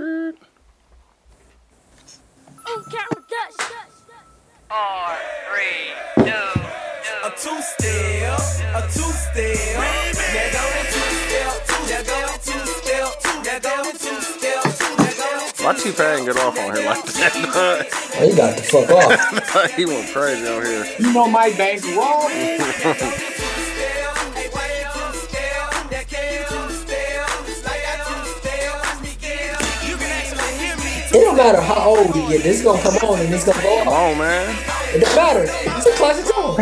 Four, three, two, A two step, a two step. There go the two step, two there go the two step, two there go the two step, two there two Why T-Pain get off on here like that? Oh, you got the fuck off. he went crazy on here. You know Mike Banks raw. Don't matter how old we get. This is gonna come on and it's gonna go Come off. on, man. It don't matter. It's a classic song.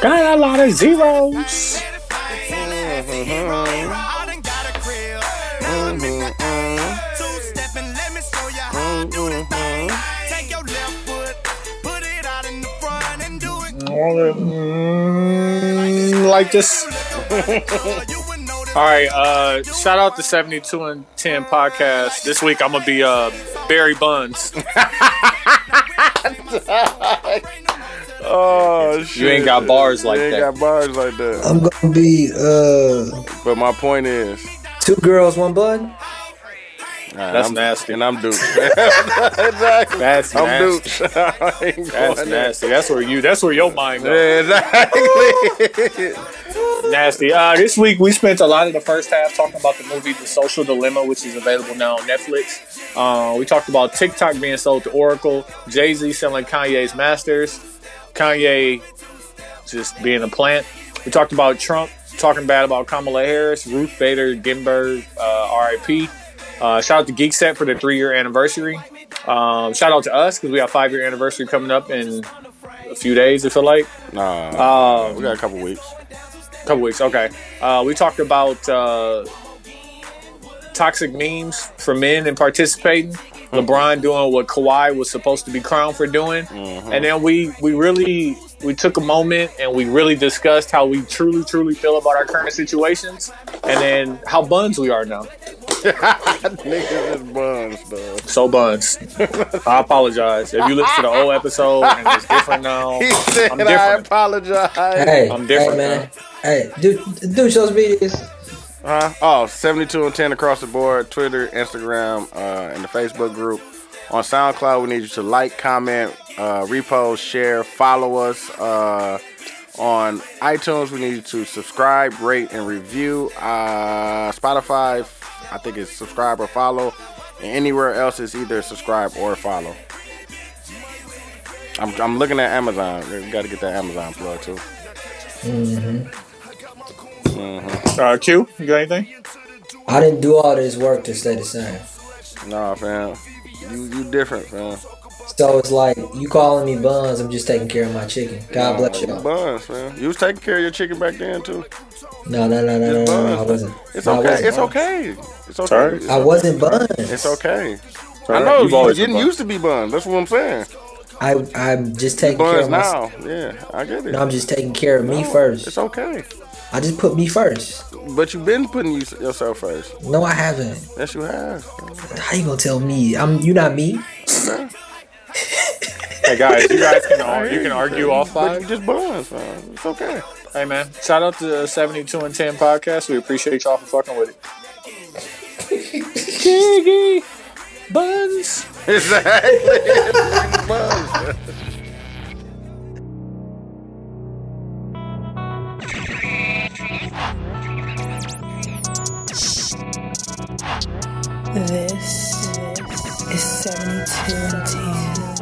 Got a lot of zeros. Mm, like this. All right. Uh, shout out to 72 and 10 podcast. This week I'm gonna be uh, Barry Buns. Oh shit! You ain't got bars like you ain't that. got bars like that. I'm gonna be uh But my point is, two girls, one bud. nah, That's I'm, nasty. and I'm Duke. exactly. That's I'm nasty. Duke. That's going there. That's where you. That's where your mind goes. Yeah, exactly. Nasty. Uh, this week we spent a lot of the first half talking about the movie The Social Dilemma, which is available now on Netflix. Uh, we talked about TikTok being sold to Oracle, Jay Z selling Kanye's masters, Kanye just being a plant. We talked about Trump talking bad about Kamala Harris, Ruth Bader Ginsburg, uh, RIP. Uh, shout out to Geek Set for the three year anniversary. Um, shout out to us because we have five year anniversary coming up in a few days. I feel like Nah, Um, we got a couple weeks. couple weeks. Okay. Uh, we talked about uh, toxic memes for men and participating. Mm-hmm. LeBron doing what Kawhi was supposed to be crowned for doing, mm-hmm. and then we we really we took a moment and we really discussed how we truly truly feel about our current situations, and then how buns we are now. Niggas is buns, though. So buns. I apologize if you listen to the old episode and it's different now. He said, I'm different. "I apologize." Hey, I'm different, hey man. Hey, do do social medias. Huh? Oh, 72 and 10 across the board. Twitter, Instagram, uh, and the Facebook group. On SoundCloud, we need you to like, comment, uh, repost, share, follow us. Uh, on iTunes, we need you to subscribe, rate, and review. Uh, Spotify, I think it's subscribe or follow. And anywhere else, it's either subscribe or follow. I'm, I'm looking at Amazon. We got to get that Amazon plug too. Uh, Q, you got anything? I didn't do all this work to stay the same. Nah, fam. You you different, fam. So it's like you calling me buns. I'm just taking care of my chicken. God bless you. Buns, man. You was taking care of your chicken back then too. No, no, no, no, no, no, no, I wasn't. It's okay. wasn't It's okay. It's okay. Sorry? It's I wasn't buns. It's okay. All I know you've you didn't used to be buns. That's what I'm saying. I I'm just taking care Buns of my. Yeah, I get it. No, I'm just taking care of me No, first. It's okay. I just put me first. But you've been putting you, yourself first. No, I haven't. Yes, you have. How you gonna tell me? I'm you not me. Hey guys, you guys can ar- you can argue off But five. you just buns, man. It's okay. Hey man, shout out to the 72 and 10 podcast. We appreciate y'all for fucking with it. Jiggy buns. Exactly. Buns. This is 72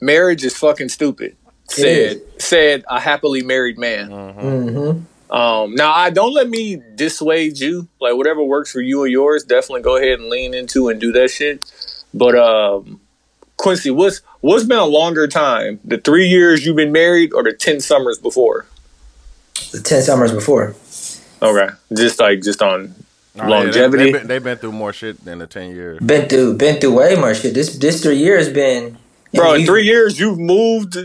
marriage is fucking stupid. Said said a happily married man. Mm-hmm. Um, now I don't let me dissuade you. Like whatever works for you or yours, definitely go ahead and lean into and do that shit. But um, Quincy, what's what's been a longer time? The three years you've been married, or the ten summers before? The ten summers before. Okay, just like just on Nah, yeah, longevity. They, have been, they been through more shit than the ten years. Been through been through way more shit. This this three years been Bro, in three years you've moved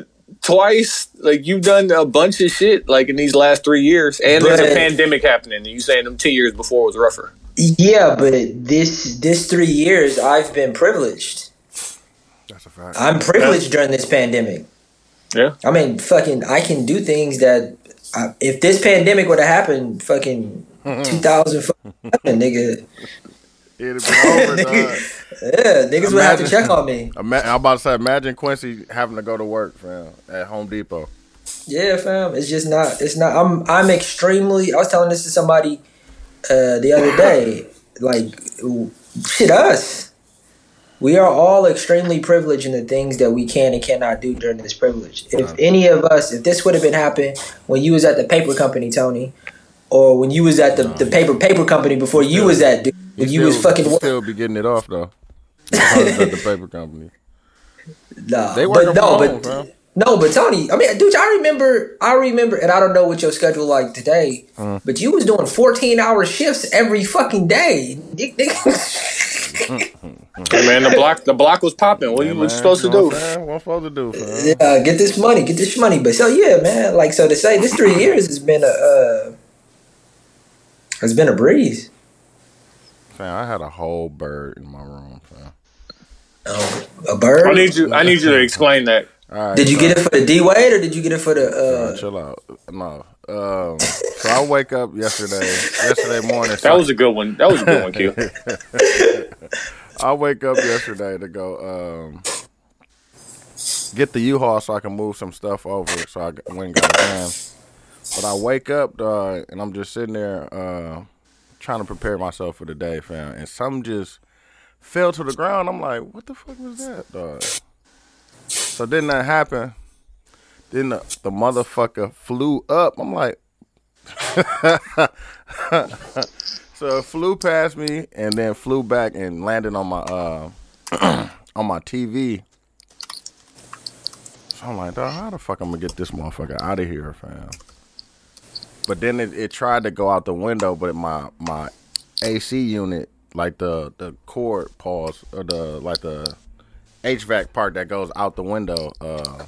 twice. Like you've done a bunch of shit. Like in these last three years, and there's a pandemic happening. And you saying them ten years before was rougher. Yeah, but this this three years I've been privileged. That's a fact. I'm privileged during this pandemic. Yeah. I mean, fucking, I can do things that I, if this pandemic would have happened, fucking 2007, nigga, It'd been over, dog. Yeah, niggas would have to check on me. Ima- I'm about to say, imagine Quincy having to go to work, fam, at Home Depot. Yeah, fam. It's just not. It's not. I'm. I'm extremely. I was telling this to somebody uh, the other day. Like, shit, us. We are all extremely privileged in the things that we can and cannot do during this privilege. If any of us, if this would have been happening when you was at the paper company, Tony, or when you was at the, the paper paper company before you was at, dude, when you was still, fucking he still be getting it off though. I was at the paper company. Nah, They but working no, home, but fam. no, but Tony, I mean, dude, I remember, I remember, and I don't know what your schedule like today, Uh-huh. but you was doing fourteen hour shifts every fucking day. Dick, dick. Hey man, the block the block was popping. What Yeah, you what man, supposed to do? What I'm saying? what I'm supposed to do, fam? yeah, get this money, get this money. But so yeah, man, like so to say, this three years has been a uh, has been a breeze. Man, I had a whole bird in my room, fam. Um, a bird. I need you. I need you to explain that. All right, did you so- get it for the D Wade or did you get it for the? Nah, Uh, chill out. No. Um, so I wake up yesterday, yesterday morning. That was a good one. That was a good one, Q. I wake up yesterday to go um, get the U-Haul so I can move some stuff over. So I got- went and got a van. But I wake up, dog, and I'm just sitting there uh, trying to prepare myself for the day, fam. And some just fell to the ground. I'm like, what the fuck was that, dog? So then that happened. Then the, the motherfucker flew up. I'm like, so it flew past me and then flew back and landed on my uh on my TV. So I'm like, how the fuck I'm gonna get this motherfucker out of here, fam? But then it, it tried to go out the window, but my my AC unit, like the the cord pause or the like the HVAC part that goes out the window, uh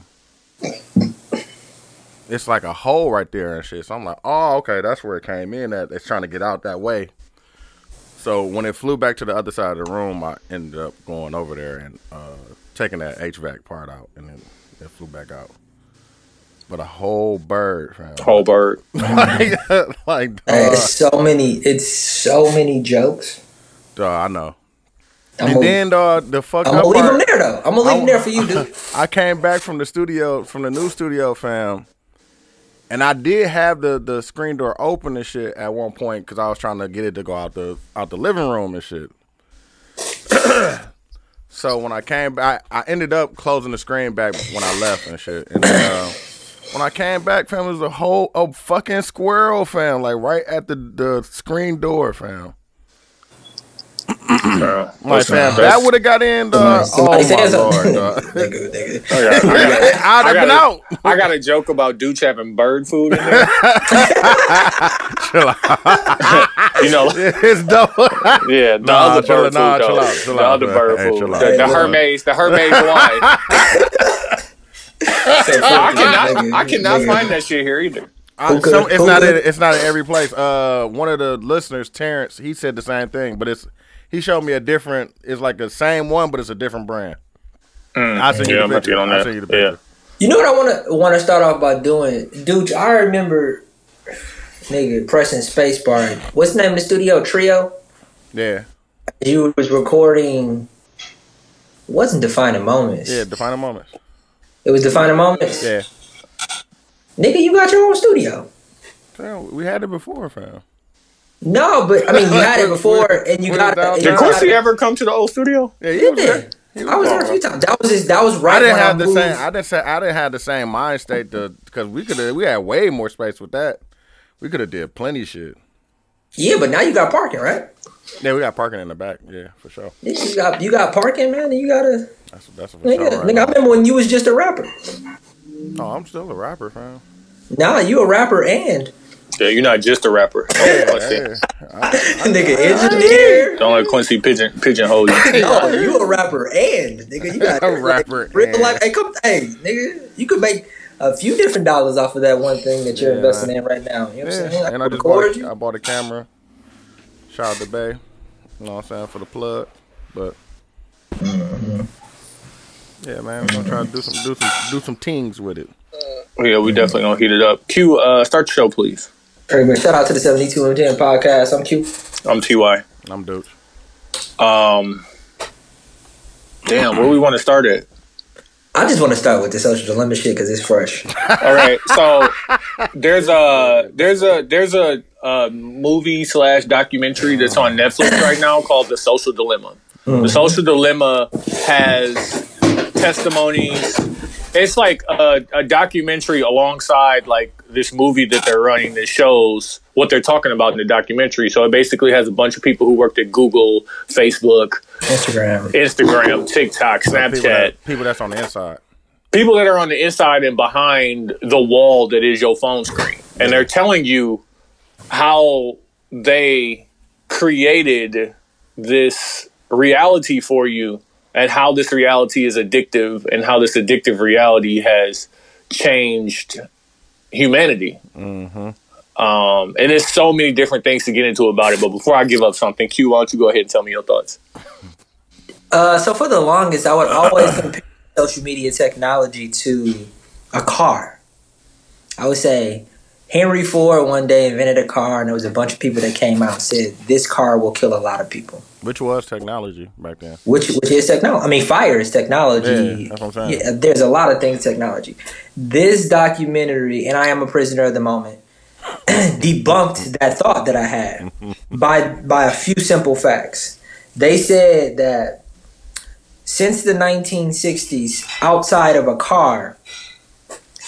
it's like a hole right there and shit. So I'm like, oh, okay, that's where it came in That It's trying to get out that way. So when it flew back to the other side of the room, I ended up going over there and uh, taking that HVAC part out, and then it flew back out. But a whole bird, fam. Whole bird. like, like Hey, it's so many. It's so many jokes. Dog, I know. I'm and gonna, then dog, the fuck I'm gonna leave part, there though. I'm gonna leave them there for you, dude. I came back from the studio, from the new studio, fam, and I did have the the screen door open and shit at one point because I was trying to get it to go out the out the living room and shit. so when I came back, I ended up closing the screen back when I left and shit. And uh, when I came back, fam, it was a whole a fucking squirrel, fam, like right at the the screen door, fam. Uh, Like, fam, that would have got in, dog. Somebody Oh my something. lord, dog. nigga, nigga. I got- I got- I'd have been gotta- out. I got a joke about Dooch having bird food in there. you know, it's dope. yeah, the Nah, other chill- bird nah, food, chill out, chill the out, other man. bird Hey, food, chill the, the Hermes, the Hermes wine. I cannot, I cannot find that shit here either. I- some- it's not. could- In, it's not in every place. Uh, one of the listeners, Terrence, he said the same thing, but it's he showed me a different. It's like the same one, but it's a different brand. Mm. I send you yeah, the I'm about to picture. I that. send you the Yeah. You know what I want to want to start off by doing, dude. I remember, nigga, pressing spacebar. What's the name of the studio? Trio. Yeah, You was recording. Wasn't defining moments. yeah. Define a moment. It was defining moments. Yeah, Nigga, you got your own studio. Fam, we had it before, fam. No, but I mean, you had it before, and you got. is down and Did you there? got- Quincy ever come to the old studio? Yeah, he was Yeah. there. I was there a few times. That was his, that was right I didn't when have the moved. same. I didn't say I didn't have the same mind state to because we could have we had way more space with that. We could have did plenty shit. Yeah, but now you got parking, right? Yeah, we got parking in the back. Yeah, for sure. You got you got parking, man. And you gotta That's that's for nigga. sure. Right nigga, I remember when you was just a rapper. Oh, I'm still a rapper, fam. Nah, you a rapper and Yeah, you're not just a rapper. Don't let Quincy, Yeah. nigga engineer. don't let Quincy pigeon pigeonhole you. No, you a rapper and nigga. You got A rapper Real and. life. Hey, come, hey, nigga. You could make a few different dollars off of that one thing that you're Yeah. investing in right now. You know what I'm saying? Yeah, I and I just bought record a, you. I bought a camera. Shout out to Bay. You know what I'm saying for the plug, but Mm-hmm. yeah, man, we're gonna try to do some do some do some things with it. Yeah, we definitely gonna heat it up. Q, uh, start the show, please. Hey, man, shout out to the 72 and 10 podcast. I'm Q. I'm Ty. I'm Dooch. Um, damn, where we want to start at? I just want to start with the social dilemma shit because it's fresh. All right, so there's a there's a there's a, uh movie slash documentary that's on Netflix right now called The Social Dilemma. The Social Dilemma has testimonies. It's like a, a documentary alongside like this movie that they're running that shows what they're talking about in the documentary. So it basically has a bunch of people who worked at Google, Facebook, Instagram. Instagram, TikTok, People, Snapchat that, people that's on the inside. people that are on the inside and behind the wall that is your phone screen. And they're telling you how they created this reality for you and how this reality is addictive and how this addictive reality has changed humanity. Um, and there's so many different things to get into about it. But before I give up something, Q, why don't you go ahead and tell me your thoughts? Uh, so for the longest, I would always compare social media technology to a car. I would say Henry Ford one day invented a car, and there was a bunch of people that came out and said this car will kill a lot of people. Which was technology back then. Which which is technology. I mean, fire is technology. Yeah, that's what I'm saying. Yeah, there's a lot of things technology. This documentary, and I am a prisoner of the moment, debunked that thought that I had by by a few simple facts. They said that since the 1960s, outside of a car,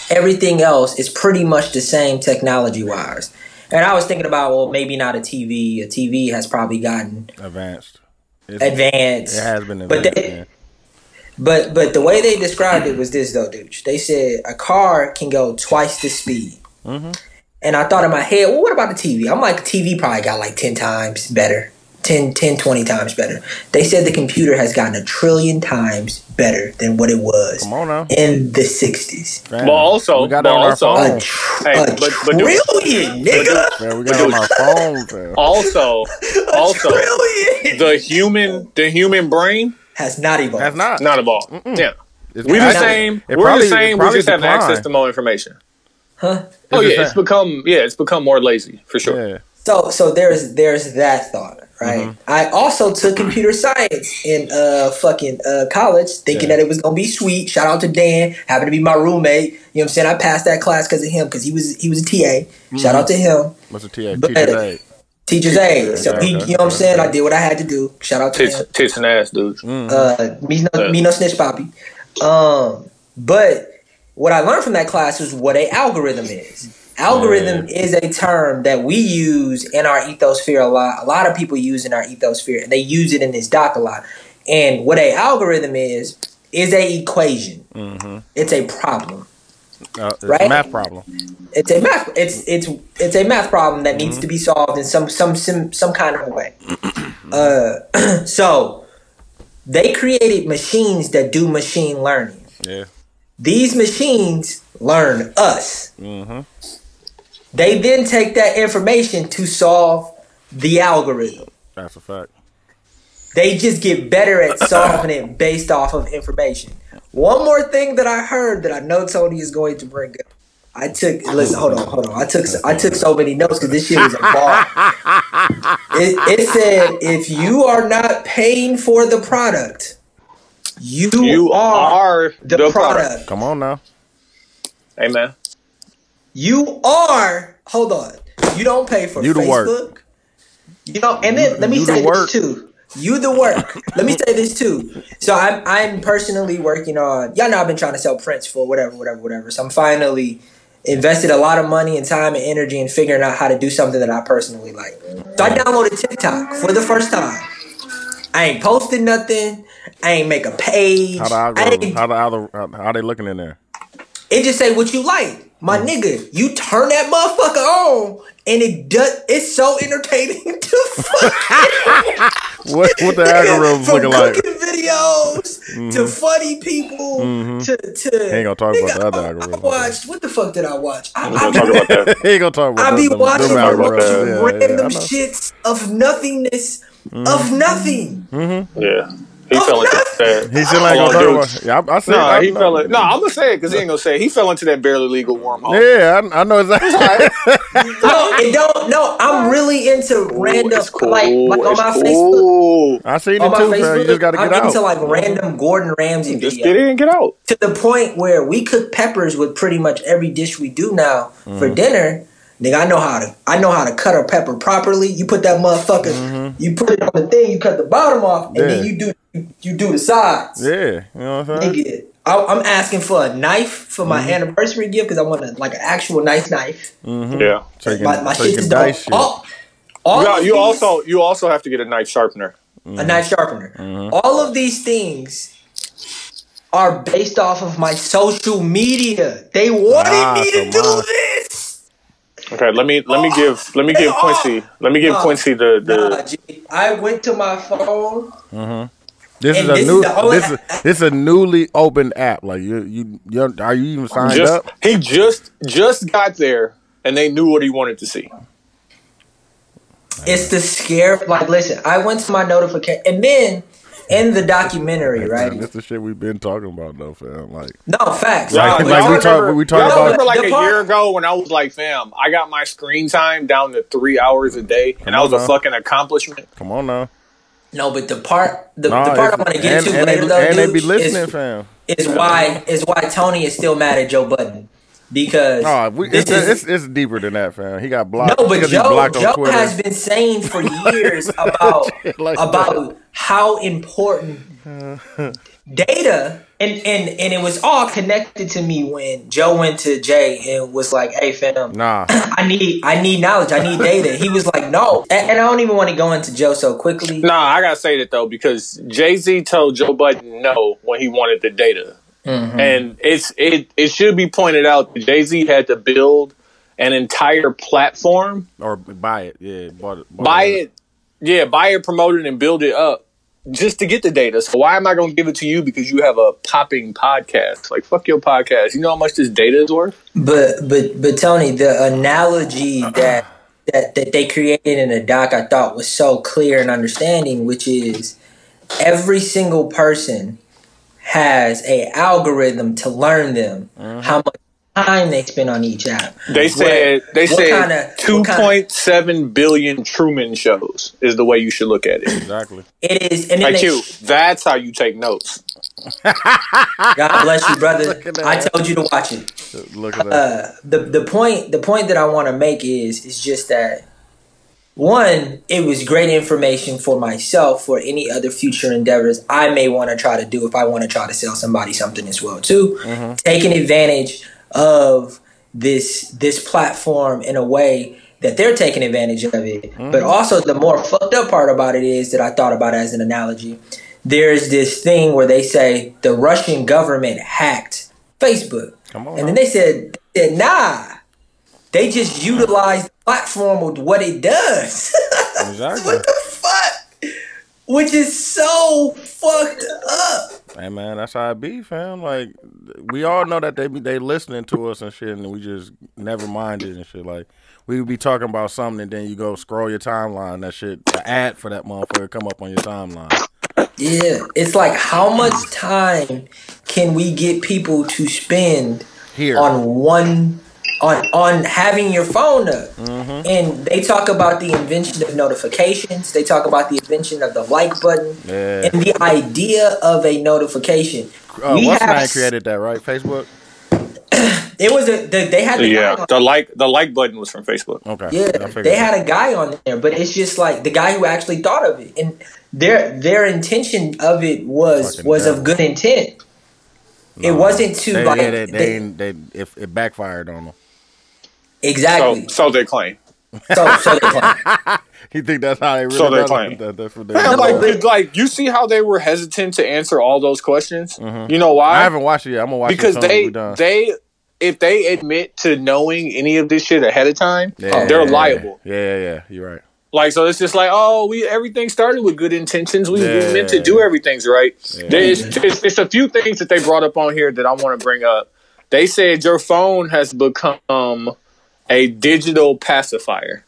everything else is pretty much the same technology wise. And I was thinking about, well, maybe not a TV. A TV has probably gotten Advanced. It's, advanced. It has been But advanced. they- yeah. But but the way they described it was this though, dude. They said a car can go twice the speed. Mhm. And I thought in my head, well, what about the TV? I'm like, TV probably got like 10 times better. 10, 10, 20 times better. They said the computer has gotten a trillion times better than what it was Come on now. in the 60s. Fam, But also- we got it but on our also- A, tr- Hey, a but- but dude- trillion, nigga. Man, we got on our phone. Also, also trillion. the human the human brain has not evolved. That's not. not evolved. Yeah. It's We the same. We're probably- the same. We probably just have access to more information. Huh? Oh It's yeah, it's become yeah, it's become more lazy for sure. Yeah. So so there's there's that thought, right? Mm-hmm. I also took computer science in uh fucking uh college, thinking Yeah. that it was gonna be sweet. Shout out to Dan, happened to be my roommate. You know what I'm saying? I passed that class because of him, because he was he was a TA. Mm-hmm. Shout out to him, What's a TA? But- Teacher's aide. teacher's aide. So Okay, he, okay, you know what I'm saying? okay. I did what I had to do. Shout out to Tits, him. tits and ass, dude. Mm. Uh, me no, Yeah. me no snitch, poppy. Um, but what I learned from that class was what a algorithm is. Algorithm is a term that we use in our ethosphere a lot. A lot of people use in our ethosphere, and they use it in this doc a lot. And what a algorithm is is a equation. It's a problem. Uh, it's Right? a math problem. It's a math. It's it's it's a math problem that needs to be solved in some some some some kind of way. Uh, so they created machines that do machine learning. Yeah. These machines learn us. Mm-hmm. They then take that information to solve the algorithm. That's a fact. They just get better at solving it based off of information. One more thing that I heard that I know Tony is going to bring up. I took listen, hold on, hold on. I took I took so many notes because this shit was a bar. It, it said if you are not paying for the product, you, You are, are the, the product. product. Come on now. Hey man, You are. Hold on. You don't pay for You the work. Facebook. You know, and then let me say this too. You the work. Let me say this too. So I'm I'm personally working on. Y'all know I've been trying to sell prints for whatever, whatever, whatever. So I'm finally invested a lot of money and time and energy in figuring out how to do something that I personally like. So I downloaded TikTok for the first time. I ain't posted nothing. I ain't make a page. How the algorithm? How the algor- how, how they looking in there? It just say what you like. My Mm. nigga, you turn that motherfucker on and it does it's so entertaining to fucking What what the algorithms looking like? cooking videos to mm-hmm. funny people mm-hmm. to to Ain't gonna talk about the other I- algorithm. I watched what the fuck did I watch? I, We're I gonna talk about that. he ain't gonna talk about I be them- them- watching them talk algorithms. Yeah, yeah, yeah, random I shits of nothingness of mm-hmm. nothing. Yeah, he Oh, fell into no. that. He still ain't Hold gonna on, talk about. Yeah, I, I see. No, I he know. fell. In, no, I'm gonna say it because he ain't gonna say it. He fell into that barely legal wormhole. Yeah, I, I know exactly. No, it don't. No, I'm really into random, it's cool. like like on it's my Facebook. cool. I see it On my too, fam. You Facebook, just gotta get I'm get into out. like random Gordon Ramsay Just videos. get in, and get out. to the point where we cook peppers with pretty much every dish we do now Mm-hmm. for dinner. Nigga, I know how to I know how to cut a pepper properly. You put that motherfucker, you put it on the thing, you cut the bottom off, and then Mm-hmm. You do you, you do the sides. Yeah, you know what I'm saying. Nigga, I, I'm asking for a knife for my Mm-hmm. anniversary gift because I want a, like an actual nice knife. Yeah. So you can, My, my so shit dice shit. All, all You, you these- also you also have to get a knife sharpener. a knife sharpener. Mm-hmm. All of these things are based off of my social media. They wanted Ah, me to so do mine- this. Okay, let me let me give let me give Quincy let me give Nah. Quincy the Nah, the G, I went to my phone. Mm-hmm. This is a this is new. the only- this is this is a newly opened app. Like you, you, you are you even signed just up? he just just got there and they knew what he wanted to see. It's the scare. Like, listen, I went to my notification, and then in the documentary, right? That's the shit we've been talking about, though, fam. Like, No facts. Like- Y'all- like we talk- remember- we talk y'all about- remember like a part- year ago when I was like, fam, I got my screen time down to three hours a day, and that was on a fucking accomplishment. come on now. No, but the part, the, Nah, the part I it's- want to get and, to and later they, though, and they dude, be listening, is, fam. is why is why Tony is still mad at Joe Budden because Oh, we, this it's, is- it's it's deeper than that, fam. He got blocked. No, but Joe, blocked on Joe Twitter. has been saying for years about like about how important data and, and and it was all connected to me when Joe went to Jay and was like, "Hey, fam, Nah, I need I need knowledge, I need data." He was like, "No," and, and I don't even want to go into Joe so quickly. Nah, I gotta say that though because Jay Z told Joe Budden no when he wanted the data, Mm-hmm. and it's it it should be pointed out that Jay Z had to build an entire platform, or buy it. Yeah, bought it. bought buy it, yeah, buy it, promote it, and build it up just to get the data. So why am I gonna give it to you because you have a popping podcast? Like fuck your podcast. You know how much this data is worth? But but but Tony, the analogy that that that they created in the doc, I thought was so clear and understanding, which is every single person has a algorithm to learn them how much time they spend on each app. They said they said kinda- two what kinda- point seven billion Truman shows is the way you should look at it. Exactly. It is, and then Like they, you, that's how you take notes. God bless you, brother. Look at that. I told you to watch it. Look at that. uh, the the point the point that I want to make is is just that one, it was great information for myself for any other future endeavors I may want to try to do if I want to try to sell somebody something as well too. Mm-hmm. Taking advantage of this this platform in a way that they're taking advantage of it. Mm-hmm. But also the more fucked up part about it is that I thought about as an analogy. There's this thing where they say the Russian government hacked Facebook. Come on. And then they said, they said, nah. They just utilize the platform with what it does. Exactly. what the fuck? Which is so fucked up. Hey man, that's how it be, fam. Like we all know that they be they listening to us and shit, and we just never mind it and shit. Like we would be talking about something, and then you go scroll your timeline. That shit, the ad for that motherfucker come up on your timeline. Yeah. It's like how much time can we get people to spend Here, on one on on having your phone up. Mm-hmm. And they talk about the invention of notifications. They talk about the invention of the like button Yeah. and the idea of a notification. uh, we what's have name created that right? Facebook. it was a the, they had the guy Yeah, on, the like the like button was from Facebook. Okay. Yeah they had a guy on there, but it's just like the guy who actually thought of it, and their their intention of it was Fucking was devil. of good intent. it wasn't to They, like yeah, they, they, they- ain't- they, if it backfired on them. Exactly. So so they claim. So so, they claim. You think that's how they really So they done claim. That- that's what they Yeah, No, like, but- like you see how they were hesitant to answer all those questions. Mhm. You know why? I haven't watched it yet. I'm gonna watch because it because they they if they admit to knowing any of this shit ahead of time, Yeah, they're yeah, liable. Yeah, yeah, yeah. You're right. Like so, it's just like, oh, we everything started with good intentions. We, we meant to do everything's right. Yeah. There's it's, it's a few things that they brought up on here that I want to bring up. They said your phone has become a digital pacifier.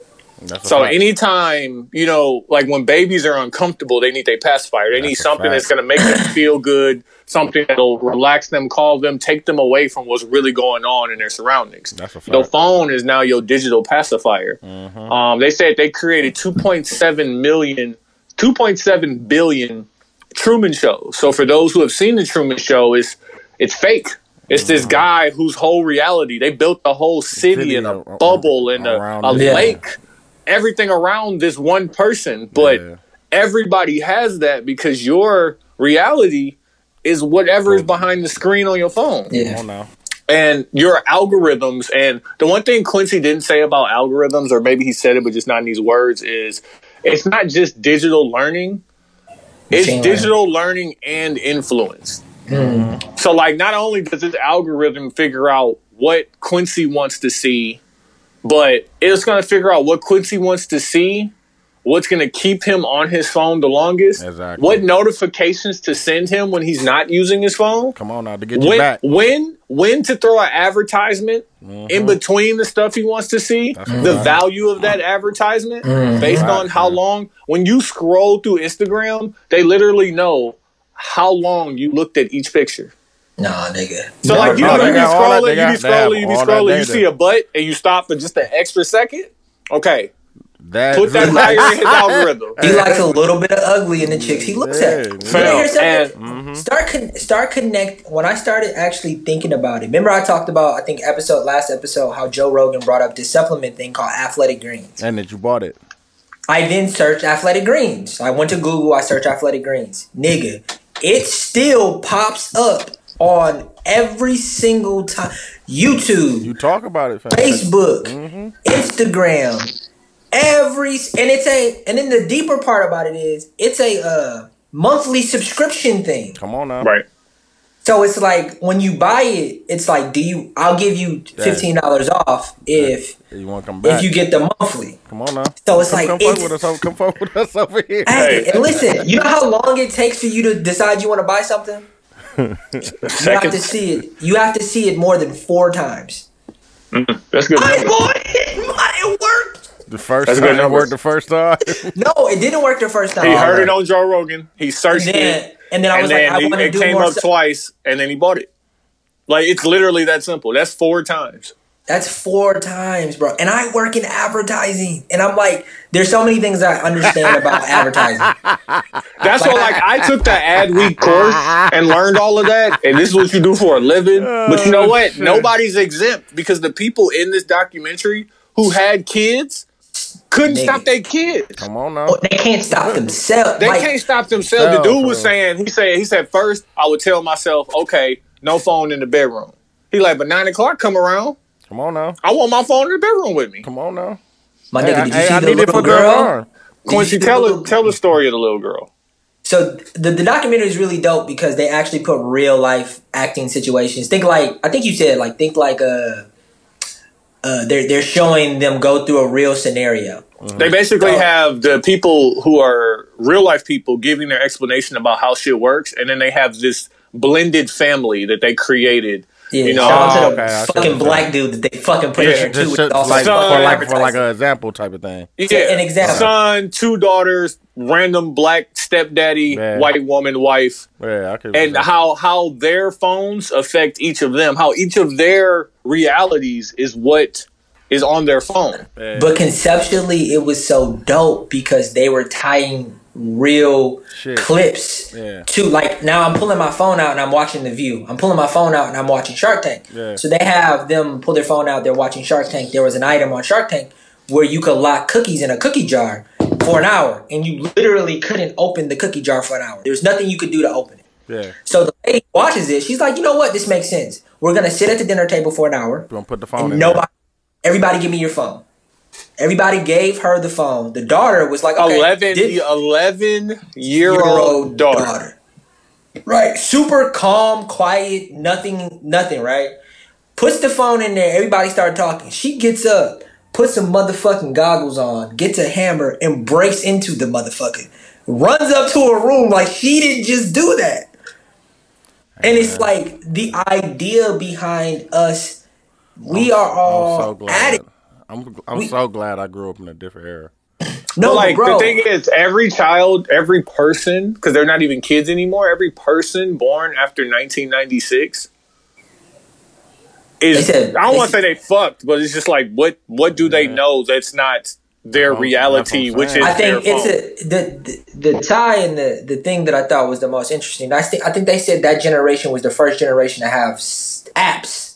So fact. anytime, you know, like when babies are uncomfortable, they need a pacifier. They need That's a something fact. that's going to make them feel good, something that'll relax them, calm them, take them away from what's really going on in their surroundings. That's a The phone is now your digital pacifier. Mhm. Um, they said they created 2.7 million, 2.7 billion Truman shows. So for those who have seen the Truman Show, it's it's fake. It's this guy whose whole reality they built the whole city City in a ar- bubble in a, a lake, everything around this one person. But Yeah. everybody has that because your reality is whatever is behind the screen on your phone. Yeah. and your algorithms and the one thing quincy didn't say about algorithms or maybe he said it but just not in these words is it's not just digital learning. It's digital learning and influence Mm. so like not only does this algorithm figure out what quincy wants to see but it's going to figure out what quincy wants to see what's going to keep him on his phone the longest Exactly. what notifications to send him when he's not using his phone Come on now to get you when back. when when to throw an advertisement Mhm. in between the stuff he wants to see, That's the right. value of that advertisement Mhm. based Right, on how long. When you scroll through Instagram, they literally know how long you looked at each picture. Nah, nigga. So like you, no, you they be got all that- scrolling, you be scrolling, you be scrolling, you see a butt and you stop for just an extra second. Okay, That, put that fire in his algorithm. He likes a little bit of ugly in the chicks he looks at. Yeah, You wanna Fam, hear something? and Mhm. Start con- start connect. When I started actually thinking about it, remember I talked about I think episode last episode how Joe Rogan brought up this supplement thing called Athletic Greens. and that you bought it. I then searched Athletic Greens. I went to Google. I searched Athletic Greens. Nigga, it still pops up on every single time. YouTube, You talk about it, fam. Facebook, hmm Instagram, every and it's a and then the deeper part about it is it's a uh, monthly subscription thing. Come on now. right, So it's like when you buy it, it's like do you? I'll give you fifteen dollars off if You want to come back? if you get the monthly. come on now. So it's come, like come fuck with us. Come fuck with us over here. Hey, Hey. and listen, you know how long it takes for you to decide you want to buy something? You have to see it. You have to see it more than four times. Mm-hmm. That's good. I number. bought it. It worked. The first That's time good it worked. The first time. No, it didn't work the first time. He heard it on Joe Rogan. He searched then, it. And then I and was then like, I want to it do came more. up stuff. twice, and then he bought it. Like it's literally that simple. That's four times. That's four times, bro. And I work in advertising, and I'm like, there's so many things I understand about advertising. That's what like I took the Adweek course and learned all of that, and this is what you do for a living. Oh, but you know what? Nobody's exempt because the people in this documentary who had kids couldn't Nigga. stop their kids. come on now. Oh, they can't stop themselves. They Like, can't stop themselves. The dude was saying, he said, he said, first I would tell myself, okay, no phone in the bedroom. He like, but nine o'clock come around, Come on now. I want my phone in the bedroom with me. Come on now. My nigga, I, did you hey, see I the need it little for the girl? arm. Quincy, you see the tell little- tell the story of the little girl. So the, the documentary is really dope because they actually put real life acting situations. Think like I think you said like think like uh uh they're they're showing them go through a real scenario. They basically Oh. have the people who are real life people giving their explanation about how shit works, and then they have this blended family that they created. Yeah, You know, shout out to the okay, I see what fucking black saying. dude that they fucking put Yeah, in there too. Just, with just also like, Son, for like for like an example type of thing. Yeah, an example. Son, two daughters, random black stepdaddy, Yeah. white woman, wife, Yeah, I could. and how how their phones affect each of them. How each of their realities is what is on their phone. But conceptually, it was so dope because they were tying real Shit. clips Yeah. to like now I'm pulling my phone out and I'm watching The View. I'm pulling my phone out and I'm watching Shark Tank. Yeah. So they have them pull their phone out. They're watching Shark Tank. There was an item on Shark Tank where you could lock cookies in a cookie jar for an hour, and you literally couldn't open the cookie jar for an hour. There's nothing you could do to open it. Yeah. So the lady watches it. She's like, you know what? This makes sense. We're gonna sit at the dinner table for an hour. Gonna put the phone And in nobody, everybody, give me your phone. Everybody gave her the phone. The daughter was like, okay, 11, this 11 year year old daughter. Right, super calm, quiet, nothing, nothing. Right, puts the phone in there. Everybody started talking. She gets up, puts some motherfucking goggles on, gets a hammer, and breaks into the motherfucker. Runs up to her room like she didn't just do that. And it's like the idea behind us. We are all I'm so it. I'm I'm We- so glad I grew up in a different era. No, But like bro. the thing is, every child, every person, because they're not even kids anymore. Every person born after 1996 is. Said- I don't want to say they fucked, but it's just like what what do they know that's not their That's what- reality, I'm which is. I think their it's phone. a the, the the tie and the the thing that I thought was the most interesting. I think I think they said that generation was the first generation to have apps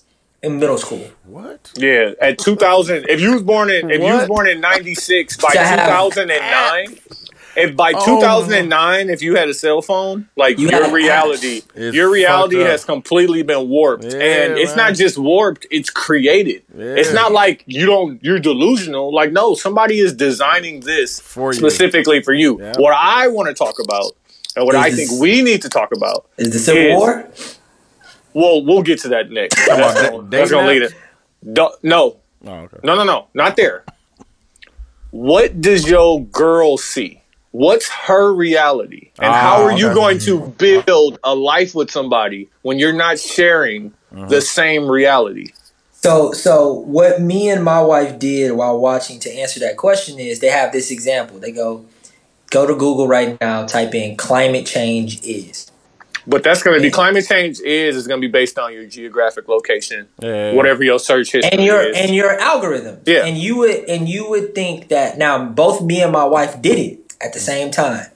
in middle school. What? Yeah, at 2000, if you was born in if you was born in 96 by To 2009, if by Oh. 2009 if you had a cell phone, like You your reality, your reality has completely been warped, Yeah, and it's man. not just warped; it's created. Yeah. It's not like you don't you're delusional. Like no, somebody is designing this For you. specifically for you. Yeah. What I want to talk about, and what Is I this- think we need to talk about. Is the Civil Is- War? Well, we'll get to that next. That's da- gonna, that's gonna lead it. Do- no, Oh, okay. no, no, no, not there. What does your girl see? What's her reality? And Ah, how are you okay. going to build a life with somebody when you're not sharing Uh-huh. the same reality? So so what me and my wife did while watching to answer that question is they have this example. They go go to Google right now, type in climate change is. But that's going to be climate change is is going to be based on your geographic location, Yeah. whatever your search history and your is. and your algorithm. Yeah. And you would and you would think that now both me and my wife did it at the same time.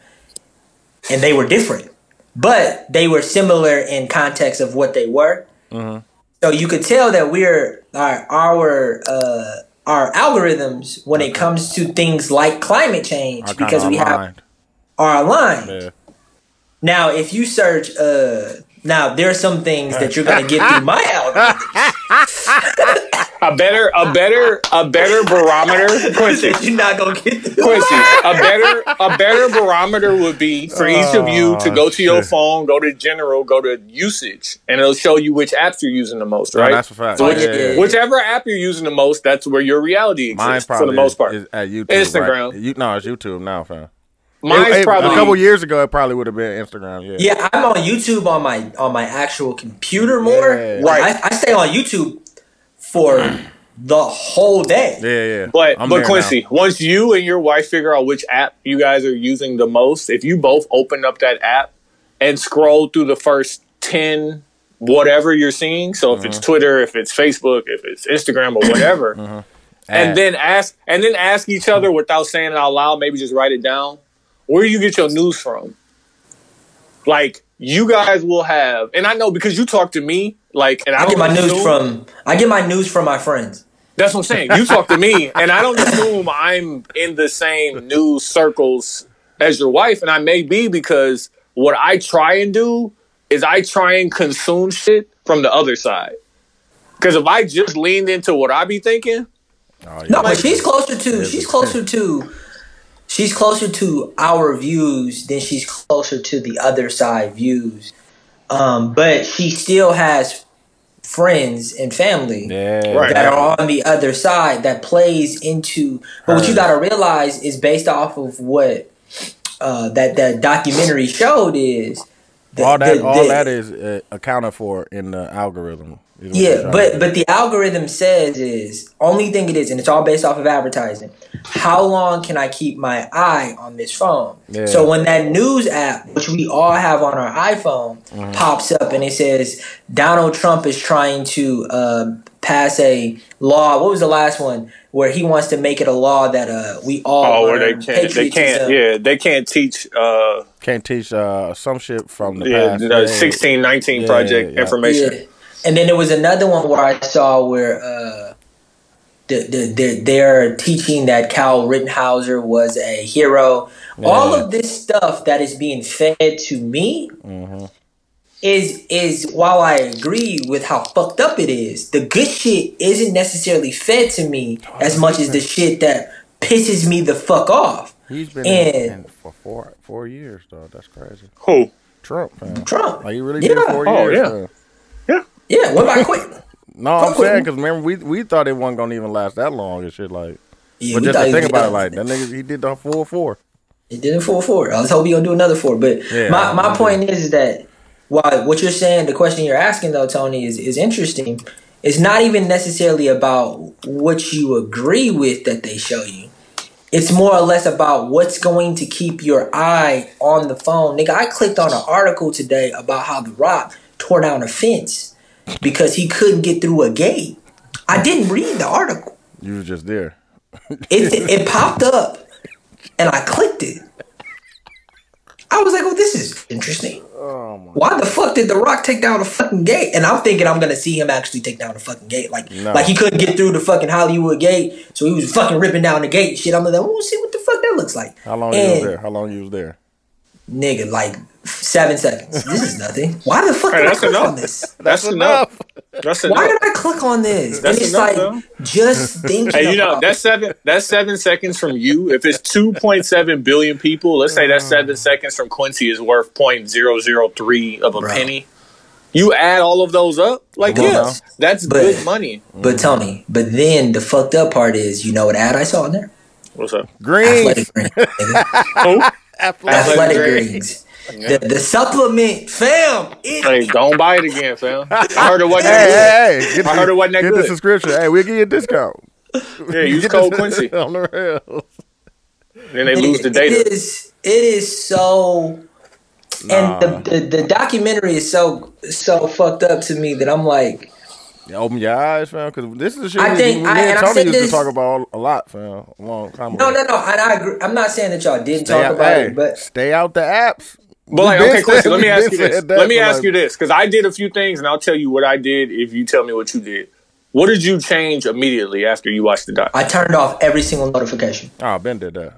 And they were different. But they were similar in context of what they were. Mhm. So you could tell that we're our our uh our algorithms when it comes to things like climate change I because we have aligned. are aligned. Yeah. Now if you search uh now there are some things that you're gonna get through my algorithm a better, a better, a better barometer. Quincy, you're not gonna get through. Quincy, a better a better barometer would be for each of you to go to your Oh, phone, go to general, go to usage, and it'll show you which apps you're using the most, No, right? that's a fact. So which- yeah, yeah. Whichever app you're using the most, that's where your reality Mine exists probably for the most part. is at YouTube. Instagram. Right? You, no, it's YouTube now, fam. Mine's It- it- probably a couple years ago. It probably would have been Instagram. Yeah. Yeah, I'm on YouTube on my on my actual computer more. Yeah. Like, Right. I, I stay on YouTube for the whole day. Yeah, yeah. But I'm but there Quincy, once you and your wife figure out which app you guys are using the most, if you both open up that app and scroll through the first ten whatever you're seeing, so if Uh-huh. it's Twitter, if it's Facebook, if it's Instagram or whatever, Uh-huh. and then ask and then ask each other without saying it out loud, maybe just write it down. Where do you get your news from? Like you guys will have, and I know because you talk to me, like, and I, I don't get my news from I get my news from my friends. that's what I'm saying. You talk to me, and I don't assume I'm in the same news circles as your wife, and I may be because what I try and do is I try and consume shit from the other side. Because if I just leaned into what I be thinking, Oh, yeah. No, but she's closer to she's closer to she's closer to our views than she's closer to the other side views. Um, but she still has friends and family. Yeah. Right. that are on the other side that plays into but what you got to realize is based off of what uh, that that documentary showed is the- all that the- all the- that is uh, accounted for in the algorithm. is what they're yeah but to but the algorithm says is only thing it is and it's all based off of advertising how long can i keep my eye on this phone Yeah. so when that news app which we all have on our iphone Mm-hmm. pops up and it says donald trump is trying to uh, pass a law. What was the last one where he wants to make it a law that uh we all Oh, where they can't, they can't, yeah, they can't teach, uh, Can't teach uh, some shit from the yeah, past. the sixteen nineteen Yeah, project yeah. information. Yeah. And then there was another one where I saw where uh, the, the, the, they're teaching that Cal Rittenhauser was a hero. All of this stuff that is being fed to me Mm-hmm. is is while I agree with how fucked up it is, the good shit isn't necessarily fed to me as much as the shit that pisses me the fuck off. He's been And- in, in for four four years though. That's crazy. Who? Trump, man. Trump. Like he really Yeah. did four Oh, years. yeah. man. Yeah, what about quit? No, I'm Fuck saying because remember we we thought it wasn't gonna even last that long and shit. Like, Yeah, but we just to think about it, like that nigga, he did the full four. He did a full four. I was hoping he'll do another four. But Yeah, my, my point is, is that while what you're saying, the question you're asking though, Tony, is, is interesting. It's not even necessarily about what you agree with that they show you. It's more or less about what's going to keep your eye on the phone. Nigga, I clicked on an article today about how The Rock tore down a fence because he couldn't get through a gate. I didn't read the article. You were just there. It it popped up, and I clicked it. I was like, "Oh, this is interesting. Oh Why the fuck did The Rock take down the fucking gate?" And I'm thinking I'm gonna see him actually take down the fucking gate, like No. like he couldn't get through the fucking Hollywood gate, so he was fucking ripping down the gate. and Shit, I'm like, "We'll see what the fuck that looks like." How long you was there? How long you was there? Nigga, like seven seconds. This is nothing. Why the fuck Hey, did I click enough. on this? That's enough. That's enough. Why did I click on this? That's and it's enough, like though. just thinking. Hey, you know that's seven. That's seven seconds from you. If it's two point seven billion people, let's say that seven mm. seconds from Quincy is worth point zero zero three of a Bro. penny. You add all of those up, like Come on yes, that's But- good money. But Tony, but then the fucked up part is, you know what ad I saw in there? What's up? Green. Athletic Greens. Nigga. Who? Athletic Greens. Greens. The, the supplement, fam. It, Hey, don't buy it again, fam. I heard it wasn't Hey, that hey, hey! Get I the- heard it wasn't that Get the good. subscription. Hey, we'll give you a discount. good. Yeah, use Get code the- Quincy. on the rails. Then they lose the data. It is. It is so. And the, the the documentary is so so fucked up to me that I'm like, Yeah, open your eyes, fam, because this is the shit I we, think- we, I- and and I used this- to talk about a lot, fam, a long time no, ago. no, no. And I agree. I'm not saying that y'all didn't Stay talk out, about hey, it, but stay out the apps. But like, okay, Quincy, let me ask you this. Let me ask you this because I did a few things, and I'll tell you what I did if you tell me what you did. What did you change immediately after you watched the doc? I turned off every single notification. Oh, Ben did that.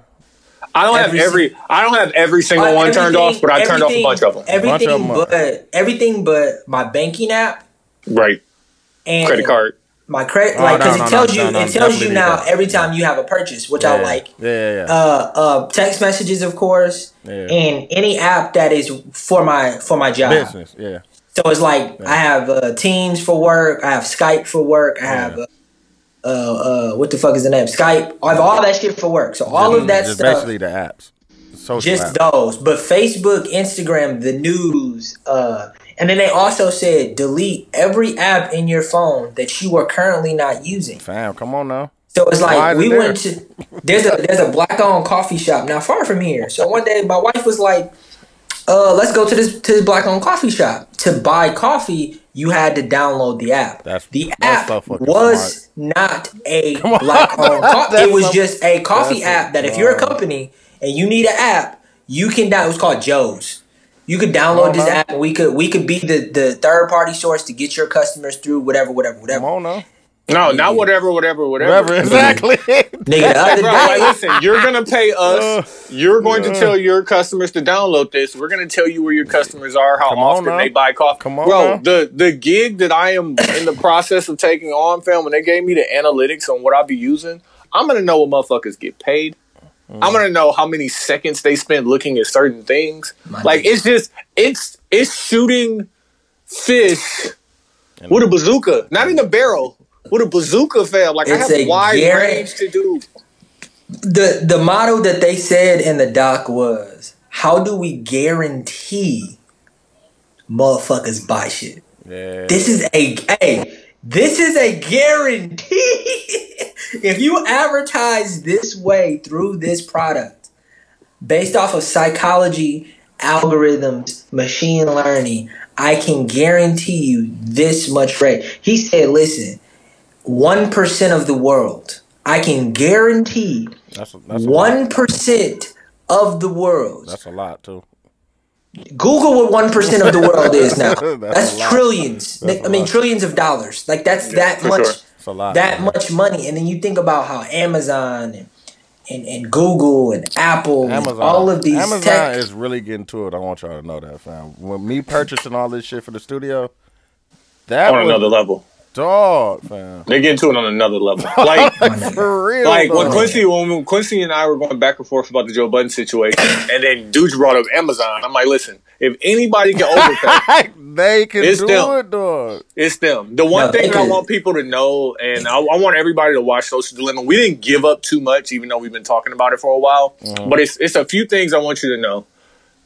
I don't have every every. I don't have every single Uh, one turned off, but I turned off a bunch of them. Everything Bunch of 'em are. but everything but my banking app Right, and credit card. My credit, Oh, like, no, because no, it tells no, you, no, no, it tells you now that. every time you have a purchase, which Yeah, I like. Yeah, yeah, yeah. Uh, uh, text messages, of course, Yeah. and any app that is for my for my job. Business, yeah. So it's like I have uh, Teams for work, I have Skype for work, I have Yeah. uh, uh, uh, what the fuck is the name? Skype. I have all that shit for work. So all of that just stuff, basically the apps, social just apps. those. But Facebook, Instagram, the news, uh, and then they also said delete every app in your phone that you are currently not using. Fam, come on now. So it's like we it went to there's a there's a black owned coffee shop not far from here. So one day my wife was like, "Uh, let's go to this to this black owned coffee shop. To buy coffee, you had to download the app. That's- the that's app so was not a black owned coffee. It was so- just a coffee app that if you're a company and you need an app, you can down. It was called Joe's. You could download on this now. app, and we could we could be the the third party source to get your customers through whatever whatever whatever. Come whatever. on now. No, not whatever, whatever, whatever. Whatever, mm-hmm. exactly. Nigga, the other Bro, like, listen, you're gonna pay us. You're going to tell your customers to download this. We're gonna tell you where your customers are, how Come often now. they buy coffee. Come on bro. now. The the gig that I am in the process of taking on, fam, when they gave me the analytics on what I'll be using, I'm gonna know what motherfuckers get paid. Mm. I'm gonna know how many seconds they spend looking at certain things. My like nigga. it's just it's it's shooting fish with a bazooka, not in a barrel. With a bazooka, fam. Like I have a wide Garrett- range to do. the the motto that they said in the doc was how do we guarantee motherfuckers buy shit yeah. this is a hey this is a guarantee if you advertise this way through this product based off of psychology algorithms machine learning i can guarantee you this much rate he said listen one percent of the world. I can guarantee That's a, that's a one percent of the world. That's a lot too. Google what one percent of the world is now. That's That's, trillions. That's I a mean trillions of dollars. Like that's that much. sure. A lot. That man. much money, and then you think about how Amazon and and, and Google and Apple and Amazon. all of these Amazon tech. is really getting to it. I want y'all to know that, fam. When me purchasing all this shit for the studio, that on was another level. Dog, fam. They're getting to it on another level. Like, For real, like when. Quincy, when Quincy and I were going back and forth about the Joe Budden situation, and then dudes brought up Amazon. I'm like, listen, if anybody can overpay, they can It's do them. it, dog. it's them. The one No, thing I want people to know, and I, I want everybody to watch Social Dilemma. We didn't give up too much, even though we've been talking about it for a while. Uh-huh. But it's it's a few things I want you to know.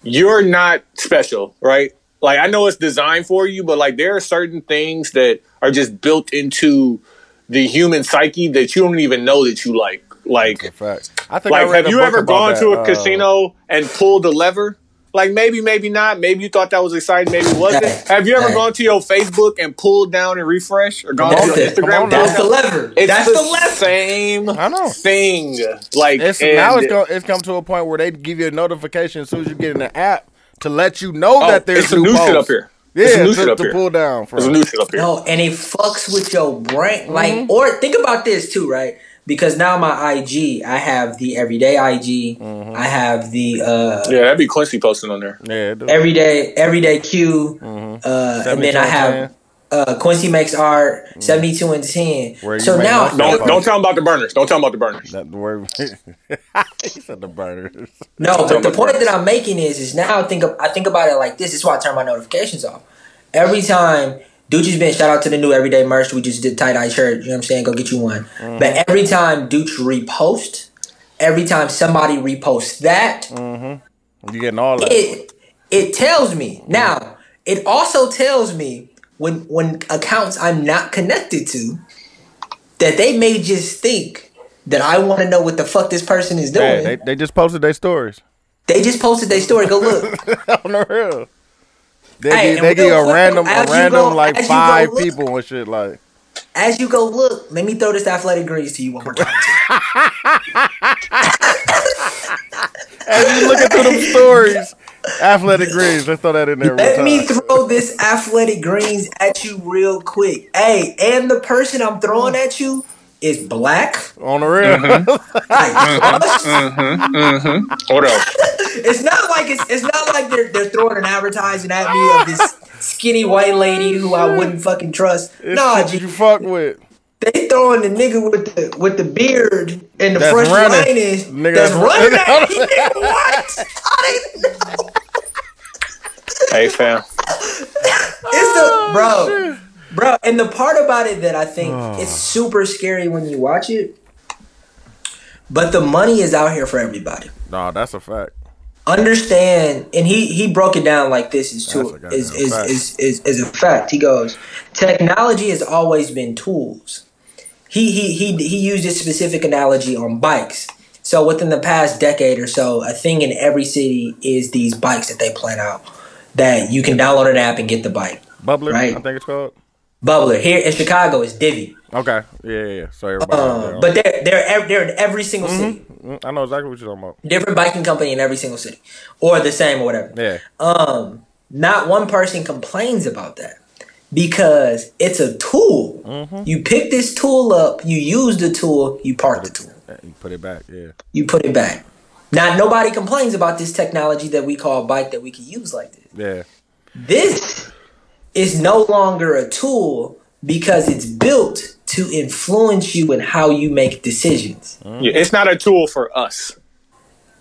You're not special, right? Like I know it's designed for you, but like there are certain things that are just built into the human psyche that you don't even know that you like. Like In I think like, read have you ever gone that, to a uh, casino and pulled the lever? Like maybe, maybe not. Maybe you thought that was exciting. Maybe it wasn't. Have you ever gone to your Facebook and pulled down and refresh, or gone That's to your the- Instagram? on now. That's the lever. It's That's the, the lever. same I know. thing. Like It's now it's, go, it's come to a point where they give you a notification as soon as you get in the app to let you know Oh, that there's it's some new shit up here. Yeah, It's some new to, shit up to here. pull down from. There's a new shit up here. No, and it fucks with your brain. Like, Mm-hmm. or think about this too, right? Because now my IG, I have the everyday IG, Mm-hmm. I have the uh, Yeah, that'd be Quincy posting on there. Yeah, everyday everyday Q, uh, and then I have 10. Uh, Quincy makes art seventy two and ten. Mm-hmm. Where So now, Don't Post. don't tell him about the burners. Don't tell him about the burners. That the word. he said the burners. no, but the point friends. that I'm making is, is now I think of, I think about it like this. This is why I turn my notifications off every time. Dooch's been shout out to the new everyday merch. We just did tie dye shirt. You know what I'm saying? Go get you one. Mm-hmm. But every time Dooch repost, every time somebody reposts that, You getting all that? it it tells me now it also tells me when when accounts i'm not connected to that they may just think that i want to know what the fuck this person is doing. Yeah, they, they, just posted their stories. They just posted their story. Go look. On the real. They Hey, and they real a quick, random, as a you random go- like as you go five look- people and shit. Like, as you go look let me throw this athletic greens to you one more time as you looking through them stories, athletic greens. Let's throw that in there. real let time. me throw this athletic greens at you real quick hey and the person i'm throwing at you is black on the real. Mm-hmm. like us. What mm-hmm. else? It's not like it's it's not like they're they're throwing an advertising at me of this skinny white lady who I wouldn't fucking trust. It's Nah, G, you fuck with. They throwing the nigga with the with the beard and the That's fresh running. lining Nigga that's that's running running. at me. What? I didn't know. Hey fam. It's the oh, bro, bro. And the part about it that I think Oh. it's super scary when you watch it. But the money is out here for everybody. No, that's a fact. understand and he he broke it down like this is too a goddamn is is, is is is a fact he goes technology has always been tools he he he he used this specific analogy on bikes so within the past decade or so a thing in every city is these bikes that they plan out that you can download an app and get the bike Bubbler, Right. I think it's called. bubbler here in chicago is divvy Okay. Yeah, yeah, yeah. So everybody. uh, but they're they're they're in every single city Mm, I know exactly what you're talking about. different biking company in every single city or the same or whatever Yeah. um not one person complains about that because it's a tool Mm-hmm. you pick this tool up you use the tool you park the tool You put it back. Yeah. you put it back now nobody complains about this technology that we call a bike that we can use like this Yeah. this is no longer a tool because it's built to influence you in how you make decisions Yeah, it's not a tool for us.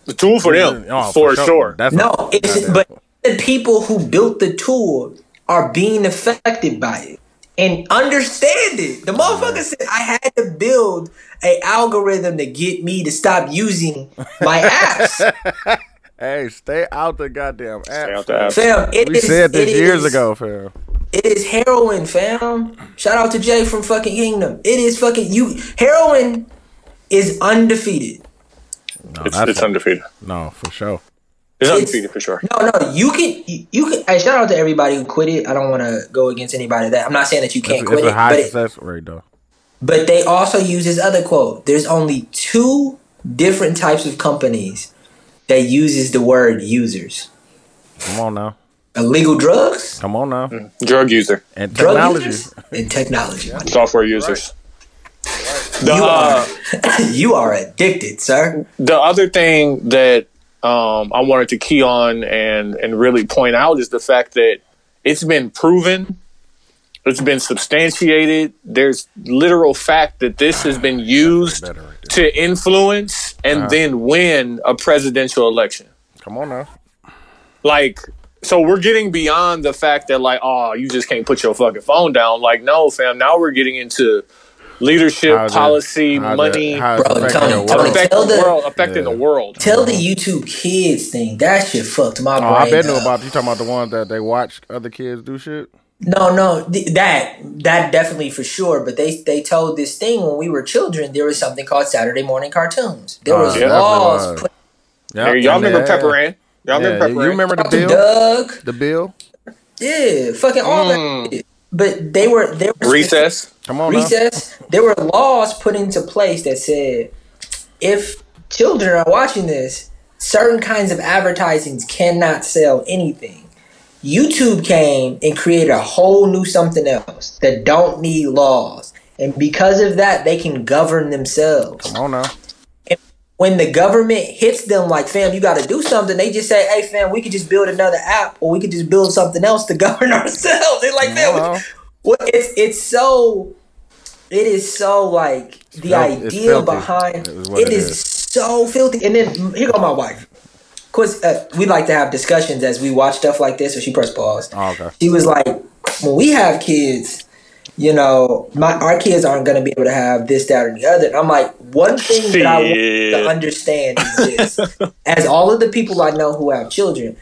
The tool for them, Oh, for, sure. That's no it's but the people who built the tool are being affected by it and understand it. The motherfucker said I had to build a algorithm to get me to stop using my apps. Hey, stay out the goddamn app. Stay out the app. fam, it We is- said this it years is- ago, fam. It is heroin, fam. Shout out to Jay from fucking Kingdom. It is fucking you. Heroin is undefeated. No, It's, that's it's undefeated. no, for sure. It's It's- undefeated for sure. No, no, you can. You, you can. Hey, shout out to everybody who quit it. I don't want to go against anybody that. I'm not saying that you can't it's quit a it, high but it, success rate, though. But they also use this other quote. There's only two different types of companies that uses the word users. Come on now. Illegal drugs, Come on now. Drug user, And drug technology. users, and technology. software users. The, You uh, are, you are addicted, sir. the other thing that um, I wanted to key on and and really point out is the fact that it's been proven, it's been substantiated. There's literal fact that this has been used Better right there. to influence and Uh-huh. then win a presidential election. Come on now. Like, so we're getting beyond the fact that like, oh, you just can't put your fucking phone down. Like, no, fam. Now we're getting into leadership, How's policy, it- money, how's it Bro, affecting Tony, Tony, world? affecting Tell the the- world, affecting Yeah. the world. Tell the YouTube kids thing. That shit fucked my Oh, brain. I bet knew up. about you talking about the ones that they watch other kids do shit. No, no, th- that that definitely for sure. But they they told this thing when we were children. There was something called Saturday morning cartoons. There Oh, was yeah. laws was. put Yeah, Hey, y'all remember they- Pepper Ann? Y'all Yeah, remember Pepper you remember the bill? Doug. The bill? Yeah, fucking all Mm. that. But they were they were Recess. Come on now. recess. There were laws put into place that said if children are watching this, certain kinds of advertisings cannot sell anything. YouTube came and created a whole new something else that don't need laws. And because of that, they can govern themselves. Come on now. When the government hits them like, fam, you got to do something, they just say, hey, fam, we could just build another app or we could just build something else to govern ourselves. They're like, man, Well, well, it's it's so it is so like the filth- idea filthy, behind it it is, is. so filthy. And then here go my wife. Cause uh, we like to have discussions as we watch stuff like this. So she pressed pause. Oh, okay. She was like, when we have kids, you know, my our kids aren't gonna be able to have this, that, or the other. And I'm like, one thing that I want to understand is this: as all of the people I know who have children,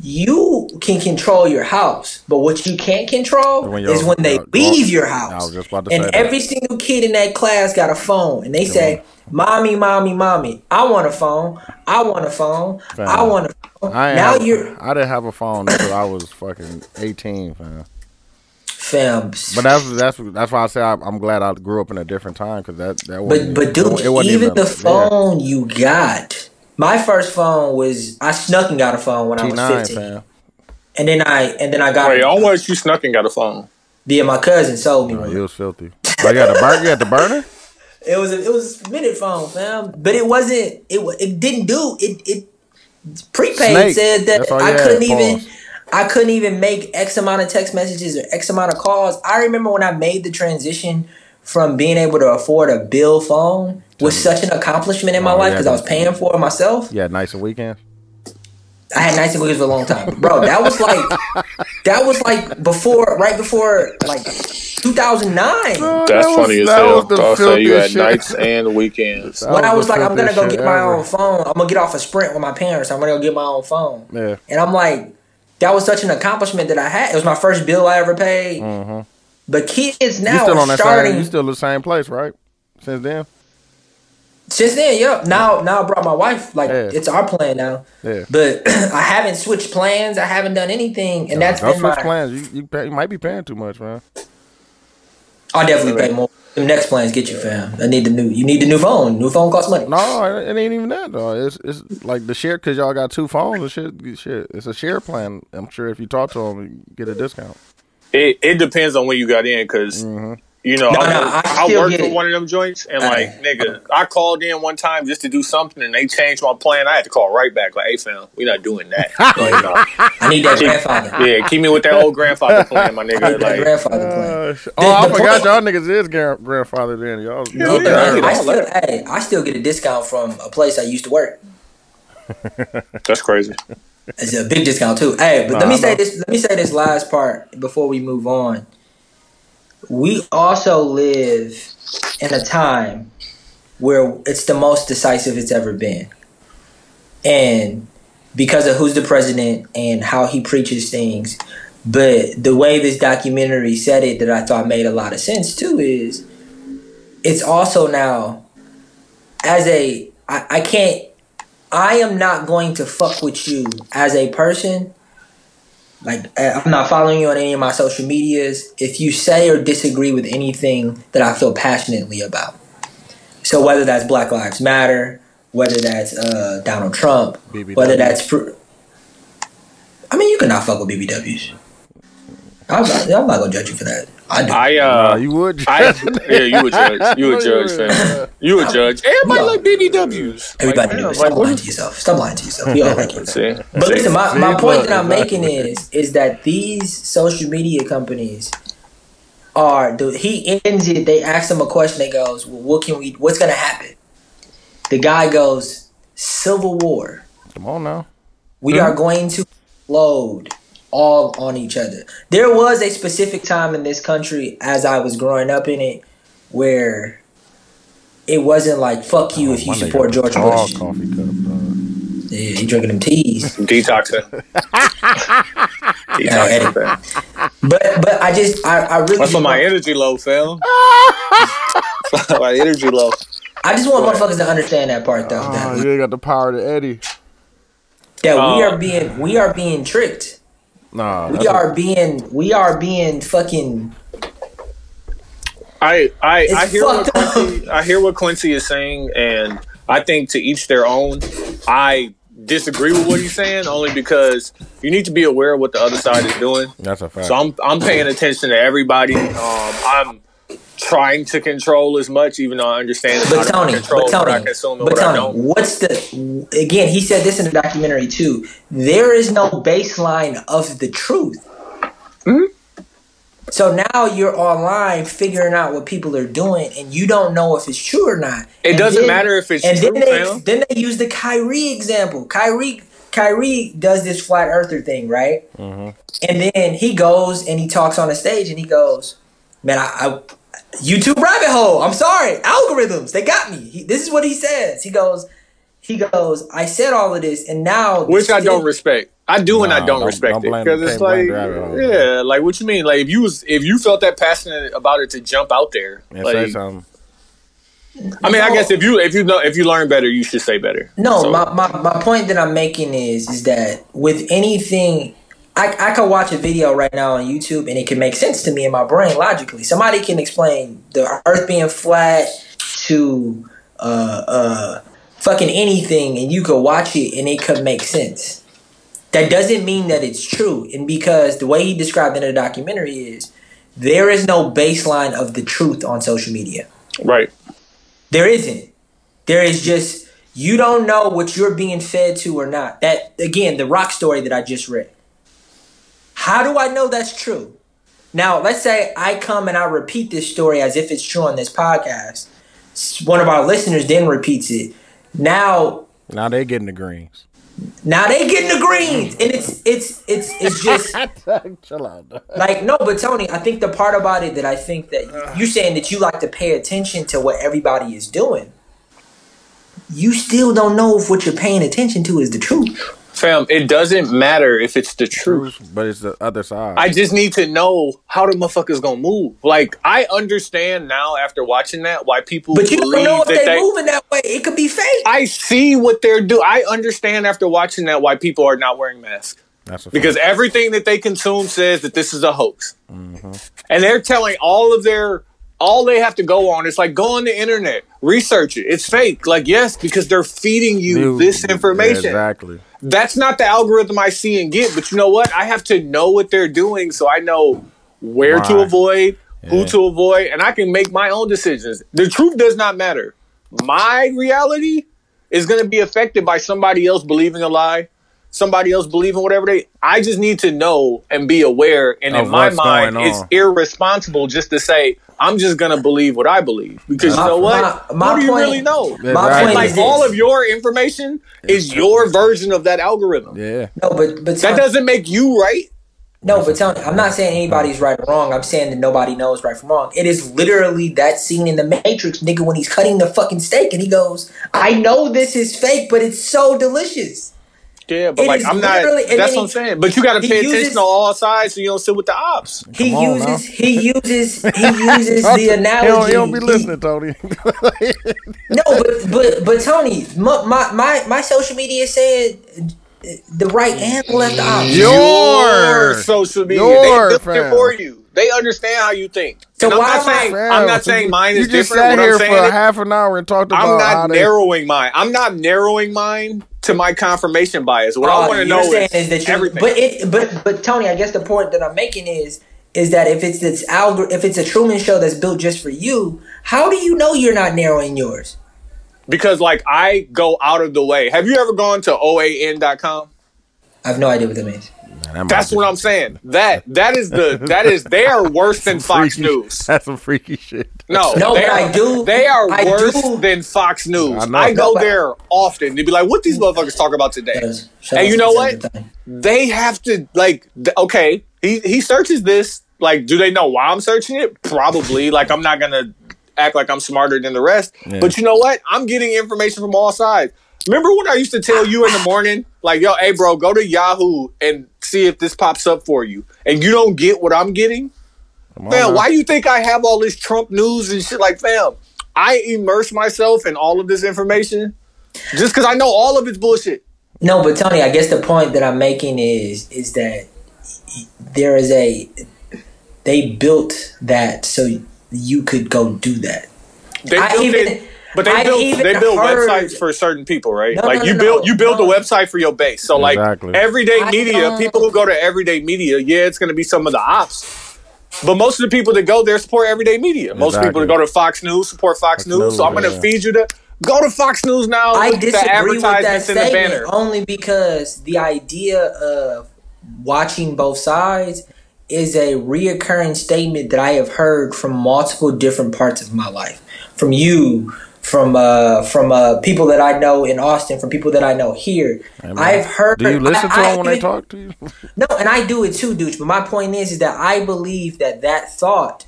you can control your house, but what you can't control When is when they leave your house. just about to And say that. every single kid in that class got a phone, and they say, "Mommy, mommy, mommy, I want a phone. I want a phone. I want a phone." I now have, you're I didn't have a phone until I was fucking 18, fam. fam. But that's that's that's why I say I, I'm glad I grew up in a different time because that that But but dude, it wasn't even the yeah, phone you got. My first phone was I snuck and got a phone when I was fifteen, fam. and then I and then I got Wait, it on what you snuck and got a phone? via my cousin sold me Oh, one. it was filthy. Oh, you had the burner? You had the burner? It was a, it was a minute phone, fam, but it wasn't. It it didn't do it. It prepaid Snake. said that That's all you I had, couldn't even. pause. I couldn't even make X amount of text messages or X amount of calls. I remember when I made the transition from being able to afford a bill phone was such an accomplishment in my Oh, life yeah, because I was paying for it myself. Yeah, had nights and weekends? I had nights and weekends for a long time, bro. That was like, that was like before, right before, like 2009. That's that was- funny as that hell. was the I'll you had shit. nights and weekends. That when I was like, I'm gonna go get my ever. own phone. I'm gonna get off a sprint with my parents. I'm gonna go get my own phone. Yeah. And I'm like, that was such an accomplishment that I had. It was my first bill I ever paid. Mm-hmm. But kids now You still are on that starting. same? You still the same place, right? Since then? Since then, yeah. Now, now I brought my wife. Like, Yeah. it's our plan now. Yeah. But I haven't switched plans. I haven't done anything, and that's Don't been my. plans. You you, pay, you might be paying too much, man. I definitely pay more. The next plans get you, fam. I need the new. You need the new phone. New phone costs money. No, it it ain't even that though. It's it's like the share because y'all got two phones and shit. Shit, it's a share plan. I'm sure if you talk to them, you get a discount. It it depends on when you got in because mm-hmm. You know No, I, no, I I, worked get for one of them joints and Uh, like nigga, I called in one time just to do something and they changed my plan. I had to call right back like, hey fam, we not doing that. Like, you know, I need that grandfather. yeah, keep me with that old grandfather plan, my I need nigga. that Like, grandfather plan. Uh, sh- oh, I the forgot point- y'all niggas is grand- grandfather then. Y'all, y'all Yeah, yeah. I still, hey, I still get a discount from a place I used to work. that's crazy. It's a big discount too. Hey, but Nah, let me say this. Let me say this last part before we move on. We also live in a time where it's the most decisive it's ever been, and because of who's the president and how he preaches things. But the way this documentary said it, that I thought made a lot of sense too, is it's also now as a I, I can't I am not going to fuck with you as a person. Like uh, I'm not following you on any of my social medias if you say or disagree with anything that I feel passionately about. So whether that's Black Lives Matter, whether that's uh, Donald Trump, BBW. whether that's pr- I mean, you cannot fuck with BBWs. I'm not, I'm not gonna judge you for that. I do. I Nah, uh, you would. I yeah, you would judge. You would judge, would. fam. You would judge. Everybody No. like BBWs. Everybody like, do fam. Stop like, what lying is- to yourself. Stop lying to yourself. We all like it. See, But see? listen, my, my point that I'm making is is that these social media companies are. the- He ends it. They ask him a question. They goes, well, "What can we? What's gonna happen?" The guy goes, "Civil war. Come on now. We are going to load all on each other." There was a specific time in this country, as I was growing up in it, where it wasn't like "fuck you" oh, if you support George Bush. coffee cup. dog. Yeah, he drinking them teas. Detoxing. Yeah, Detoxing, fam. But but I just I, I really That's just why my energy low, fam. my energy low. I just want motherfuckers to understand that part though. Oh, that you ain't got the power to Eddie. that we Oh. are being we are being tricked. Nah, We that's a- are being we are being fucking I I, I hear what fucked. Quincy, I hear what Quincy is saying, and I think to each their own. I disagree with what he's saying only because you need to be aware of what the other side is doing. That's a fact. So I'm I'm paying attention to everybody. Um, I'm trying to control as much, even though I understand it's but Tony, control but I Tony, consume and but Tony, what's the again? He said this in the documentary too. There is no baseline of the truth. Hmm? So now you're online figuring out what people are doing, and you don't know if it's true or not. It And doesn't then- matter if it's and true, then they fam. then they use the Kyrie example. Kyrie Kyrie does this flat earther thing, right? Mm-hmm. And then he goes and he talks on a stage and he goes, "Man, I, I YouTube rabbit hole. I'm sorry, algorithms. They got me." He, this is what he says. He goes, he goes, "I said all of this, and now Which I don't respect. I do and I don't, don't- respect don't it because it's like, the rabbit hole. yeah, like what you mean? Like if you was if you felt that passionate about it to jump out there, and say like something. I mean, I guess if you if you know if you learn better, you should say better. No, So- my, my, my point that I'm making is is that with anything, I, I could watch a video right now on YouTube and it can make sense to me in my brain logically. Somebody can explain the Earth being flat to uh, uh, fucking anything, and you could watch it and it could make sense. That doesn't mean that it's true, and because the way he described it in the documentary is there is no baseline of the truth on social media. right. There isn't. There is just you don't know what you're being fed to or not. That again, the rock story that I just read. How do I know that's true? Now, let's say I come and I repeat this story as if it's true on this podcast. One of our listeners then repeats it. Now, Now they getting the greens. now they getting the greens, and it's it's it's it's just Chill out. like no, but Tony, I think the part about it that I think that you're saying that you like to pay attention to what everybody is doing. You still don't know if what you're paying attention to is the truth. Fam, it doesn't matter if it's the truth. Truth, but it's the other side. I just need to know how the motherfuckers gonna move. Like I understand now after watching that why people But you don't believe know if that they they. moving that way. It could be fake. I see what they're doing. I understand after watching that why people are not wearing masks That's a because fact. everything that they consume says that this is a hoax, Mm-hmm. and they're telling all of their all they have to go on. It's like go on the internet, research it. It's fake. Like yes, because they're feeding you New- this information. Exactly. That's not the algorithm I see and get. But you know what? I have to know what they're doing so I know where to Why? avoid, who to avoid, and I can make my own decisions. The truth does not matter. My reality is going to be affected by somebody else believing a lie, somebody else believing whatever they. I just need to know and be aware. And Of in my mind, it's irresponsible just to say I'm just going to believe what I believe because you know what? my- my what do you point- really know? My Exactly. point Like is this. all of your information is your version of that algorithm. Yeah. no, but but That Tony, doesn't make you right. no, but Tony, I'm not saying anybody's right or wrong. I'm saying that nobody knows right from wrong. It is literally that scene in the Matrix, nigga, when he's cutting the fucking steak and he goes, "I know this is fake, but it's so delicious." Yeah, but It like I'm not. literally- That's what I'm saying. But you got to pay uses- attention to all sides so you don't sit with the ops. He Come on uses he uses he uses the He analogy. don't, he don't be He- listening, Tony. No, but but but Tony, my my my, my social media said the right and the left option. Your- social media. your they built for you. They understand how you think. So And I'm why not am I- saying Fam, I'm not so saying you- mine you just different. sat What here I'm saying for a half an hour and talked about I'm how not they- narrowing mine. I'm not narrowing mine to my confirmation bias. What I want to know saying is, that you, everything. But it, but but Tony, I guess the point that I'm making is is that if it's this algor- if it's a Truman Show that's built just for you, how do you know you're not narrowing yours? because like I go out of the way. Have you ever gone to oan.com? I have no idea what that means. Man, that That's what I'm saying. That that is the that is they are worse than some Fox freaky- News. That's some freaky shit. No, No, they but are, I do- They are I worse do- than Fox News. I know. I, go No, there often to be like, "What these motherfuckers talk about today?" Shout- shout And you know what? second thing. They have to like. th- Okay, he he searches this. Like, do they know why I'm searching it? Probably. Like, I'm not gonna act like I'm smarter than the rest. Yeah. But you know what? I'm getting information from all sides. Remember when I used to tell you in the morning, like, yo, hey, bro, go to Yahoo and see if this pops up for you, and you don't get what I'm getting? Come on Fam, now. why you think I have all this Trump news and shit? Like, fam, I immerse myself in all of this information just because I know all of it's bullshit. No, but Tony, I guess the point that I'm making is is that there is a they built that so you could go do that. They I built even- it, but they I built even they build heard- websites for certain people, right? No, like no, you build no, you build no. a website for your base. So Exactly. like everyday I media, know. people who go to everyday media, yeah, it's going to be some of the ops. But most of the people that go there support everyday media. Most Exactly. people that go to Fox News support Fox, Fox News. News, So I'm going to yeah. feed you the go to Fox News now. I with the disagree with that advertisements and the statement banner. only because the idea of watching both sides is a reoccurring statement that I have heard from multiple different parts of my life. From you, from uh, from uh, people that I know in Austin, from people that I know here. Hey, man, I've heard. Do you listen to I- I them when they talk to you? No, and I do it too, dude. But my point is, is that I believe that that thought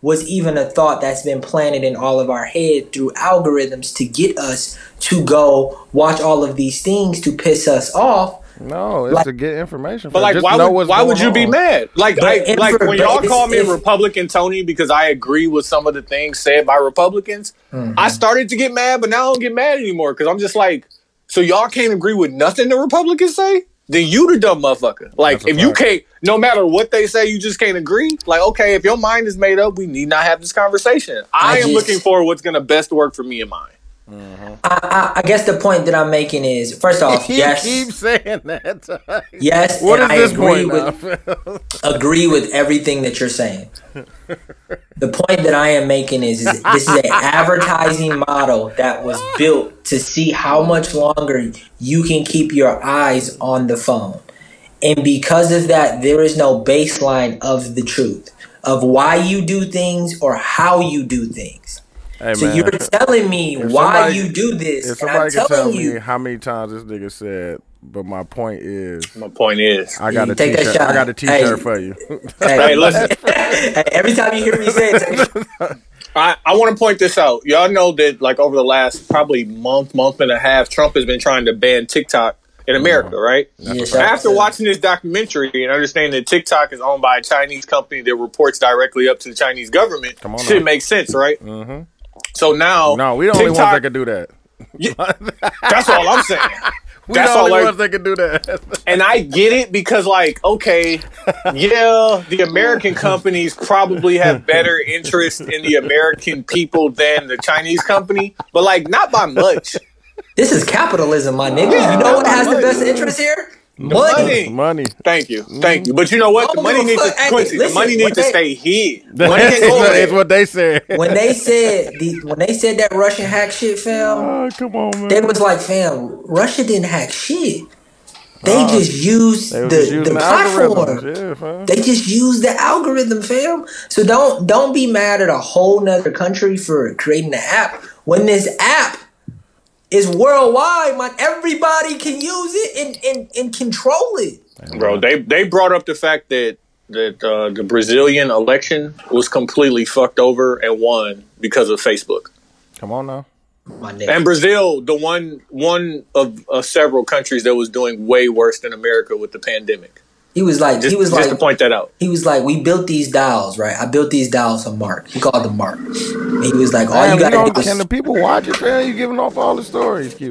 was even a thought that's been planted in all of our head through algorithms to get us to go watch all of these things to piss us off. No, it's Like- to get information. But like, Just why know would what's why would going you be mad? Like, But I, if- like when y'all call me Republican Tony because I agree with some of the things said by Republicans, Mm-hmm. I started to get mad, but now I don't get mad anymore because I'm just like, so y'all can't agree with nothing the Republicans say? Then you the dumb motherfucker. Like, That's a if you can't, no matter what they say, you just can't agree. Like, okay, if your mind is made up, we need not have this conversation. I, I am just- looking for what's gonna best work for me and mine. Mm-hmm. I, I, I guess the point that I'm making is, first off, You yes, keep saying that. yes, What and is I this agree point with agree with everything that you're saying. the point that I am making is, is this is an advertising model that was built to see how much longer you can keep your eyes on the phone. And because of that, there is no baseline of the truth of why you do things or how you do things. Hey, So man. you're telling me If why somebody- you do this, If and somebody I'm can tell telling me you. how many times this nigga said, but my point is, My point is, I got a take t-shirt. shot. I got a t-shirt Hey. for you. Hey, Hey, listen. hey, every time you hear me say it, I, I want to point this out. Y'all know that like over the last probably month, month and a half, Trump has been trying to ban TikTok in America, right? Yes, After watching this documentary and understanding that TikTok is owned by a Chinese company that reports directly up to the Chinese government, Come on shit now. makes sense, right? Mm-hmm. So now, no, we the only ones that can do that. That's all I'm saying. We That's the all only I- ones that can do that. And I get it because, like, okay, yeah, the American companies probably have better interest in the American people than the Chinese company, but like, not by much. This is capitalism, my nigga. You know what has the best interest here? Money. money. Money. Thank you, mm-hmm. thank you. But you know what? The money needs to fuck, hey, Quincy. The listen, money when needs to they- stay hid. Money can't go over It's what they said. When they said the when they said that Russian hack shit, fam, Oh, come on, man. they was like, fam, Russia didn't hack shit. They just used They was the, just the using the platform. algorithms. Yeah, fam. They just used the algorithm, fam. So don't don't be mad at a whole nother country for creating an app when this app is worldwide, man. Everybody can use it and, and, and control it. Bro, they they brought up the fact that that uh, the Brazilian election was completely fucked over and won because of Facebook. Come on now. My. And Brazil, the one one of uh, several countries that was doing way worse than America with the pandemic. He was like, Just, he was just like, to point that out. he was like, we built these dials, right? I built these dials for Mark. He called them Mark. And he was like, all Damn, you you gotta don't- is can the people watch it, man? You giving off all the stories, Q.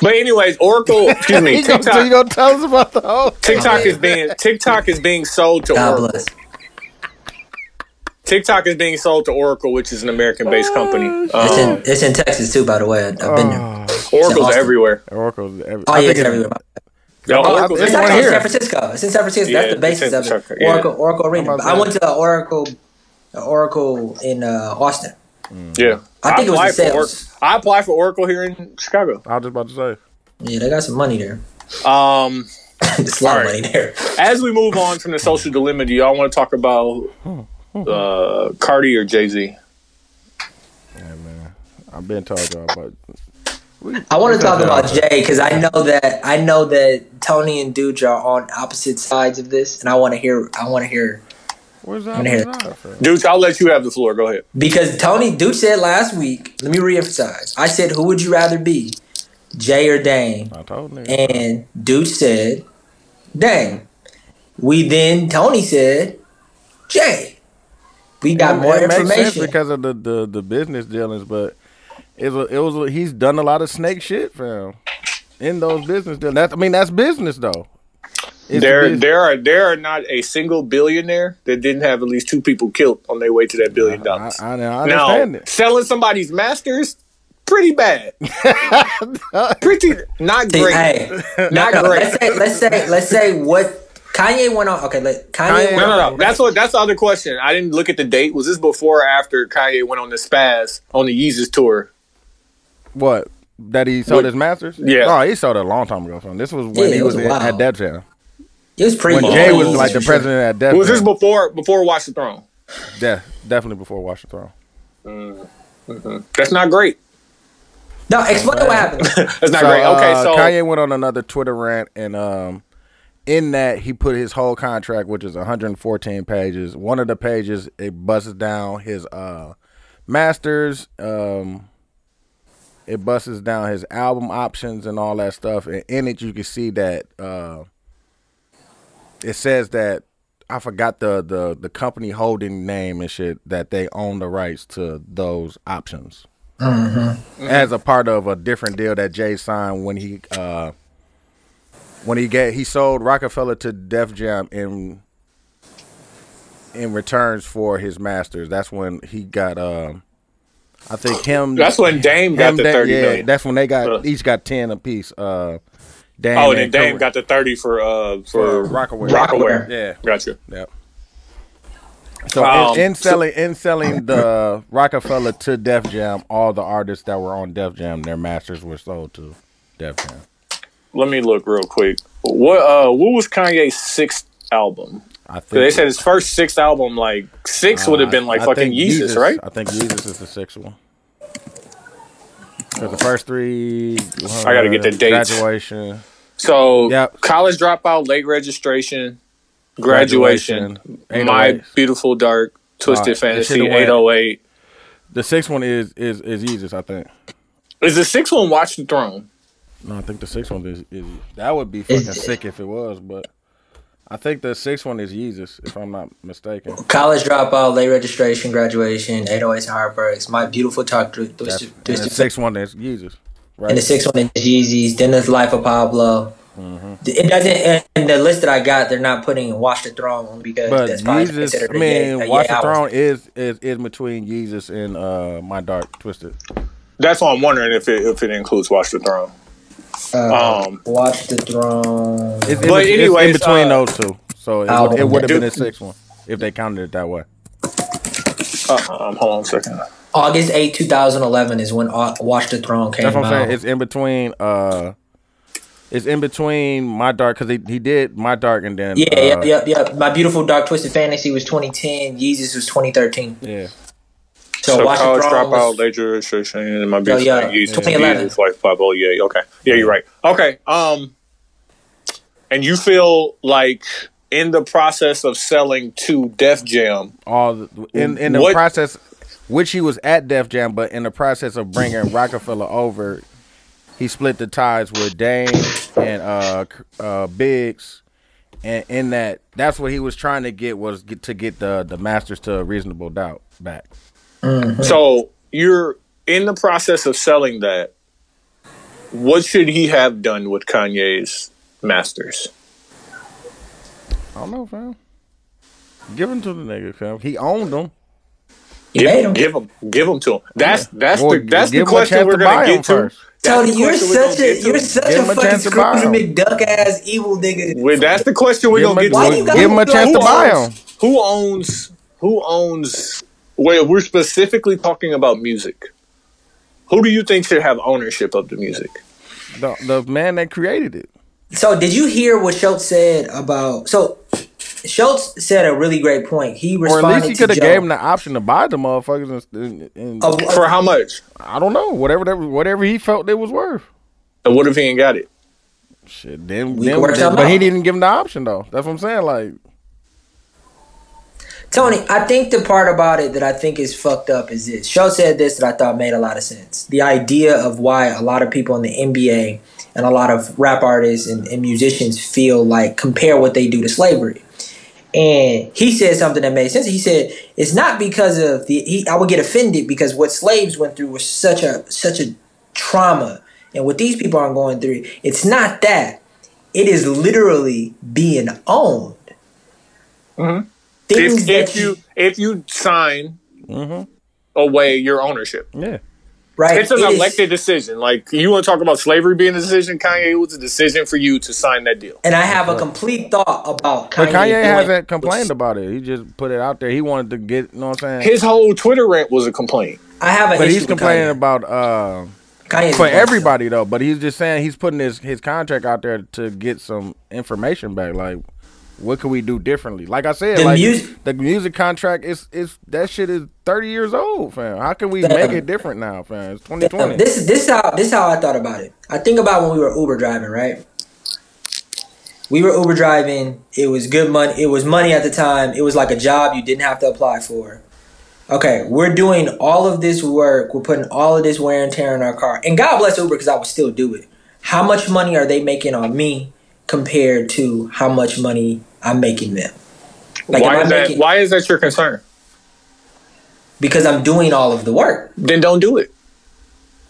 But anyways, Oracle, excuse me, you gonna, TikTok, you gonna tell us about the whole? TikTok is being TikTok is being sold to God Oracle. bless. TikTok is being sold to Oracle, which is an American-based company. It's Um, in it's in Texas too, by the way. I, I've been there. Oracle's everywhere. Oracle's every, Oh yeah, it's everywhere. Yeah, Oh, Oracle's It's It's actually in here. San Francisco. It's in San Francisco. Yeah, That's the basis of it. Francisco, yeah. Oracle, Oracle Arena. I'm about I to went to Oracle, Oracle in uh, Austin. Yeah, I think it was applied the for sales. Oracle. I applied for Oracle here in Chicago. I was just about to say. Yeah, they got some money there. Um, There's a lot of money there. as we move on from the social dilemma, do y'all want to talk about uh, Cardi or Jay Z? Yeah, man. I've been told y'all, but we, I want to talk about y'all. Jay because I know that I know that Tony and Dude are on opposite sides of this, and I want to hear. I want to hear Where's I'm here. that? from? Dudes, I'll let you have the floor. Go ahead. because Tony Dude said last week. Let me reemphasize. I said, "Who would you rather be, Jay or Dame?" I told niggas. And Dude said, Dame. We then, Tony said, Jay. We got It- more it makes sense information. because of the, the, the business dealings, but it was it was he's done a lot of snake shit for him in those business dealings. That's, I mean, that's business though. It's there, business. there are there are not a single billionaire that didn't have at least two people killed on their way to that billion dollars. I, I now, understand it. selling somebody's masters, pretty bad. pretty not See, great. Hey, Not no, great. let's say, let's say, let's say what Kanye went on. Okay, let Kanye. Kanye- went No, no, on- no. That's what. That's the other question. I didn't look at the date. Was this before or after Kanye went on the spaz on the Yeezus tour? What that he sold What- his masters? Yeah. Oh, he sold it a long time ago. Son. This was when Yeah, he was, was in, at Def Jam. It was pretty. When Jay was like the president at Def Was this Jam. before before Watch the Throne? Yeah, definitely before Watch the Throne. That's not great. No, explain what happened. That's not So, great. Okay, uh, so Kanye went on another Twitter rant, and um, in that he put his whole contract, which is 114 pages. One of the pages it busts down his uh, masters. Um, it busts down his album options and all that stuff, and in it you can see that uh, it says that I forgot the the the company holding name and shit that they own the rights to those options as a part of a different deal that Jay signed when he uh when he get he sold Rockefeller to Def Jam in in returns for his masters. That's when he got um I think him that's when Dame got the Da- thirty yeah, million. that's when they got Uh. each got ten apiece. Uh Dame Oh, and then and Dame Cor- got the thirty for uh for for Rocawear. Rocawear. Yeah. Gotcha. Yep. So Um, in, in so- selling in selling the Rockefeller to Def Jam, all the artists that were on Def Jam, their masters were sold to Def Jam. Let me look real quick. What uh what was Kanye's sixth album? I 'Cause think They said his first sixth album, like six, would have been like I fucking think Yeezus, right? I think Yeezus is the sixth one. Because the first three, I gotta get the uh, dates. Graduation, So Yep. college dropout, late registration, graduation, Graduation, my beautiful dark, twisted Alright, this fantasy, eight oh eight. The sixth one is is is Yeezus, I think. Is the sixth one Watch the Throne? No, I think the sixth one is, is that would be fucking Is- sick if it was, but I think the sixth one is Yeezus, if I'm not mistaken. College dropout, late registration, graduation, 808s and heartbreaks. My beautiful talk. Twisted, That's, and the twisted sixth one is Yeezus, right? And the sixth one is Yeezus. Then there's Life of Pablo. Mm-hmm. It doesn't. In the list that I got, they're not putting Watch the Throne because But that's probably Yeezus, considered mean, Ye- a Watch the. Throne is, is is between Yeezus and uh, My Dark Twisted. That's why I'm wondering if it if it includes Watch the Throne. Uh, Um, Watch the Throne. It's, in, But anyway, it's in between uh, those two, so it, would, it would have been Dude. the sixth one if they counted it that way. uh, um, hold on a second. August 8, 2011 is when Watch the Throne came That's what I'm out. saying. It's in between. Uh, it's in between My Dark because he, he did My Dark and then yeah, uh, yep, yep, yep. My Beautiful Dark Twisted Fantasy was 2010. Yeezus was 2013. yeah. So, So, Watch the college dropout, was, late registration, and my Oh, business. yeah, like, Yeezus, 2011. Yeezus, like five oh yeah, okay, yeah, you're right. Okay, um, and you feel like in the process of selling to Def Jam, all the, in in the What- process, which he was at Def Jam, but in the process of bringing Rockefeller over, he split the ties with Dame and uh, uh, Biggs, and in that, that's what he was trying to get was get to get the the masters to a reasonable doubt back. Mm-hmm. So you're in the process of selling that. What should he have done with Kanye's masters? I don't know, fam. Give them to the nigga, fam. He owned them. He made 'em. Give them, give them to him. That's that's Well, the that's the give him a question we're to gonna 'em get to. Tony, you're question we're gonna such a get to. you're such a him a fucking chance to buy Scrooge 'em. McDuck ass evil nigga. Wait, that's the question we're gonna get to. give him a chance to buy all them. Who owns? Who owns? Wait, we're specifically talking about music. Who do you think should have ownership of the music? The, the man that created it. So did you hear what Schultz said about? So Schultz said a really great point. He responded. Or at least he could have Joe. gave him the option to buy the motherfuckers. And, and, and Of- For how much? I don't know, whatever that, whatever he felt it was worth. And what if he ain't got it? Shit, then, We then can work something but he didn't give him the option though. That's what I'm saying. Like, Tony, I think the part about it that I think is fucked up is this. Show said this that I thought made a lot of sense. The idea of why a lot of people in the NBA and a lot of rap artists and, and musicians feel like compare what they do to slavery. And he said something that made sense. He said it's not because of the. He, I would get offended because what slaves went through was such a such a trauma, and what these people are going through. It's not that. It is literally being owned. Mhm. Things If, that if you if you sign away your ownership, yeah, right, it's an it is- elected decision. Like you want to talk about slavery being a decision, Kanye it was a decision for you to sign that deal. And I have a complete thought about Kanye. but Kanye doing- hasn't complained about it. He just put it out there. He wanted to get, you know what I'm saying? His whole Twitter rant was a complaint. I have an but issue he's complaining Kanye. about uh, Kanye's for everybody though. But he's just saying he's putting his his contract out there to get some information back. Like, what can we do differently? Like I said, The like music- the music contract is is that shit is thirty years old, fam. How can we make it different now, fam? It's twenty twenty. This is this how this how I thought about it. I think about when we were Uber driving, right? We were Uber driving. It was good money. It was money at the time. It was like a job you didn't have to apply for. Okay, we're doing all of this work. We're putting all of this wear and tear in our car. And God bless Uber because I would still do it. How much money are they making on me compared to how much money I'm making them? Like, why is that? making- Why is that your concern? Because I'm doing all of the work. Then don't do it.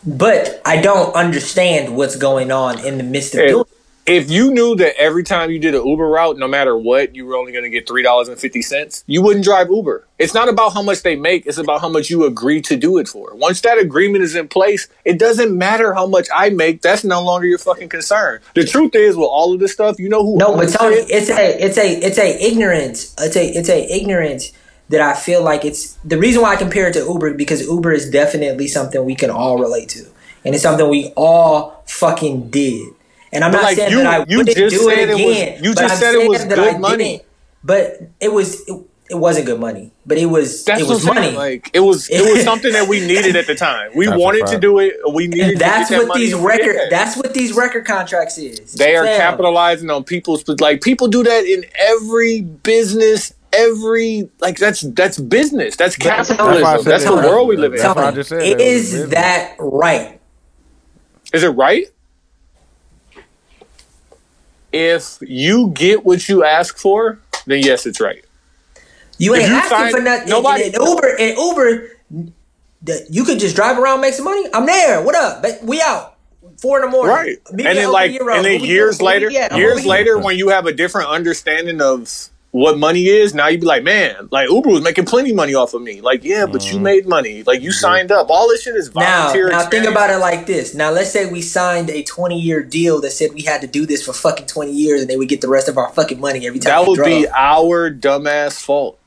But I don't understand what's going on in the midst of If, doing if you knew that every time you did an Uber route, no matter what, you were only going to get three dollars and fifty cents, you wouldn't drive Uber. It's not about how much they make; it's about how much you agree to do it for. Once that agreement is in place, it doesn't matter how much I make. That's no longer your fucking concern. The truth is, with all of this stuff, you know who No, but Tony, it? it's a it's a it's a ignorance. It's a it's a ignorance that I feel like it's the reason why I compare it to Uber because Uber is definitely something we can all relate to, and it's something we all fucking did. And I'm But, not like, saying you- that I you wouldn't just do it said it was- again. you but just I'm said it was that good I money. But it was it, it wasn't good money, but it was That's it was what saying. money. Like it was, it was something that we needed at the time. We That's wanted to do it. We needed. and that's to get that what money these record yeah. that's what these record contracts is. They are Fam. capitalizing on people's like people do that in every business, every like that's that's business. That's That's why capitalism. said That's it. the world we live in. That's what I just said. Is that right? Is it right? If you get what you ask for, then yes, it's right. You ain't you asking find- for nothing. nobody- in, Uber, in Uber, the, you could just drive around, make some money. I'm there. What up? We out. Four in the morning. Right. Meet and then like and then years later, years later when you have a different understanding of what money is, now you'd be like, man, like Uber was making plenty money off of me. Like, yeah, but you mm-hmm. made money. Like you mm-hmm. signed up. All this shit is Now, volunteer. now think experience. about it like this. Now, let's say we signed a 20 year deal that said we had to do this for fucking 20 years and they would get the rest of our fucking money every time That we would drove. be our dumbass fault.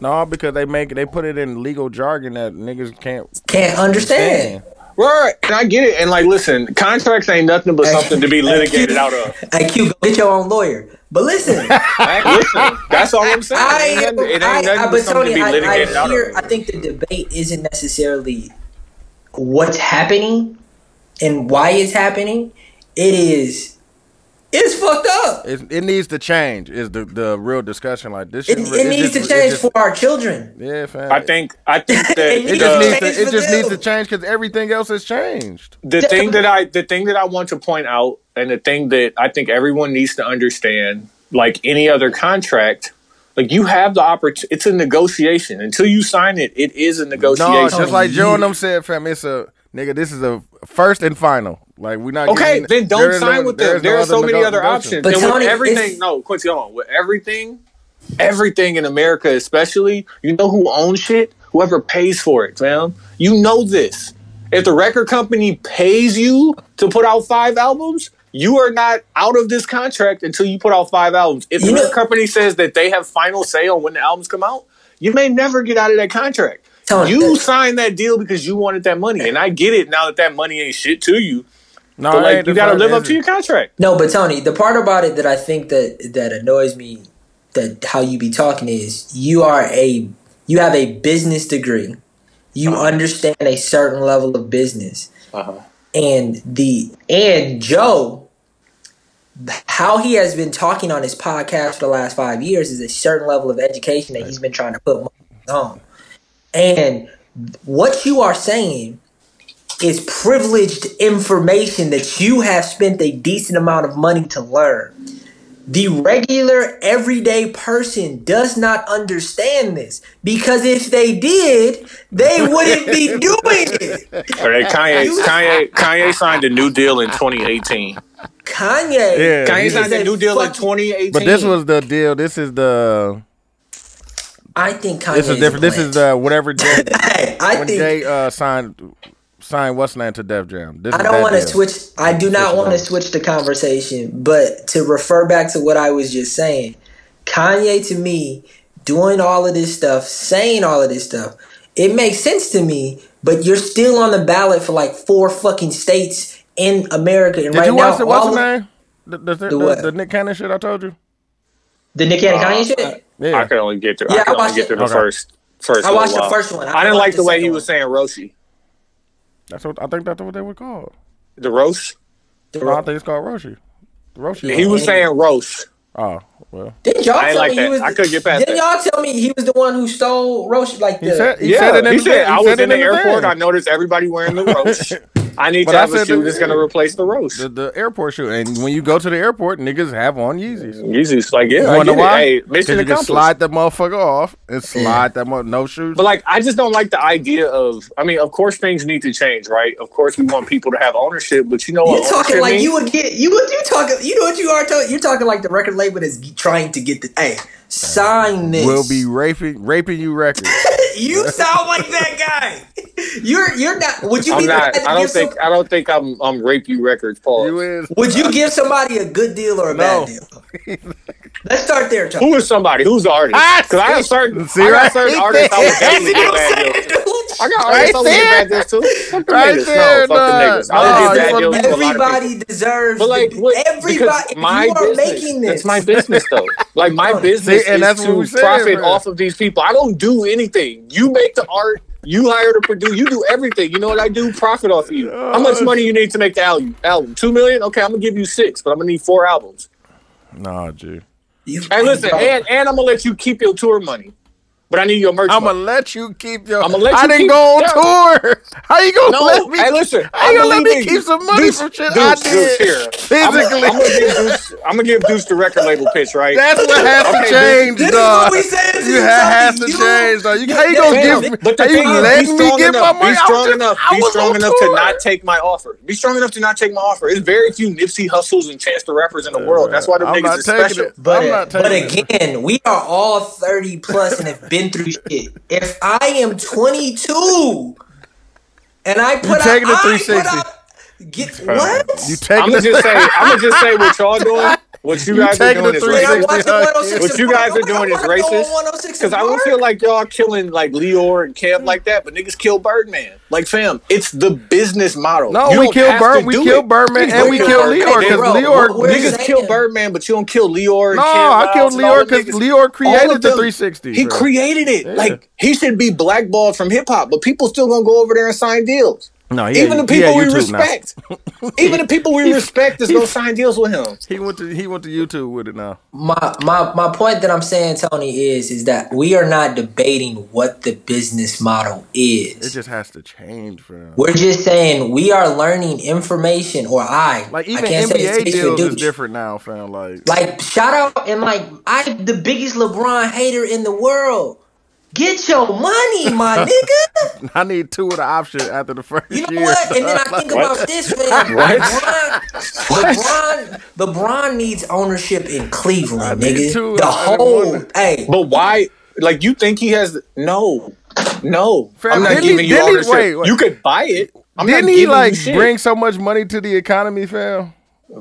No, because they make they put it in legal jargon that niggas can't Can't understand. stand. Right. And I get it. And like, listen, contracts ain't nothing but something to be litigated out of. Hey, Q, go get your own lawyer. But listen. Listen, that's all I'm saying. I, it ain't nothing, it ain't I, nothing I, but but something Tony, to be I, litigated I out hear. of. I think the debate isn't necessarily what's happening and why it's happening. It is. It's fucked up. It, it needs to change. Is the the real discussion like this? It, shouldn't- it needs just- to change just- for our children. Yeah, fam. I think I think that It it just needs to it just them. needs to change because everything else has changed. the thing that I the thing that I want to point out and the thing that I think everyone needs to understand like any other contract, like you have the opportunity. It's a negotiation. Until you sign it, it is a negotiation. No, just like oh, Joe and them said, fam, it's a nigga. This is a first and final. Like we're not. Okay, getting- then don't sign no- with them. is There no are so many other options. But and with Tony, everything, it's- no, Quincy, hold on. With everything, everything in America, especially, you know who owns shit? Whoever pays for it, man. You know this. If the record company pays you to put out five albums, you are not out of this contract until you put out five albums. If the You record company says that they have final say on when the albums come out, you may never get out of that contract. Tony, you that- signed that deal because you wanted that money, and I get it now that that money ain't shit to you. No, But like, you got to live up to your contract. No, but Tony, the part about it that I think that that annoys me that how you be talking is you are a you have a business degree. You understand a certain level of business. Uh-huh. And the and Joe how he has been talking on his podcast for the last five years is a certain level of education that he's been trying to put on. And what you are saying is privileged information that you have spent a decent amount of money to learn. The regular everyday person does not understand this because if they did, they wouldn't be doing it. All right, Kanye, Kanye, Kanye signed a new deal in 2018. Kanye, Yeah, Kanye signed a new deal in 2018. But this was the deal. This is the. I think Kanye This is different. This is the whatever Jay, Hey, I when think Jay uh, signed signed what's name to Def Jam. This I don't want to switch. I do not want to switch the conversation, but to refer back to what I was just saying, Kanye to me doing all of this stuff, saying all of this stuff, it makes sense to me. But you're still on the ballot for like four fucking states in America, and Did right you watch now, the what's the name? The, the, the, The the, Nick Cannon shit I told you. the Nick Cannon Uh, Kanye shit. Yeah. I could only get through. Yeah, I could I watched only get it. the Okay. first. First, I watched the while. first one. I I, didn't like the the way he one. was saying Roshe. That's what I think. That's what they were called. The roast. No, I think it's called Roshe. The Roshe. He was saying roast. Oh well. Didn't y'all I ain't tell like me he was? I couldn't get past Didn't that. y'all tell me he was the one who stole Roshe? Like He the said. He yeah, said it in he the said thing. I was in the the airport. I noticed everybody wearing the roast. I need But to I have a said shoe the- that's going to replace the roast. The, the airport shoe, and when you go to the airport, niggas have on Yeezys. Yeezy's like, yeah, You I wanna get know it. why? Hey, 'Cause mission you can slide that motherfucker off and slide that mo- no shoes. But like, I just don't like the idea of. I mean, of course, things need to change, right? Of course, we want people to have ownership, but you know what? You're talking like means? you would get you would you talking you know what you are talking you're talking like the record label is trying to get the hey sign this We'll be raping raping you records. you sound like that guy you're you're not would you I'm be the not. guy I don't think. some- I don't think I'm. I'm rape you records, Paul. you is. would you give somebody a good deal or a No. bad deal let's start there Chuck. Who is somebody? Who's the artist? Ah, Because I got certain. see, I got certain there. artists. I would definitely See get what I'm bad saying, deals. Dude? I got Right artists. I would get there. bad too. Fuck the Right niggas. there, no, fuck the niggas. I No, would you get bad wanna deals be- to a lot of people. everybody deserves But like, what, everybody my you are business, making this That's my business, though. Like my See, business and is that's to we profit man. off of these people. I don't do anything. You make the art. You hire to produce. You do everything. You know what I do? Profit off of you. How much oh, money you need to make the album? Album two million? Okay, I'm gonna give you six, but I'm gonna need four albums. Nah, G. You- Hey, listen, and and I'm gonna let you keep your tour money, but I need your merch. I'm gonna let you keep your. I'ma let I didn't keep- go on yeah. tour. How you gonna No, let me? hey, listen. How you gonna let me keep some money Deuce, from shit Deuce, I Deuce, did here. I'm physically? gonna give Deuce. I'm gonna give Deuce the record label pitch, right? That's what has to change, this is dog. what we said You you, ha- has to You- change, dog. You, you- how you that- gonna man, give me? But the How you thing is, letting be me strong get my enough. money? Be strong just- enough. Be strong on enough to not take my offer. Be strong enough to not take my offer. It's very few Nipsey Hustles and Chance the Rappers in the world. That's why the I'm niggas not is special. But, but again, we are all 30 plus and have been through shit. If I am 22 and I put out, taking the I 360. put out, get what? You taking I'm gonna the just say. I'm gonna just say what y'all doing. What you You guys are doing is Wait, I'm 360 racist. watching huh, 106 What you guys are doing is I wanna go on racist. Because I don't feel like y'all killing like Lyor and Kev like that, but niggas kill Birdman. Like fam, it's the business model. No, You we don't killed have Bird. We do killed it. Birdman and we kill Lyor because Lyor. Niggas kill Birdman, but you don't kill Lyor. No, I Miles killed Lyor because. Lyor created the 360. He created it. Like he should be blackballed from hip hop, but people still gonna go over there and sign deals. No, he Even had- the people had we respect, even the people we respect, is gonna sign deals with him. He went to he went to YouTube with it now. my my my point that I'm saying, Tony, is is that we are not debating what the business model is. It just has to change for him. We're just saying we are learning information, or I Like I even can't say NBA it's deals is different now, fam. Like Like shout out and like I'm the biggest LeBron hater in the world. Get your money, my nigga. I need two of the options after the first You know year. what? And then I think about this, man. What? LeBron, LeBron, LeBron needs ownership in Cleveland, need nigga. two. The I whole, want hey, But why? Like you think he has? No, no. Fam, I'm not didn't he- giving you didn't he- ownership. wait, wait. You could buy it. I'm Didn't not he like bring so much money to the economy, fam?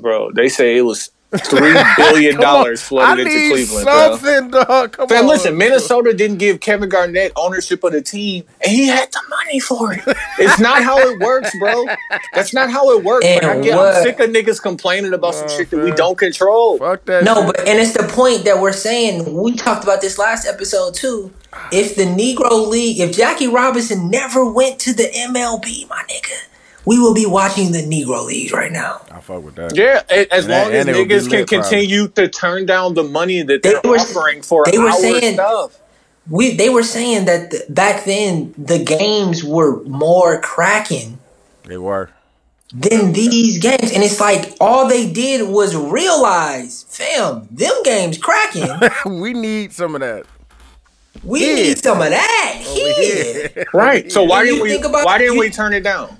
bro? They say it was three billion Come on. dollars flooded I into need Cleveland, bro. something, dog. Come Fam, on. listen, Minnesota didn't give Kevin Garnett ownership of the team, and he had the money for it. It's not how it works, bro. That's not how it works. Like, I get, what- I'm sick of niggas complaining about some Oh, shit that we don't control. Fuck that. No, shit. but and it's the point that we're saying. We talked about this last episode too. If the Negro League, if Jackie Robinson never went to the MLB, my nigga, we will be watching the Negro League right now. I fuck with that. Yeah, a- as And long that- as and it would be niggas can lit, probably. continue to turn down the money that They they're were- offering for they were our saying- stuff. We they were saying that the, back then the games were more cracking They were. than these games, and it's like all they did was realize, fam, them games cracking. we need some of that. We Yeah. need some of that Over here. here. Right. So why didn't we? think about- why didn't we turn it down?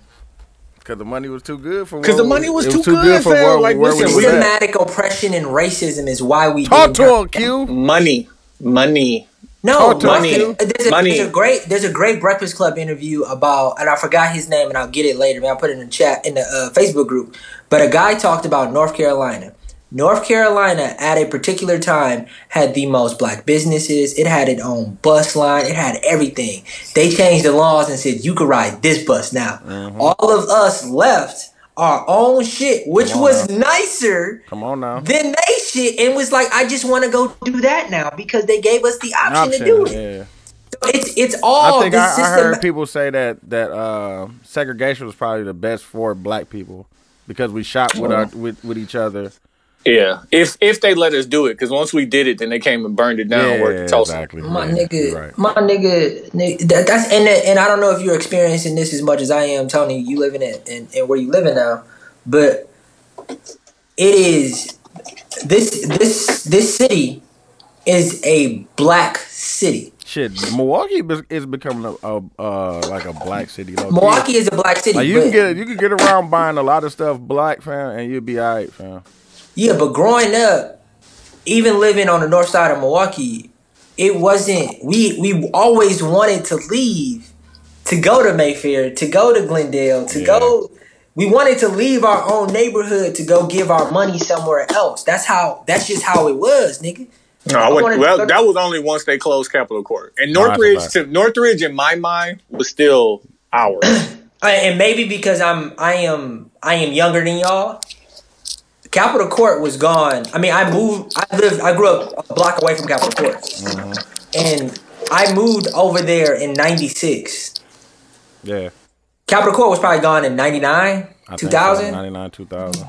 Because the money was too good for. Because the money was it too good, for fam. where, Like, where listen, we we- at. Systematic oppression and racism is why we Talk didn't to him, Q. Money, money. No, Talk Money. There's a, Money. there's a great there's a great Breakfast Club interview about, and I forgot his name, and I'll get it later. Man, I'll put it in the chat in the uh, Facebook group. But a guy talked about North Carolina. North Carolina at a particular time had the most black businesses. It had its own bus line. It had everything. They changed the laws and said you could ride this bus now. All of us left our own shit, which was now. nicer Come on now. then they shit and was like, I just want to go do that now because they gave us the option, to do it. yeah. It's it's all I think I, I heard people say that that uh, segregation was probably the best for black people because we shot with our with, with each other. Yeah. If if they let us do it, because once we did it, then they came and burned it down. yeah, worked in Tulsa. exactly. my Yeah, nigga, right. my nigga, nigga that, that's and and I don't know if you're experiencing this as much as I am, Tony. You living it and, and where you living now, but it is this this this city is a black city. Shit, Milwaukee is becoming a, a uh, like a black city. low-key. Milwaukee is a black city. Like you but- can get you can get around buying a lot of stuff black, fam, and you'll be alright, fam. Yeah, but growing up, even living on the north side of Milwaukee, it wasn't. We we always wanted to leave to go to Mayfair, to go to Glendale, to Yeah. go. We wanted to leave our own neighborhood to go give our money somewhere else. That's how. That's just how it was, nigga. No, I I went, well, to- that was only once they closed Capitol Court. And No, that's a Northridge, fact. to, Northridge, in my mind, was still ours. Uh, and maybe because I'm I am I am younger than y'all. Capitol Court was gone. I mean, I moved. I lived. I grew up a block away from Capitol Court, mm-hmm. and I moved over there in '96. Yeah, Capitol Court was probably gone in '99, I think 2000, ninety nine, two thousand.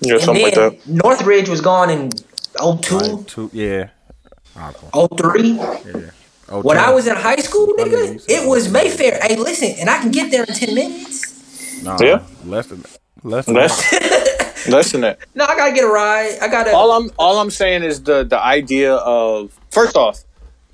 yeah, and then Northridge was gone in 02, Like two, yeah. Awful. 03. Yeah. Oh, When. I was in high school, nigga, it was Mayfair. Hey, listen, and I can get there in 10 minutes. Nah, Yeah. less than less than Less, than that. No, I gotta get a ride. I gotta. All I'm all I'm saying is the the idea of first off,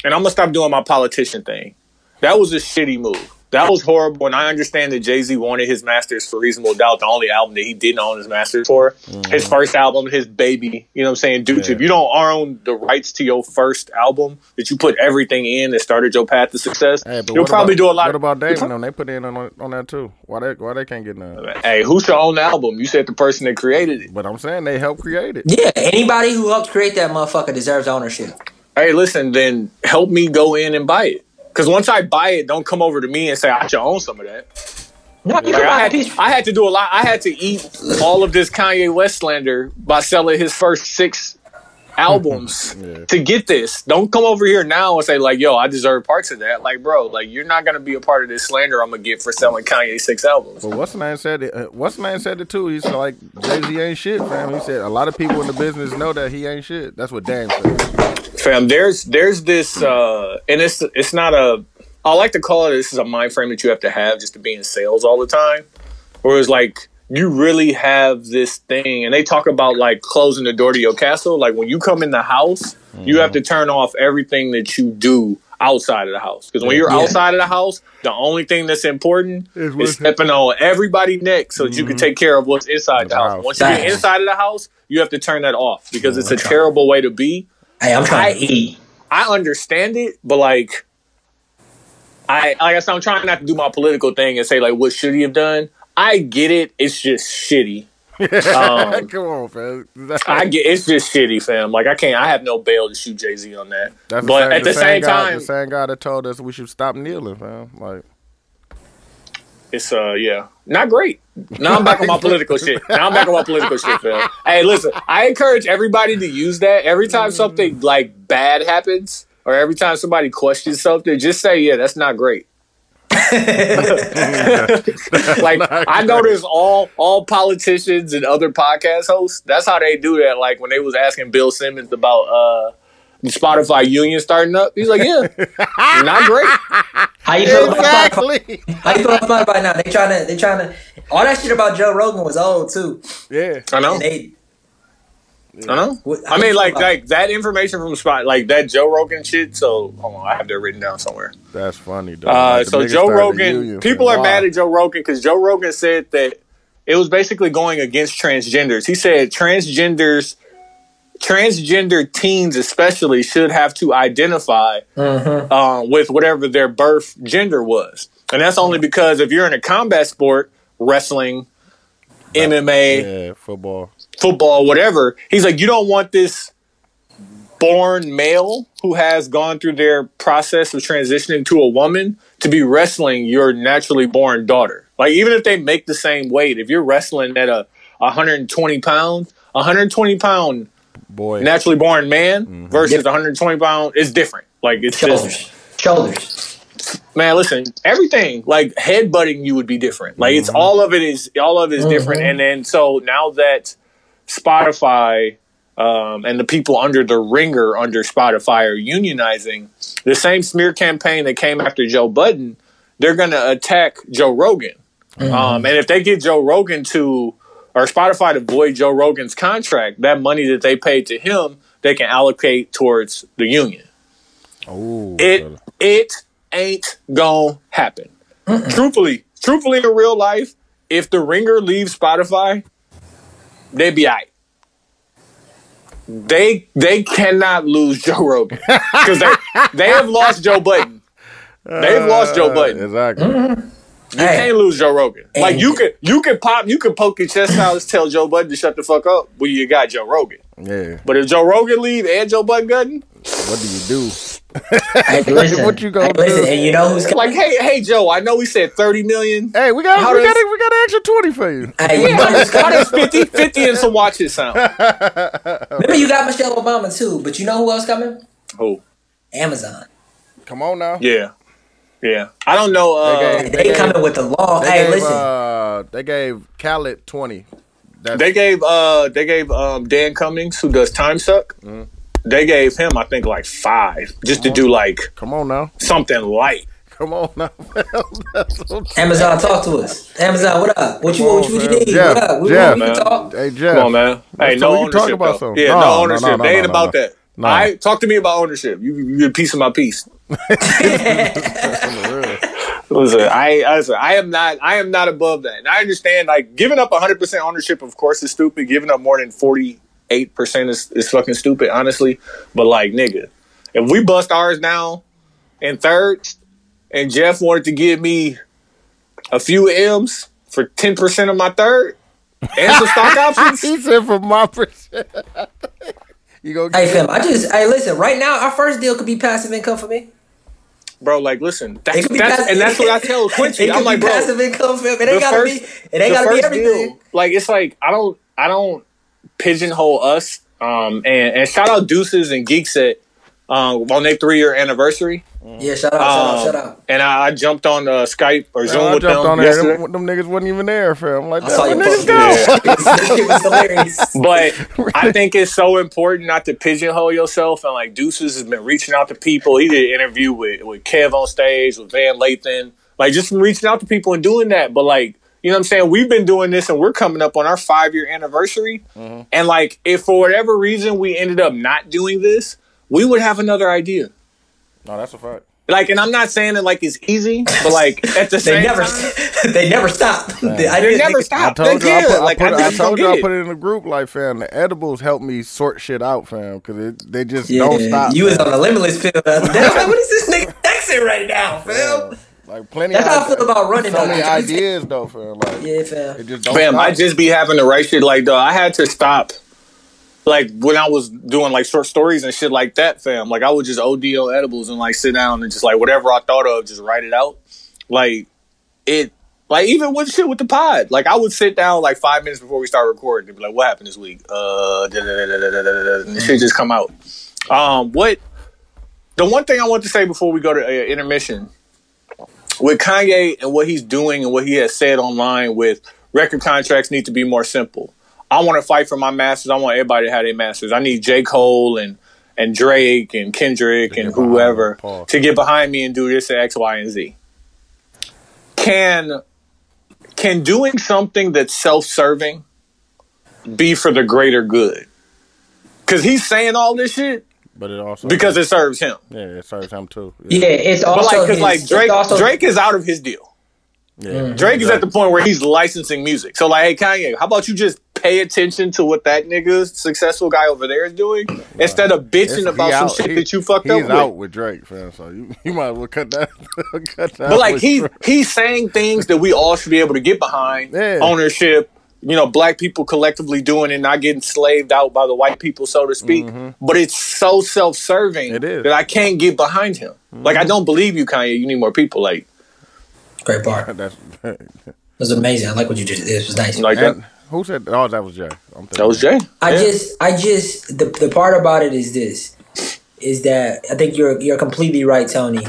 and I'm gonna stop doing my politician thing. That was a shitty move. That was horrible. And I understand that Jay Z wanted his masters for reasonable doubt, the only album that he didn't own his masters for. Mm-hmm. His first album, his baby. You know what I'm saying? Dude, Yeah. if you don't own the rights to your first album that you put everything in that started your path to success, Hey, you'll what probably about, do a lot What about you'll Damon? prob- Them? They put in on, on that too. Why they why they can't get none? Hey, who should own the album? You said the person that created it. But I'm saying they helped create it. yeah, anybody who helped create that motherfucker deserves ownership. hey, listen, then help me go in and buy it. Because once I buy it, don't come over to me and say I should own some of that. No, you Like, can I, buy a had, piece. I had to do a lot. I had to eat all of this Kanye West slander by selling his first six albums to get this. Don't come over here now and say like, "Yo, I deserve parts of that." Like, bro, like you're not gonna be a part of this slander I'm gonna get for selling Kanye six albums. But what's the name said it? Uh, what's the name said it too? He's like Jay Z ain't shit, fam. He said a lot of people in the business know that he ain't shit. That's what Dan said. Fam, there's there's this, uh, and it's it's not a. I like to call it. This is a mind frame that you have to have just to be in sales all the time. Where it's like you really have this thing, and they talk about like closing the door to your castle. Like when you come in the house, you have to turn off everything that you do outside of the house. Because when you're Yeah. outside of the house, the only thing that's important Is is, stepping on everybody neck so that you can take care of what's inside the The house. house. Once you get inside of the house, you have to turn that off because it's a terrible way to be. Hey, I'm trying to eat. I understand it, but like, I like I said, I'm trying not to do my political thing and say like, what should he have done? I get it. It's just shitty. Um, Come on, fam. I get it's just shitty, fam. Like I can't. I have no bail to shoot Jay Z on that. That's but at the same, guy, time, the same guy that told us we should stop kneeling, fam. Like, it's uh yeah, not great. Now I'm back on my political shit. Now I'm back on my political shit, fam. Hey, listen, I encourage everybody to use that every time something like bad happens. Or every time somebody questions something, just say, "Yeah, that's not great." like I notice all all politicians and other podcast hosts. That's how they do that. Like when they was asking Bill Simmons about uh the Spotify union starting up, he's like, "Yeah, not great." How you feel about Spotify? exactly. How you feel about Spotify now? They trying to, they trying to. All that shit about Joe Rogan was old too. yeah. I know. And they, I know. What- I mean, like about- like that information from Spot, like that Joe Rogan shit. So hold on, I have that written down somewhere. That's funny, though. Uh, Like, so Joe Rogan, union, people fam. are Why? mad at Joe Rogan because Joe Rogan said that it was basically going against transgenders. He said transgenders, transgender teens especially, should have to identify uh, with whatever their birth gender was, and that's only because if you're in a combat sport, wrestling, MMA, Yeah, football. football, whatever. He's like, you don't want this born male who has gone through their process of transitioning to a woman to be wrestling your naturally born daughter. Like, even if they make the same weight, if you're wrestling at a 120 pounds, 120 pound Boy. naturally born man versus 120 pound is different. Like, it's just shoulders, shoulders. man, listen, everything like headbutting you would be different. Like it's all of it is all of it is different. And then so now that Spotify um, and the people under the ringer under Spotify are unionizing, the same smear campaign that came after Joe Budden, they're going to attack Joe Rogan. Um, and if they get Joe Rogan to or Spotify to void Joe Rogan's contract, that money that they paid to him, they can allocate towards the union Ooh, it so- it ain't gonna happen. Truthfully, truthfully in real life, if the ringer leaves Spotify, they be alright. They they cannot lose Joe Rogan because they they have lost Joe Budden. They've lost Joe Button. Exactly. Mm-hmm. You Hey. can't lose Joe Rogan. Like you could you could pop you could poke your chest out and tell Joe Budden to shut the fuck up. Well, you got Joe Rogan. Yeah. But if Joe Rogan leave and Joe Budden Gutton, What do you do? Hey, listen, What you gonna hey, listen, do? and you know who's like hey hey Joe, I know we said thirty million. Hey, we got How we does- got we got an extra twenty for you. Hey, you know who's How does 50, 50 and some watches sound? Remember, you got Michelle Obama too, but you know who else coming? Who? Amazon. Come on now. yeah. Yeah. I don't know. Uh, They They, gave- coming with the law. Hey, gave, listen. uh, they gave Khaled twenty. That's, they gave uh they gave um Dan Cummins, who does Time Suck, Mm-hmm. they gave him, I think, like five just to do like come on now. something light. Come on now. That's what I'm saying. Amazon, talk to us. Amazon, what up? What you Come what on, you, what you need? Jeff, what up? We Jeff. want to Man. talk. Hey Jeff. Come on, man. Hey, So no we can talk about though. something. Yeah, No, no, no, ownership. no, no, they ain't no, about no. that. No. I talk to me about ownership. You you a piece of my piece. Listen, I, I listen, I am not I am not above that. And I understand like giving up 100% ownership of course is stupid. Giving up more than 48% is, is fucking stupid honestly. But like nigga, if we bust ours now in third and Jeff wanted to give me a few M's for 10% of my third and some stock options, he said from my perspective. You go Hey, get fam, I just hey, listen. Right now, our first deal could be passive income for me. bro, like listen, It that's, could be that's passive, and that's what I tell Quincy. It I'm like, bro, passive income, fam. It the ain't gotta first- be. It ain't the gotta be first everything. deal, like it's like I don't I don't pigeonhole us Um, and, and shout out Deuces and Geekset um, on their three year anniversary. Yeah, shout out, shout out, Um, shout out. And I, I jumped on uh, Skype or Zoom Man, I with jumped them on there. yesterday. Them, them niggas wasn't even there, fam. I'm like, I saw damn, you where niggas go? that shit was hilarious. But I think it's so important not to pigeonhole yourself. And like Deuces has been reaching out to people. He did an interview with, with Kev on stage, with Van Lathan. Like just reaching out to people and doing that. But like, you know what I'm saying? We've been doing this and we're coming up on our five year anniversary. And like, if for whatever reason we ended up not doing this, we would have another idea. No, that's a fact. Like, and I'm not saying it like it's easy, but like at the They same never, time, they never stop. The they idea- never I stop. told They you, I did. put, I like, put, I, I told you, get I it. put it in the group. Like, fam, the edibles help me sort shit out, fam, because they just Yeah, don't stop. you was fam. on the limitless pill the other day. I was like, what is this nigga texting right now, fam? Like plenty. That's how I feel about running, So many ideas though, fam. Like Yeah, fam. it just don't Fam, stop. I just be having to write shit like though. I had to stop like when I was doing like short stories and shit like that, fam. Like I would just ODO edibles and like sit down and just like whatever I thought of, just write it out. Like it, like even with shit with the pod, like I would sit down like five minutes before we start recording and be like, "What happened this week?" Uh, shit just come out. Um, what? The one thing I want to say before we go to uh, intermission with Kanye and what he's doing and what he has said online with record contracts need to be more simple I want to fight for my masters. I want everybody to have their masters. I need J. Cole and and Drake and Kendrick and whoever Paul. to get behind me and do this at X, Y, and Z. Can can doing something that's self-serving be for the greater good? Because he's saying all this shit but it also because it serves him. yeah, it serves him too. Yeah, it's But like, because his- like Drake, also- Drake is out of his deal. yeah. Mm-hmm. Drake is at the point where he's licensing music. So like, hey Kanye, how about you just pay attention to what that nigga successful guy over there is doing instead of bitching It's- about some out- shit he- that you fucked he's up with. out with Drake, fam. So you, you might as well cut that. cut that But like he Drake. he's saying things that we all should be able to get behind. Yeah. Ownership, you know, black people collectively doing it, not getting slaved out by the white people, so to speak. But it's so self serving Mm-hmm. It is. that I can't get behind him. Like I don't believe you, Kanye. You need more people like Great part. That's It was amazing. I like what you did. It was nice. like and that. Who said? Oh, that was Jay. I'm thinking That was Jay. I Yeah. just, I just, the the part about it is this, is that I think you're you're completely right, Tony.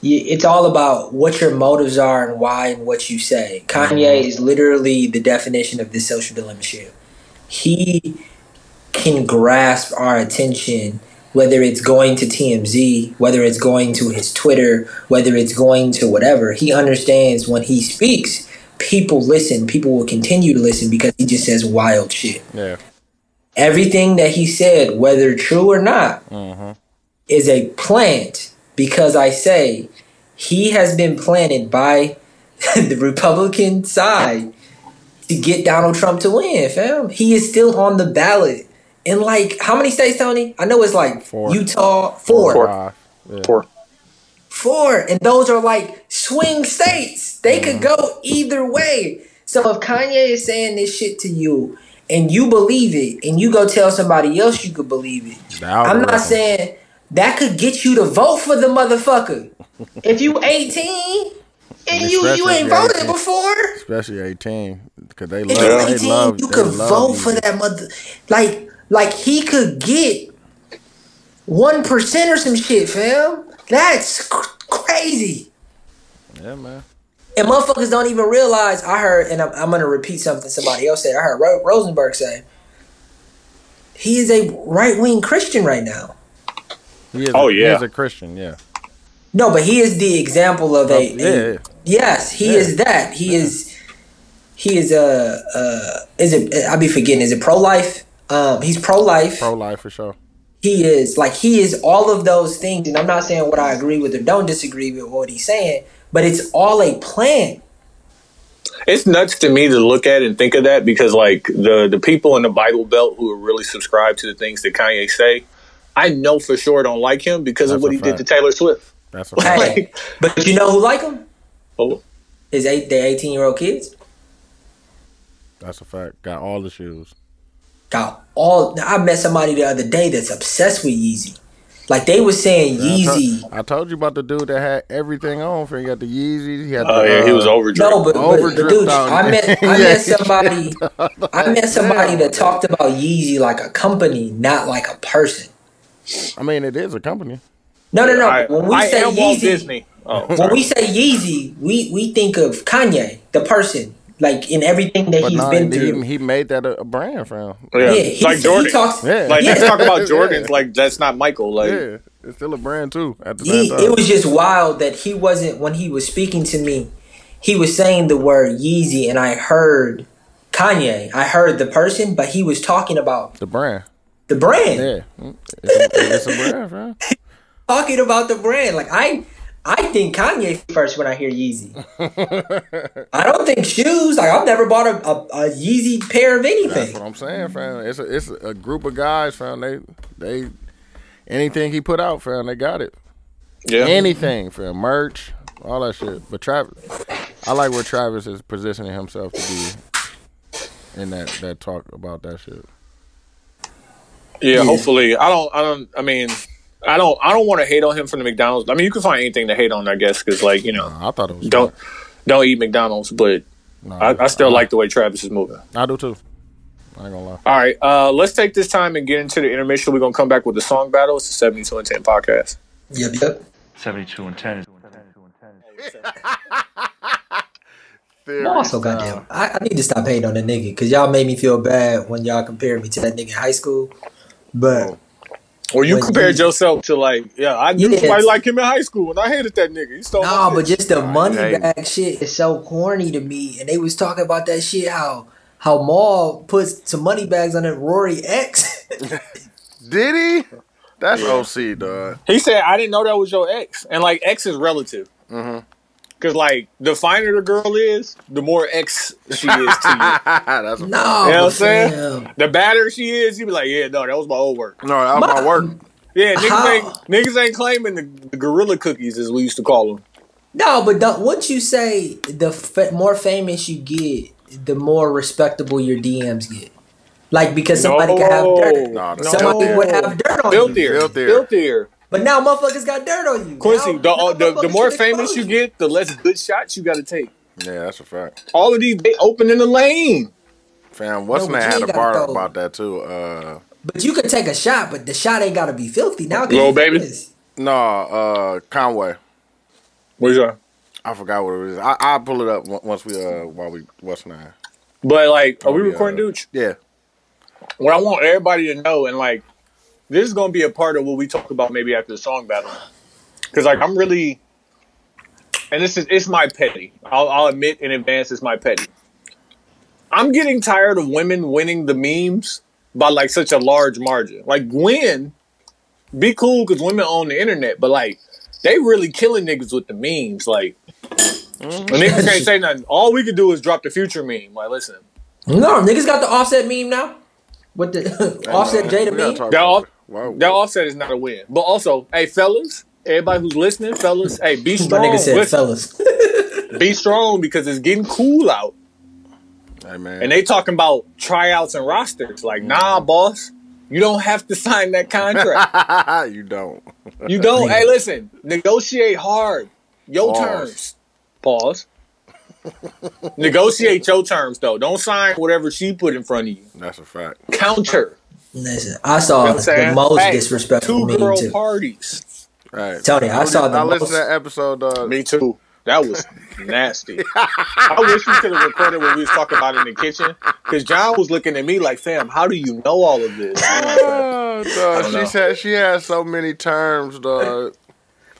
You, it's all about what your motives are and why and what you say. Kanye mm-hmm. is literally the definition of this social dilemma shit. He can grasp our attention, whether it's going to TMZ, whether it's going to his Twitter, whether it's going to whatever. He understands when he speaks, people listen. People will continue to listen because he just says wild shit yeah. everything that he said, whether true or not, mm-hmm. is a plant because I say he has been planted by the Republican side to get Donald Trump to win, fam. He is still on the ballot. In like how many states, Tony? I know it's like Four. Utah, four, four, Five. Yeah. Poor. and those are like swing states. They could mm. go either way. So if Kanye is saying this shit to you and you believe it, and you go tell somebody else you could believe it, I'm not saying that could get you to vote for the motherfucker. if you 18 and you you ain't voted 18. before, especially 18, because they if love. you're They 18, love. you could vote for that mother. Like like he could get one percent or some shit, fam. That's cr- crazy. Yeah, man. And motherfuckers don't even realize. I heard, and I'm, I'm gonna repeat something somebody else said. I heard Ro- Rosenberg say he is a right wing Christian right now. He is Oh, a, he yeah. is a Christian. Yeah. No, but he is the example of a. Oh, a- yeah. yes, he Yeah. is that. He is. He is a. Uh, is it? I be forgetting. Is it pro life? Um, he's pro life. Pro life for sure. He is like he is all of those things and i'm not saying what i agree with or don't disagree with what he's saying but it's all a plan It's nuts to me to look at and think of that because like the the people in the Bible Belt who are really subscribed to the things that Kanye say, I know for sure don't like him because of what a he did to. Taylor Swift. That's a hey, Like- but you know who like him Oh, his eight the 18 year old kids that's a fact. Got all the shoes. Got all i met somebody the other day that's obsessed with yeezy Like they were saying I told- Yeezy. I told you about the dude that had everything on. For he got the Yeezys. He had. Oh the, yeah, he was uh, overdriven. No, but, but, but dude. I met I met somebody I met somebody that talked about Yeezy like a company, not like a person. I mean, it is a company. No, no, no. I, when we I say am Walt Yeezy, Disney. Oh, when we say Yeezy, we we think of Kanye, the person, like in everything that But he's no, been he, through. he made that a, a brand for him. yeah, Yeah, It's he, like he Jordan. talks. Yeah. Like Yeah. let's talk about Yeah. Jordans. Like that's not Michael. Like Yeah, it's still a brand too. At the He, same time, it was just wild that he wasn't when he was speaking to me. He was saying the word Yeezy, and I heard Kanye. I heard the person, but he was talking about the brand. the brand. Yeah, Mm, it's it's a brand, man. talking about the brand. Like I, I think Kanye first when I hear Yeezy. I don't think shoes. Like I've never bought a, a, a Yeezy pair of anything. That's anything. what I'm saying, fam. It's a it's a group of guys, fam. They they anything he put out, fam, they got it. yeah. Anything, fam, merch, all that shit. But Travis, I like where Travis is positioning himself to be in that that talk about that shit. Yeah, hopefully. I don't. I don't. I mean, I don't. I don't want to hate on him for the McDonald's. I mean, you can find anything to hate on, I guess, because like you know, I thought it was don't don't eat McDonald's, but No, I, I still like the way Travis is moving. I do too. I ain't gonna lie. All right, uh, let's take this time and get into the intermission. We're gonna come back with the song battle. It's the seventy-two and ten podcast. Yep, yep. 72 and 10. Theory Also, style. goddamn, I, I need to stop hating on that nigga because y'all made me feel bad when y'all compared me to that nigga in high school. But Well, you When compared you- yourself to like, yeah, I knew Yeah. somebody like him in high school, and I hated that nigga. He stole no, my but just the money hate him. bag shit is so corny to me. And they was talking about that shit how how Mal puts some money bags on that Rory X. Did he? That's OC, dog. He said, "I didn't know that was your ex," and like ex is relative. Mm-hmm. Cause like the finer the girl is, the more ex she is to you. That's no, You know what I'm saying? fam, The badder she is, you be like, yeah, no, that was my old work. no, that was my My- work. Yeah, niggas How- ain't niggas ain't claiming the, the gorilla cookies as we used to call them. No, but don't, once you say the fa- more famous you get, the more respectable your DMs get. Like because somebody could have dirt. No, somebody filthier. would have dirt on you. Filthier, Filthier. Filthier. But now motherfuckers got dirt on you. Quincy, Now- the, now uh, the the motherfuckers more famous you get, the less good shots you got to take. Yeah, that's a fact. All of these they open in the lane. Fam, what's No, name had a gotta bar throw- about that too? Uh, But you can take a shot, but the shot ain't gotta be filthy. Now, 'cause Lil you Baby? famous. no, uh, Conway. What's that? I forgot what it is. I I'll pull it up once we uh while we what's name. But like, are we yeah. recording, dude? Yeah. What I want everybody to know, and like, this is gonna be a part of what we talk about maybe after the song battle, because like I'm really, and this is it's my petty. I'll, I'll admit in advance it's my petty. I'm getting tired of women winning the memes by like such a large margin. Like Gwen, be cool because women own the internet, but like they really killing niggas with the memes. Like, mm-hmm. a niggas can't say nothing. All we can do is drop the future meme. Like, listen. No, niggas got the offset meme now. With the offset Jada We gotta meme. talk That about off- it. Whoa. That offset is not a win. But also, hey fellas, everybody who's listening, fellas, hey, be My strong. nigga said, Listen, fellas. be strong because it's getting cool out. Hey man. And they talking about tryouts and rosters. Like, nah, mm-hmm. boss. You don't have to sign that contract. you don't. You don't. hey, listen, negotiate hard. Your Pause. terms. Pause. negotiate your terms though. Don't sign whatever she put in front of you. That's a fact. Counter. Listen, I You saw know the most Hey, disrespectful Two meme girl too. parties. Right. Tony, I saw the I listened most- to that episode. Uh, Me too. That was nasty. I wish we could have recorded what we was talking about in the kitchen. Because John was looking at me like, fam, how do you know all of this? You know what I'm Oh, dog, she know. said she has so many terms, dog.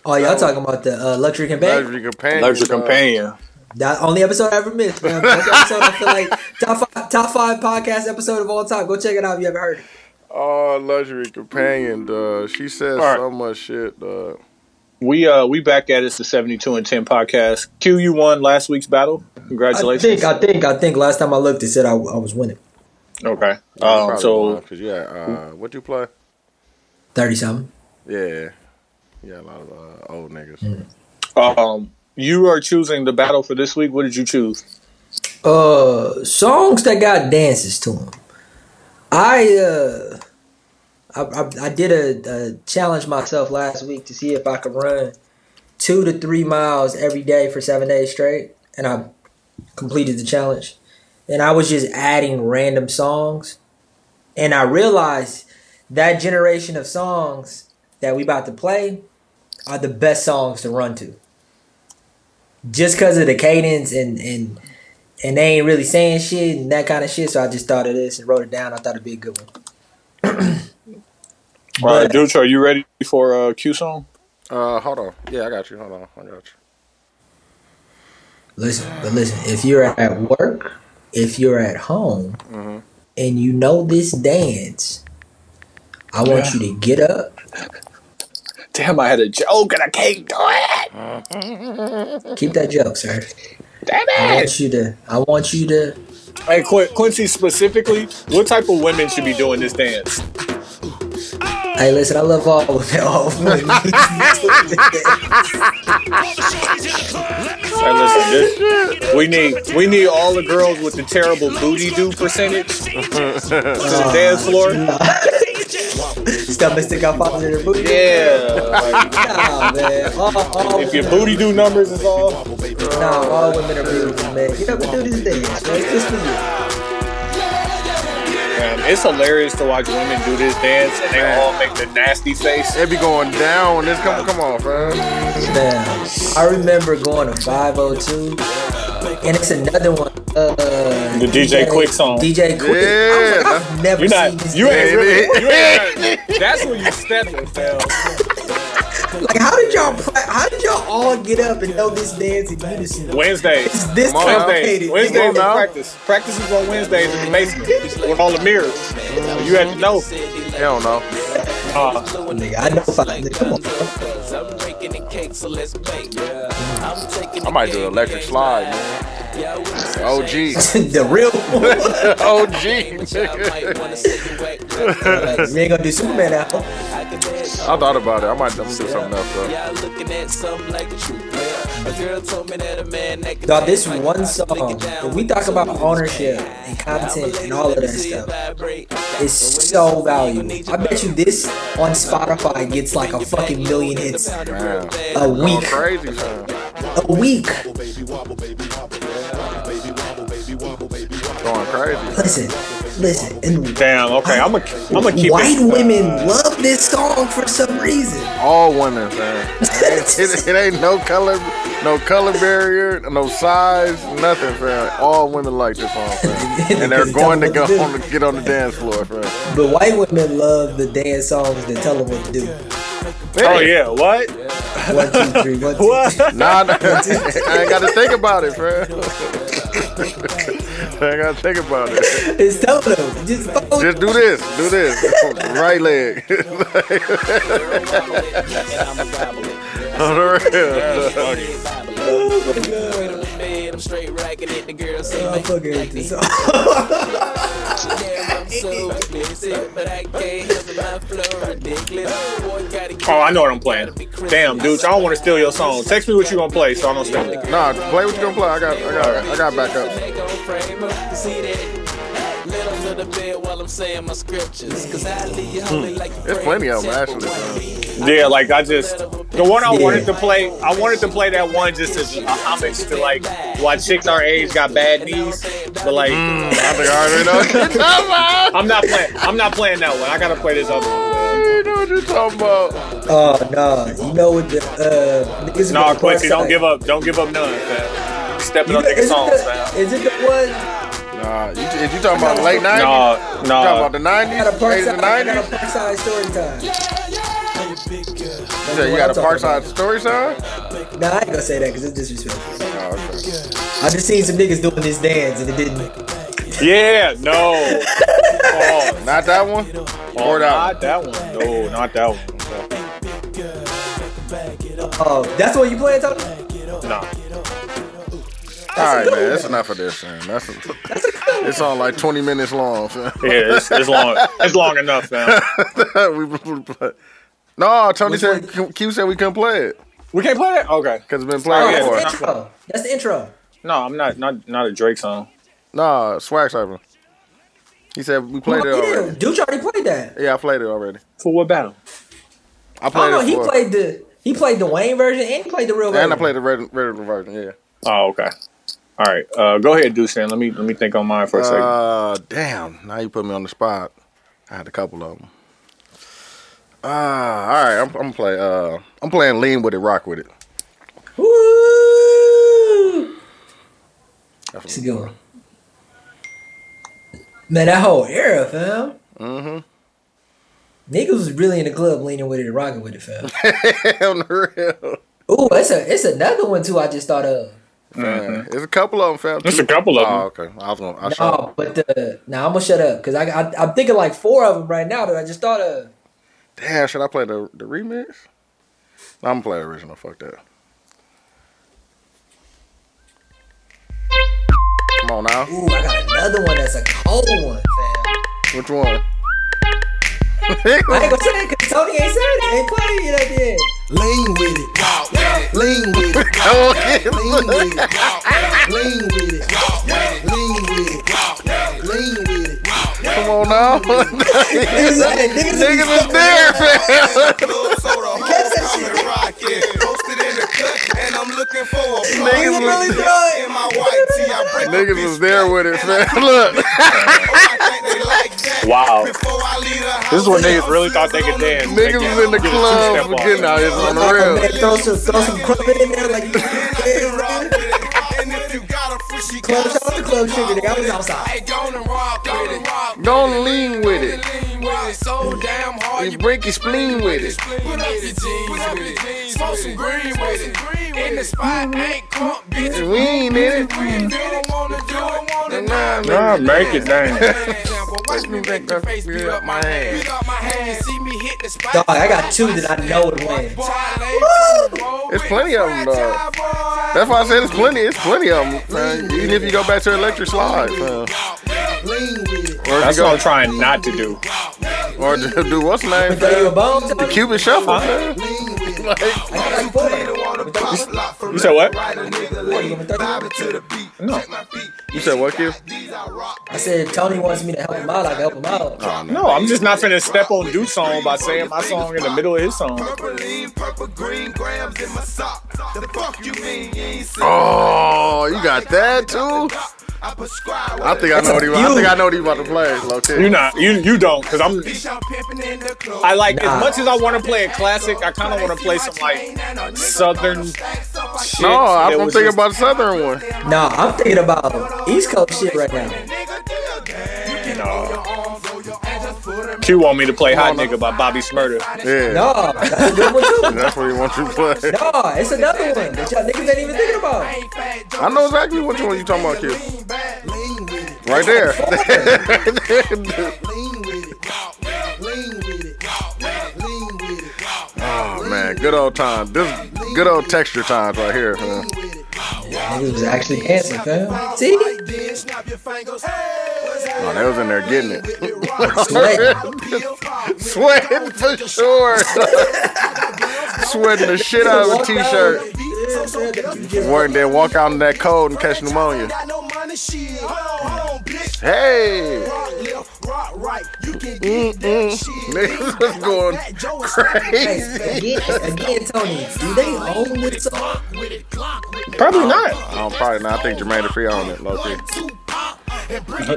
Oh, y'all talking about the uh, luxury companion? Luxury companion. saying? Luxury dog. companion. That only episode I ever missed, man. Best episode I feel like top five, top five podcast episode of all time. Go check it out if you haven't heard it. Oh, luxury companion, dog. She says All right. so much shit, dog. We uh we back at it's the 72 and 10 podcast. Q, you won last week's battle. Congratulations. I think, I think, I think. Last time I looked, it said I, I was winning okay. You Um, so cause yeah, uh, what do you play? thirty something. Yeah, yeah, a lot of uh, old niggas. Mm. um you are choosing the battle for this week. What did you choose? Uh, songs that got dances to them. I uh, I, I, I did a, a challenge myself last week to see if I could run two to three miles every day for seven days straight, and I completed the challenge. And I was just adding random songs, and I realized that generation of songs that we about to play are the best songs to run to. Just because of the cadence and and and they ain't really saying shit and that kind of shit. So I just thought of this and wrote it down. I thought it'd be a good one. All right, But- are you ready for a Q song? Uh, hold on. Yeah, I got you. Hold on. I got you. Listen, but listen, if you're at work, if you're at home, and you know this dance, I want Yeah. you to get up, Damn, I had a joke and I can't do it. keep that joke, sir. Damn I want you to. I want you to. Hey, Qu- Quincy, specifically, what type of women should be doing this dance? Hey, listen, I love all women. All women. Hey, listen, this, we need we need all the girls with the terrible booty do percentage to the dance floor. Stomach stick out father in their booty. Yeah, like, Nah, man. All, all if your booty do numbers is all. Nah, all women are beautiful, man. Get up and do this dance, man. It's just for you. Man, it's hilarious to watch women do this dance and they all make the nasty face. It be going down when this come come on, fam. Man, I remember going to 502, and it's another one. Uh, The DJ Quik song. DJ Quik. I was like, Yeah, I've never You're seen not. this. You ain't Baby. really. You ain't. That's when you stepping, fam. Like, how did y'all? How did y'all all get up and know this dance in unison? Wednesdays. It's this Come on now. complicated. Wednesdays now. is practice. Practice is on Wednesdays in the basement with all the mirrors. You had to know. Hell no. Uh, Nigga, I know five. Come on. I'm the cake, so let's bake. I'm taking I might do electric slide, man. OG. the real. OG. you ain't gonna do Superman now. I thought about it. I might I'm gonna do something else though. Y'all looking at something like a true player. A girl told me that a man that Dog, this one song, when we talk about ownership and content and all of that stuff, it's so valuable. I bet you this on Spotify gets like a fucking million hits Man. a week. crazy, fam. A week. Going crazy. Listen, listen, and damn. Okay, I'm gonna. I'm gonna keep white it. women love this song for some reason. All women, fam. It, it, it ain't no color, no color barrier, no size, nothing, fam. All women like this song, fam. And they're going to go what to on to get on the dance floor, fam. But white women love the dance songs that tell them what to do. Oh yeah. What? One, two, three, one, two. What? Nah, nah, I ain't got to think about it, fam. I ain't got to think about it. It's telling them. Just, follow- Just do this, do this. Right leg. On the real. Oh, I'm straight racking it. The girl say, I fucking hate this song. damn, I'm so explicit, but I can't help. My flow ridiculous. Boy, gotta get Oh, I know what I'm playing. Damn, dude, I don't want to steal your song. Text me what you gonna play so I don't steal it. Nah, play what you gonna play. I got, I got, I got back to see that. Little to the bed while I'm saying my scriptures. Cause I leave you holy like you There's pray plenty of them actually. Yeah, like I just the one I Yeah. wanted to play. I wanted to play that one just as a homage to like why chicks our age got bad knees. But like, I think I already know what you're talking about. I'm not playing. I'm not playing that one. I gotta play this other one. I know what you're talking about. Oh no! You know what the uh, niggas No, gonna Quincy, don't give up. Don't give up none, fam. Stepping You on know, niggas' songs, the, fam. is it the one? Nah, you, is you talking about the late 90s? No, You talking about the 90s? I got a 80s Parkside, and a 90s? Parkside story time. You said you got a Parkside story time? Nah, I ain't gonna say that because it's disrespectful. Oh, okay. I just seen some niggas doing this dance and it didn't. Make. Yeah, no. Oh, Not that one? oh, Or that not that one. No, not that one. Oh, that's what you playing, Tony? No. All right, man. That's enough of this, man. That's it's on like 20 minutes long. fam. Yeah, it's, it's long. It's long enough, man. we, no, Tony Which said one? Q said we couldn't play it We can't play it. Okay. because it's been Oh, playing that's before. the intro. That's the intro. No, I'm not. Not not a Drake song. Nah, swag cypher. He said we played it yeah, already. Dooch already played that. Yeah, I played it already. For what battle? I Oh played no, it he for, played the he played the Wayne version and he played the real version. and I played the red, red version. Yeah. Oh, okay. All right. Uh, go ahead, Deuce. Then let me let me think on mine for a second. Uh, damn. Now you put me on the spot. I had a couple of them. Uh, all right. I'm, I'm gonna play. Uh, I'm playing lean with it, rock with it. Woo! It's a good one. Man, that whole era, fam. Mm-hmm. Niggas was really in the club leaning with it and rocking with it, fam. on the real. Ooh, it's a it's another one too. I just thought of. Man, mm-hmm. There's a couple of them, fam. There's a couple of Oh, them. okay. I was gonna. I No, saw. but the now I'm gonna shut up because I, I I'm thinking like four of them right now that I just thought of. Damn, should I play the the remix? No, I'm gonna play the original. Fuck that. Come on now. Ooh, I got another one that's a cold one, fam. Which one? I ain't gonna say it because Tony ain't said it. Ain't playing it at the end. Lean with it, walk with it. Lean with it, Come on, kid. lean with it, walk with it. Lean with it, walk with it. Lean with it, walk with it. Lean with it. Come on now. Niggas, hey, niggas, Niggas is there, fam. Club soda, Catch that homecoming shit. rocket. Posted in the cut, and I'm looking for a Niggas plug. really throw it. In my white tee, I break Niggas was there with it, fam. Look. I think they like that. Wow. Before I leave the This is when niggas really thought they could dance. Niggas was in the club for getting out here on the real. throw some throw some crumpet in there like she club got shout out to club sugar. Nigga, I was outside. Hey, gonna rock with it. Don't lean with it. Lean with it. So damn hard. You break your spleen with it. Put up your jeans with it. Smoke some green with it. In the spot, mm-hmm. ain't crunk, bitch. We ain't in it. We don't wanna do it, wanna Nah, know. Nah, make it dang. Watch me make your face beat up my hand. Beat up my hand. See me hit the spot. Dog, I got two that I know would win. It's plenty of them, dog. That's why I said it's plenty. It's plenty of them. Man. Even if you go back to electric slide, man. Lean with it. or That's you what I'm trying not to do. or do, do what's the name? Throw you a fam? bone, The Cuban shuffle, man. Lean with it. Like, I got like four. You said what? Right, a nigga lean. Vibe to the beat. No. Check my feet. you said what, Q? These I said Tony wants me to help him out. I can help him out. No, I'm just not finna step on Duke's song by saying my song in the middle of his song. Purple lean, purple green grams in my sock. The fuck you mean you ain't seen Oh, you got that too? I prescribe I think I know what he. I think I know what he about to play. Low You not you you don't because I'm pimping in the club. I like Nah. as much as I want to play a classic. I kind of want to play some like southern shit. No, I'm, that I'm was thinking just- about the southern one. Nah, I'm thinking about East Coast shit right now. Q want me to play Hot Come Nigga by Bobby Shmurda. Yeah, No, that's a good one too. that's what he wants you to play. No, it's another one that y'all niggas ain't even thinking about. I know exactly what you, what you talking about, Q. Lean with it. Right there. Lean with it. Lean with it. Lean with it. oh man, good old time. This good old texture times right here. Man. Niggas was actually dancing, fam. See? Oh, they was in there getting it. Sweat. Sweating for sure. Sweating the shit out of a t-shirt. Work, then walk out in that cold and catch pneumonia. Got no money, shit. Hold on, bitch. Hey, Rock right. You can get that shit. niggas was going Hey, crazy. again, again, Tony, do they own this song? Probably not. I'm probably not. I think Jermaine Dupri on it, low key.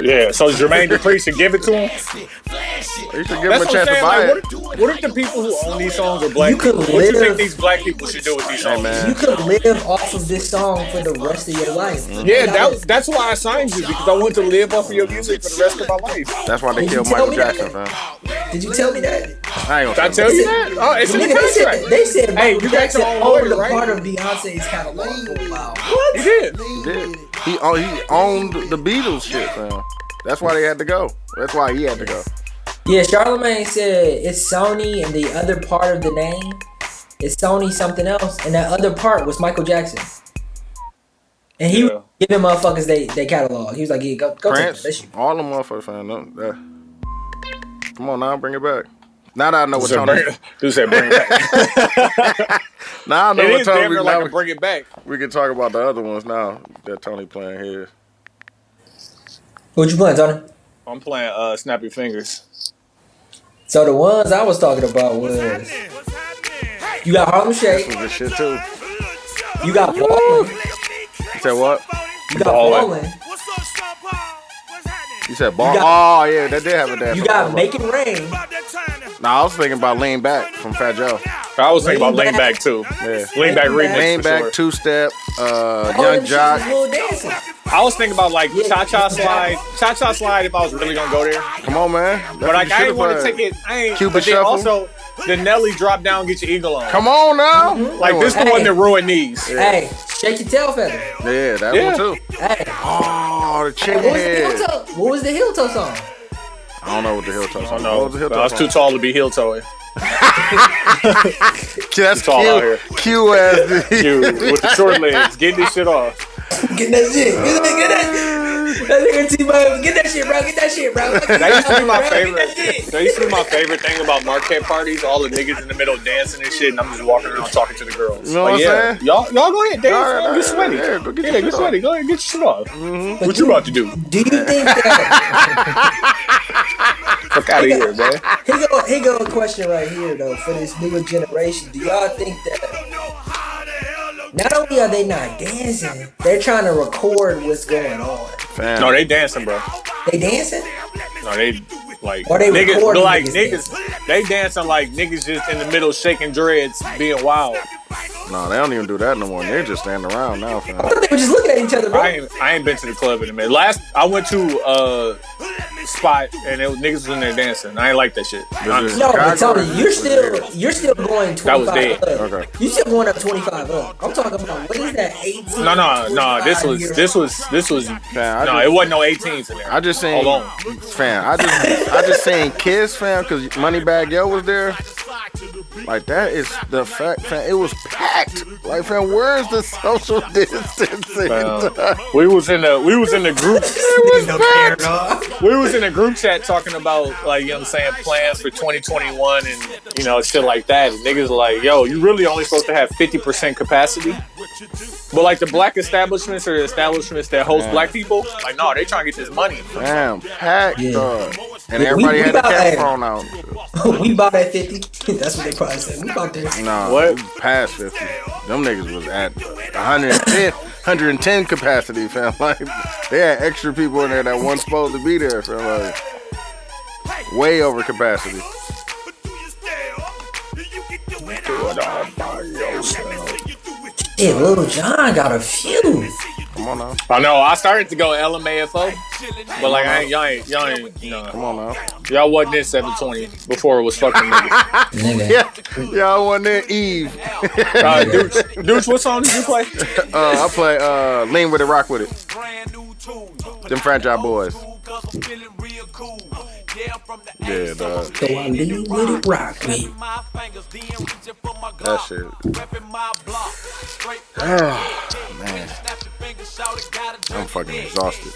Yeah, so Jermaine Dupri should give it to him. You should give him a what chance to buy Like, it. what, if, what if the people who own these songs are black You could people? What do you think these black people should do with these songs? man. You could live off of this song for the rest of your life. Yeah, that, that's why I signed you because I want to live off of your music for the rest of my life. That's why they Did killed Michael? Jackson, fam. Did you tell me that? I ain't Did I gonna tell you that? Oh, it's in the Nigga, they said, they said Hey, Michael you got Jackson your own owned lawyer, a right? part of Beyonce's catalog for a while. He did. did. He owned, he owned the Beatles shit, fam. That's why they had to go. That's why he had to go. Yeah, Charlemagne said it's Sony and the other part of the name is Sony something else, and that other part was Michael Jackson. And he Yeah. was giving motherfuckers they, they catalog. He was like, yeah, go, go take Prince, that. That's you. all them motherfuckers, fam. No, that- Come on now, bring it back. Now that I know what Dude Tony. said, dude said bring it back. Now I know it what is damn Tony. near Now like a we, bring it back. we can talk about the other ones now that Tony playing here. What you playing, Tony? I'm playing uh, Snap Your Fingers. So the ones I was talking about was you got Harlem Shake, Was this shit too? you got Ballin', You said what? you got Ballin'. Ballin', You said ball. You oh yeah, that did have a dance. you got Make It Rain, Nah, I was thinking about lean back from Fat Joe. I was thinking about Lean Lean Back. Back too. Yeah. Lean Back Lean remix. Back. Lean for back, sure. two step, uh, all them young shits jock. I was thinking about like Yeah, Cha Cha. Slide, Cha Cha Slide if I was really gonna go there. Come on, man. That's But what like I should've didn't want to played. take it. I ain't. Cupid but Shuffle? also the Nelly drop down, get your eagle on. Come on now. Like this the one that ruined these. Hey, shake your tail feather. Yeah, that Yeah. one too. Hey, Oh, the hey, chicken what was the head. What was the heel toe song? I don't know what the heel toe I song. know. What was the heel toe I was song? too tall to be heel toeing. That's tall Q, out here. Q as the You with the short legs, get this shit off. Get that shit. Get that, get that. That nigga T-Bone, get that shit, bro. Get that shit, bro. That used to be my favorite. that used to be my favorite thing about Marquette parties. All the niggas in the middle dancing and shit, and I'm just walking around talking to the girls. You know like, what I'm yeah, saying? y'all, y'all go ahead, dance, All right, man, get sweaty. yeah, go get yeah, get sweaty. Go ahead, get your shit off. Mm-hmm. What you about to do? Do you think that Fuck out of here, man. here go here go a question right here though for this newer generation? Do y'all think that not only are they not dancing, they're trying to record what's going on? Fam. No, they dancing, bro. They dancing? No, they like Or they niggas, recording like niggas niggas. They dancing like niggas just in the middle shaking dreads, being wild. No, they don't even do that no more. They're just standing around now, fam. I thought they were just looking at each other, bro. I ain't, I ain't been to the club in a minute. Last I went to a spot and it was niggas was in there dancing. I ain't like that shit. honestly. No, but Chicago Tony, you're still you're still going That was 25 dead. up. Okay. You still going up 25 up. I'm talking about what is that 18? No, no, no. This was this was this was Fam, no. just- It wasn't no 18s in there. I just seen, Hold on. fam. I just, I just seen Kiss, fam, because Moneybagg Yo was there. Like that is the fact, fam. It was packed. Like, fam, where's the social distancing? Um, we was in the we was in the group it was packed. we was in a group chat talking about like you know what I'm saying plans for 2021 and you know shit like that. And niggas like, yo, you really only supposed to have 50% capacity. But like the black establishments or the establishments that host Yeah. black people, like no, they trying to get this money. Damn, packed, Yeah. dog. And We- everybody we had a about cat phone out. we bought at 50. That's what they probably said. We bought there. No, What? past 50. Them niggas was at 110, 110 capacity, fam. Like, they had extra people in there that wasn't supposed to be there, fam. Like, way over capacity. Yeah, Lil Jon got a few. Come on now. I know. I started to go LMAFO, but like I ain't, y'all ain't, y'all ain't, you know, Come on now. y'all wasn't in 720 before it was fucking niggas. Nigga. Yeah, y'all wasn't there, Eve. Uh, Dooch, Dooch, what song did you play? Uh, I play uh, Lean With It, Rock With It. Them Franchize Boyz. Yeah, dog. So I leave with it, rock with it. That shit. Oh, man. I'm fucking exhausted.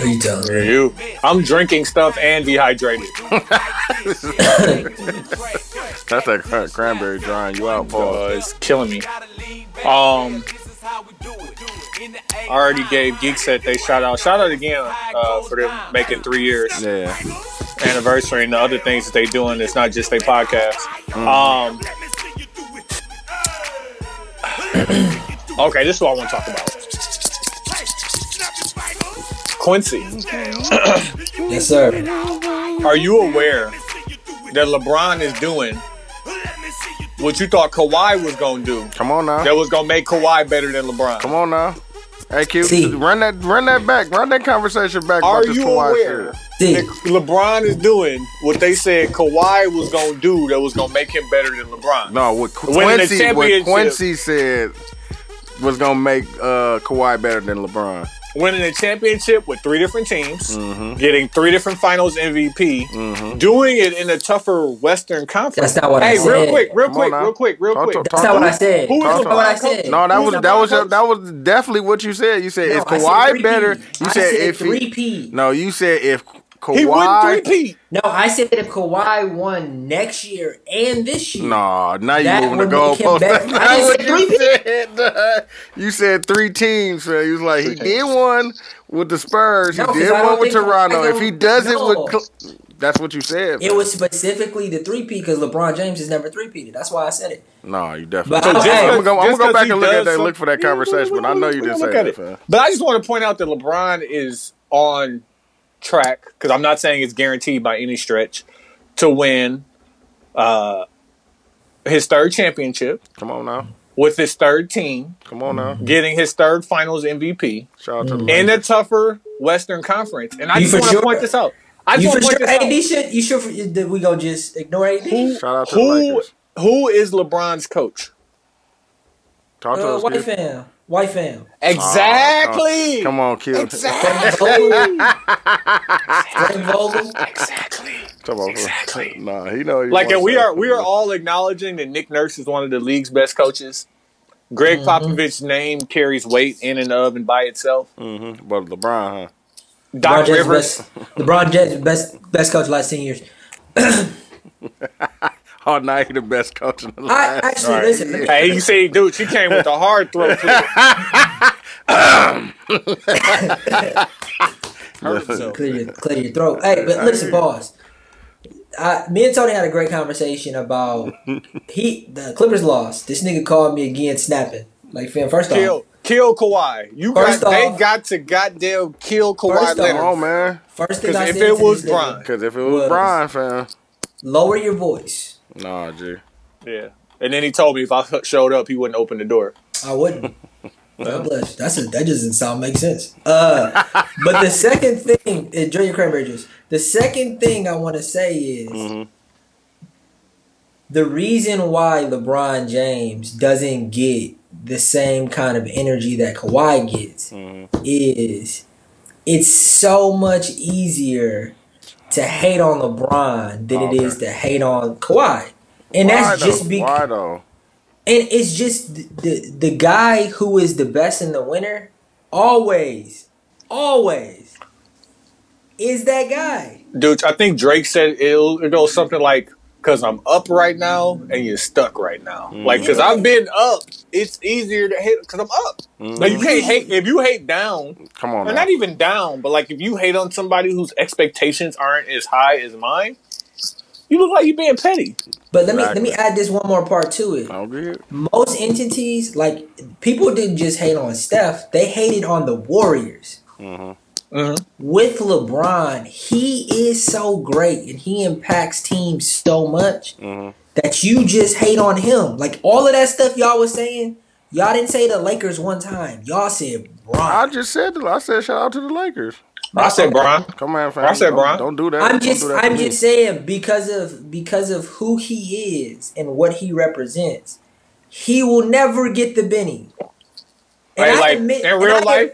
Are you telling me? You. I'm drinking stuff and dehydrated. That's that cran- cranberry drying you out, Paul. Uh, it's killing me. Um, I already gave Geek Set they shout out. Shout out again uh, for them making three years Yeah. anniversary and the other things that they doing. It's not just their podcast. Um, okay, this is what I want to talk about. Quincy, Yes, sir. are you aware that LeBron is doing what you thought Kawhi was gonna do? Come on now. That was gonna make Kawhi better than LeBron. Come on now. Hey, Q, See. run that, run that back, run that conversation back Are about you Kawhi aware. See, that LeBron is doing what they said Kawhi was gonna do that was gonna make him better than LeBron? No, what Quincy, what. Quincy said was gonna make uh, Kawhi better than LeBron. Winning a championship with three different teams, Mm-hmm. getting three different Finals MVP, doing it in a tougher Western Conference. That's not what I hey, real said. quick, real Come quick, real quick, real Talk quick. to- that's not what I said. Who is the not what I said. No, that Who's was that was LeBron that was definitely what you said. You said No, is I said Kawhi better? You I said said if three he, P. no, you said if Kawhi, He wouldn't three-peat. No, I said if Kawhi won next year and this year. No, now you That moving the would goalpost. That's I not didn't what you said. Uh, you said three teams. Man. You was like he did one with the Spurs. No, he 'cause did one with Toronto. If he don't does it with, Cl- that's what you said. It was specifically the three P because LeBron James has never three peated. That's why I said it. No, you definitely. But I- So hey, I'm gonna go, I'm gonna go 'cause back and look at that, some- look for that Yeah, conversation. But I know you didn't say look that. it. But I just want to point out that LeBron is on track because I'm not saying it's guaranteed by any stretch to win uh, his third championship Come on now, with his third team, come on now. getting his third Finals MVP Shout out to the in Lakers. a tougher Western Conference. And I You just want to sure? point this out. I just You want for to point sure this out. AD should you sure for, that we gonna just ignore AD? Who, Shout out to the Lakers. who is LeBron's coach? Talk to Uh, us, white fam. White fam. Exactly. Come on, kid. Exactly. Frank exactly. Come on, Exactly. Nah, he know. he Like, and we are we are all acknowledging that Nick Nurse is one of the league's best coaches. Gregg Popovich's name carries weight in and of and by itself. Mhm. But LeBron, huh? Doc LeBron James Rivers, best, LeBron James best best coach last ten years. Oh, now he the best coach in the I actually Right. listen. let hey, you see, dude, she came with a hard throw to it. Hurt himself. clear your clear your throat. Hey, but listen, pause. I, me and Tony had a great conversation about he the Clippers lost. This nigga called me again snapping. Like, fam, first off, Kill, kill Kawhi. You got, First they got to goddamn kill Kawhi First off- Come on, man. first thing 'Cause I if said it was this nigga, Bron- Because if it was Was- Brian, fam, lower your voice. nah, G. Yeah, and then he told me if I showed up, he wouldn't open the door. I wouldn't. God bless. That's a, that doesn't sound make sense. Uh, but the second thing, enjoy your cranberry juice. The second thing I want to say is Mhm. the reason why LeBron James doesn't get the same kind of energy that Kawhi gets Mhm. is it's so much easier to hate on LeBron than it Okay. is to hate on Kawhi. And Why that's though? just because? And it's just the, the the guy who is the best in the winter always always is that guy Dude, I think Drake said it'll, it goes something like, "Cause I'm up right now and you're stuck right now." Mm. Like, cause I've been up, it's easier to hate because I'm up. Mm. Like, you can't hate if you hate down, Come on, or not even down, but like if you hate on somebody whose expectations aren't as high as mine, you look like you're being petty. but let me let me add this one more part to it I'll agree. most entities like people didn't just hate on steph they hated on the warriors Mhm. Mm-hmm. with lebron he is so great and he impacts teams so much Mhm. that you just hate on him like all of that stuff y'all was saying y'all didn't say the lakers one time y'all said bro. I just said, I said, shout out to the Lakers. I said, Brian. Come on, fam. I said don't, Bron. Don't do that. I'm just do that I'm me. just saying because of because of who he is and what he represents, he will never get the Benny. And Hey, I like admit- in and real I life,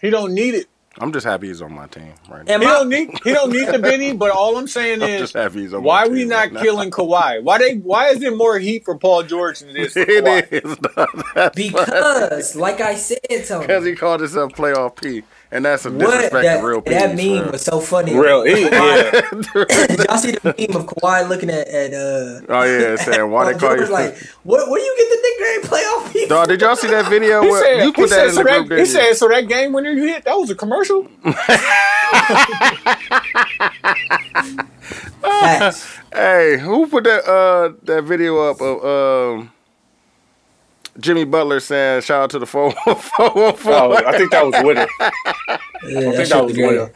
he don't need it. I'm just happy he's on my team right now. He my, don't need he don't need the Benny. But all I'm saying I'm is, just happy he's on why my we not right killing Kawhi? Why they? Why is there more heat for Paul George than it is for It Kawhi? is. That's because, like I said, because he called himself playoff P, and that's a what disrespect that, to real P. that meme was so funny. Real, he, yeah. Did y'all see the meme of Kawhi looking at, at uh? Oh yeah, saying why they call you? like, what? Where you get the nickname playoff people? Dog, did y'all see that video? He Where, said, you he put said, that in so the that, group, he didn't said, so that game winner you hit, that was a commercial? Facts. Hey, who put that uh that video up of um Jimmy Butler saying shout out to the four four one four? Oh, I think that was winner. Yeah, I that think shit that was was great. winner.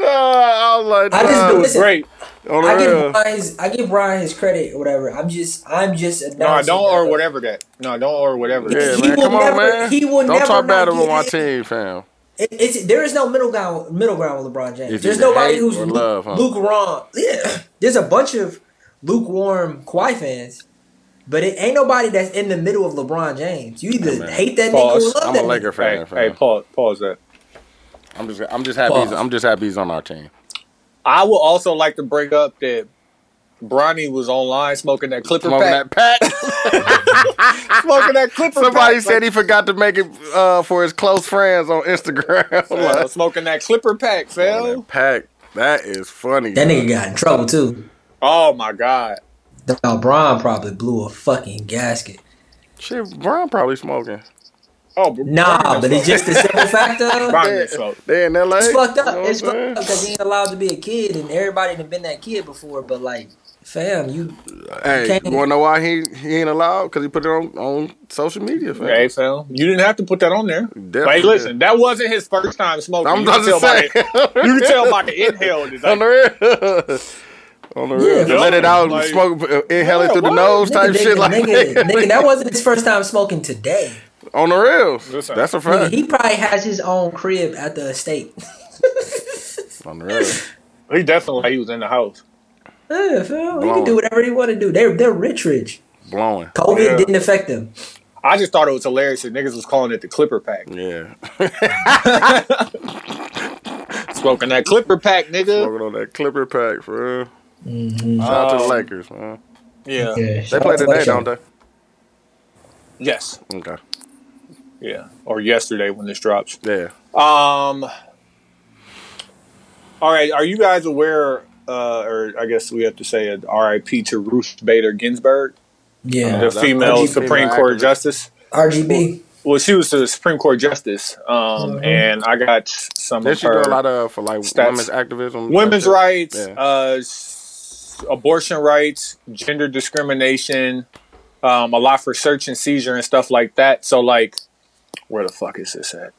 I was like, I just dog, It was Listen, great. on the I give real. Brian his, I give Brian his credit or whatever. I'm just I'm just announcing. No, don't or that- whatever that. No, don't or whatever. Yeah, that. He man, will come on, never- man. he will Don't never talk bad not about my get team, fam. It, it's there is no middle ground middle ground with LeBron James. It's There's either nobody hate who's or lu- love, huh? lukewarm. Yeah, there's a bunch of lukewarm Kawhi fans, but it ain't nobody that's in the middle of LeBron James. You either Yeah, man. hate that Pause. nigga or love I'm that a Laker nigga. fan, Hey, hey, pause, pause that. I'm just I'm just happy he's, I'm just happy he's on our team. I would also like to bring up that Bronny was online smoking that Clipper Smoking pack. that pack. smoking that Clipper Somebody pack. said he forgot to make it uh, for his close friends on Instagram. Like, smoking that Clipper pack, fell. that pack. That is funny. That bro. nigga got in trouble too. Oh my god. Now Bron probably blew a fucking gasket. Shit, Brown probably smoking. Oh Nah, but it's just the simple fact of Brian They, gets smoked. they in LA. it's fucked You up. know It's fucked up because he ain't allowed to be a kid, and everybody done been that kid before. But like, fam, you Hey, can't- you wanna know why he he ain't allowed? Because he put it on, on social media. Fam. Hey, fam. You didn't have to put that on there. Definitely Hey, listen, that wasn't his first time smoking. I'm you, can about tell to by the, you can tell by the inhale. It's on like, the real. On the real. Yeah, Let it out, like- smoke, uh, inhale it Yeah, through the nose, nigga, type nigga, shit like nigga, that. nigga, that wasn't his first time smoking today. On the real. That's a Nigga, fact. he probably has his own crib at the estate. On the real. he definitely like he was in the house. Yeah, fam, he can do whatever he want to do. They're they're rich, rich. Blowing. COVID Yeah. didn't affect them. I just thought it was hilarious that niggas was calling it the Clipper Pack. Yeah. Smoking that Clipper Pack, nigga. Smoking on that Clipper pack, for real. Mm-hmm. Shout out to the Um, Lakers, man. Yeah. Yeah, They play today, don't they? Yes. Okay. Yeah. Or yesterday when this drops. Yeah. Um. All right. Are you guys aware? Uh, or I guess we have to say an R.I.P. to Ruth Bader Ginsburg, Yeah, the that's female RGB Supreme Court activist. justice. RGB. Well, she was the Supreme Court justice, um, and I got some Did of she do a lot of for like stats. women's activism? women's rights, Yeah. uh, s- abortion rights, gender discrimination, um, a lot for search and seizure and stuff like that. So, like, where the fuck is this at?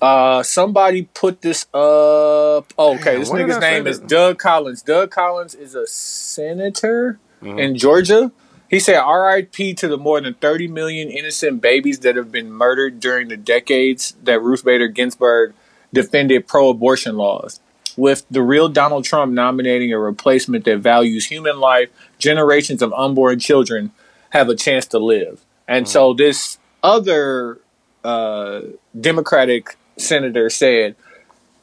Uh, somebody put this up. Oh, okay, Damn, this nigga's name is Doug Collins. Doug Collins is a senator Mhm. in Georgia. He said, "R.I.P. to the more than 30 million innocent babies that have been murdered during the decades that Ruth Bader Ginsburg defended pro-abortion laws." With the real Donald Trump nominating a replacement that values human life, generations of unborn children have a chance to live. And so this other uh, Democratic senator said,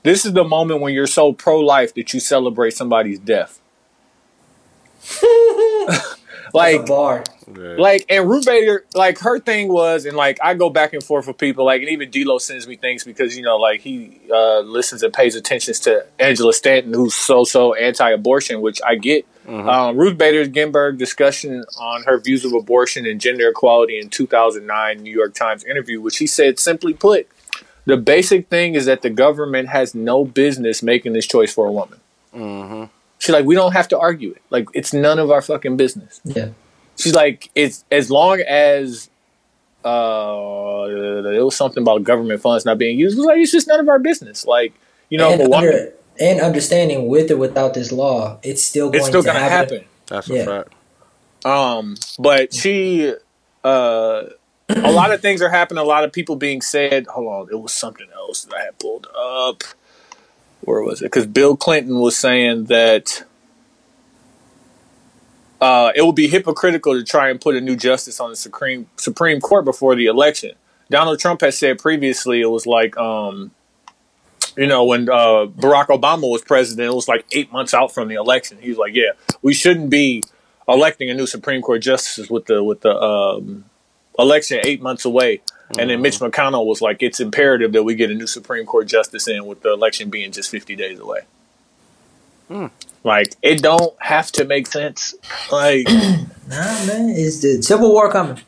"This is the moment when you're so pro-life that you celebrate somebody's death." Like like a bar. Yeah. like and Ruth Bader, like her thing was, and like I go back and forth with people, like and even D'Lo sends me things because you know, like he uh, listens and pays attention to Angela Stanton, who's so so anti-abortion, which I get. Um, Ruth Bader Ginsburg discussion on her views of abortion and gender equality in 2009 New York Times interview, which she said simply put, the basic thing is that the government has no business making this choice for a woman. hmm She's like, we don't have to argue it. Like it's none of our fucking business. Yeah. She's like, it's as long as uh, it was something about government funds not being used. It was like it's just none of our business. Like you know, and, if under, and understanding with or without this law, it's still going it's still to gonna happen. happen. That's Yeah. a fact. Um, but she, uh, a lot of things are happening. A lot of people being said. Hold on, it was something else that I had pulled up. Where was it? Because Bill Clinton was saying that uh, it would be hypocritical to try and put a new justice on the Supreme Supreme Court before the election. Donald Trump has said previously it was like, um, you know, when uh, Barack Obama was president, it was like eight months out from the election. He was like, "Yeah, we shouldn't be electing a new Supreme Court justice with the with the um, election eight months away." And then Mitch McConnell was like, "It's imperative that we get a new Supreme Court justice in with the election being just fifty days away." Like it don't have to make sense. Like Nah, man, it's the Civil War coming.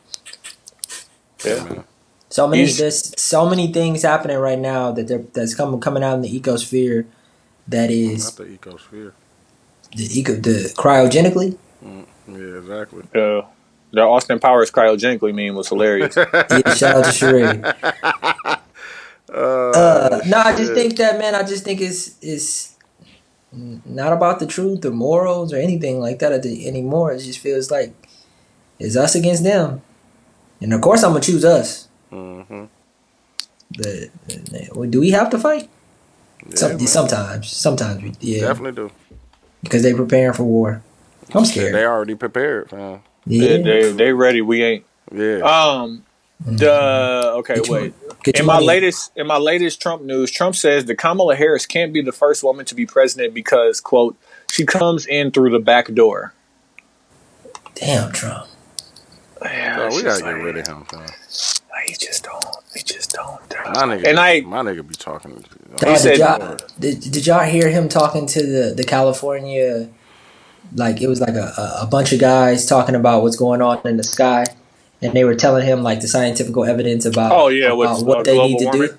yeah. So many, He's- there's so many things happening right now that they're, that's coming coming out in the ecosphere. That Not the ecosphere. the eco the cryogenically. Yeah, exactly. Uh, the Austin Powers cryogenically meme was hilarious. Yeah, shout out to Sheree. Uh, no, I just think that man. I just think it's it's not about the truth or morals or anything like that anymore. It just feels like it's us against them, and of course I'm gonna choose us. hmm But uh, do we have to fight? Yeah, Some, sometimes, sometimes we yeah, Definitely do. because they're preparing for war. I'm scared. They already prepared, man. Yeah, they, they they ready. We ain't. Yeah. Um. The okay. Get Wait. your In my money. latest in my latest Trump news, Trump says that Kamala Harris can't be the first woman to be president because quote she comes in through the back door. Damn Trump. Yeah, Bro, we gotta get rid of him, man. He just don't. He just don't. My nigga, And I- my nigga be talking. He Uh, said- did, y'all, did, did y'all hear him talking to the, the California? Like it was like a, a, a bunch of guys talking about what's going on in the sky, and they were telling him like the scientific evidence about Oh, yeah, about with, what uh, they need to warming. do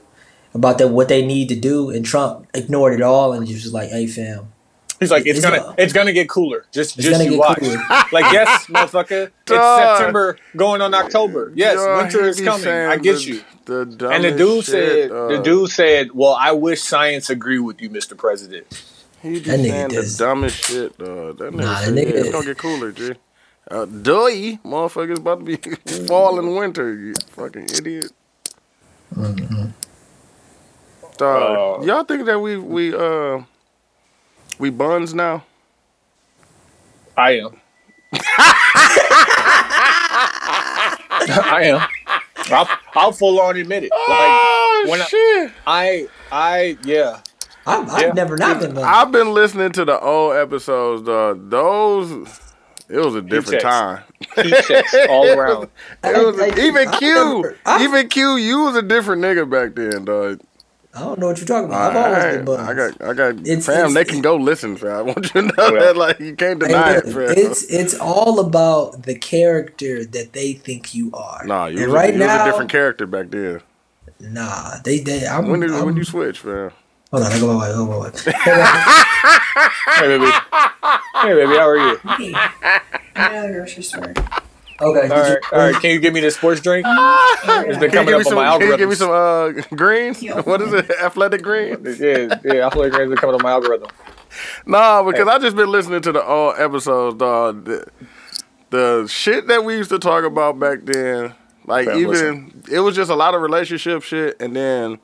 about that what they need to do, and Trump ignored it all and just was like, "Hey, fam, He's like, it's It's gonna, not- it's gonna get cooler. Just, It's just you watch. Like, yes, motherfucker, it's September going on October. Yes, Yo, winter is coming. I get the- you. The And the dude shit, said, uh, the dude said, well, I wish science agree with you, Mr. President. He be That nigga saying the dumbest shit, dog. That nigga, Nah, said, that yeah, nigga- it's gonna get cooler, G. Uh, doy, motherfuckers about to be fall and winter, you fucking idiot. Mm-hmm. Dog, Uh, y'all think that we we uh we buns now? I am. I am. I'll, I'll full on admit it. Like, oh when I- shit! I, I, yeah. I've, I've Yeah. never not been." Like, I've been listening to the old episodes, dog. Those, it was a different checks. time. Heat checks all around. It was I- I- even I've Q, never- I've- even Q. You was a different nigga back then, dog. I don't know what you're talking about. I've always been buns. I got, I got, It's- fam. it's- they can go listen, fam. I want you to know Yeah. that, like, you can't deny it, look, fam. it's it's all about the character that they think you are. nah, you, and was, right you now, was a different character back then. Nah, they they. I'm, When did, I'm, when you switch, fam? Hold on, I go my way, go my way. Hey, baby. Hey, baby, how are you? I'm the grocery store. Okay, All right, all right. Can you give me this sports drink? It's been coming you give up on some? my Can you give me some uh, greens? What is it? Athletic greens? Yeah, yeah. I feel like it's been coming up on my algorithm. Nah, because I just been listening to the old episodes, dog. The, the shit that we used to talk about back then, like Fam, even listen. it was just a lot of relationship shit, and then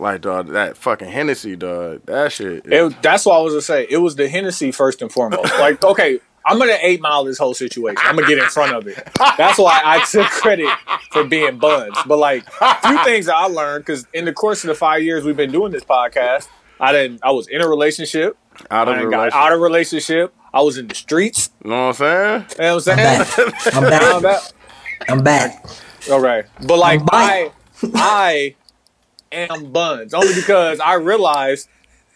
like dog, that fucking Hennessy, dog. That shit. It, that's what I was gonna say. It was the Hennessy first and foremost. Like, okay, I'm gonna eight mile this whole situation. I'm gonna get in front of it. That's why I took credit for being buns. But like, few things that I learned because in the course of the five years we've been doing this podcast, I didn't. I was in a relationship. out of I got relationship. out of relationship. I was in the streets. you know what I'm saying? You know what I'm saying? I'm back. saying? I'm back. I'm back. All right, but like I'm I am buns only because I realized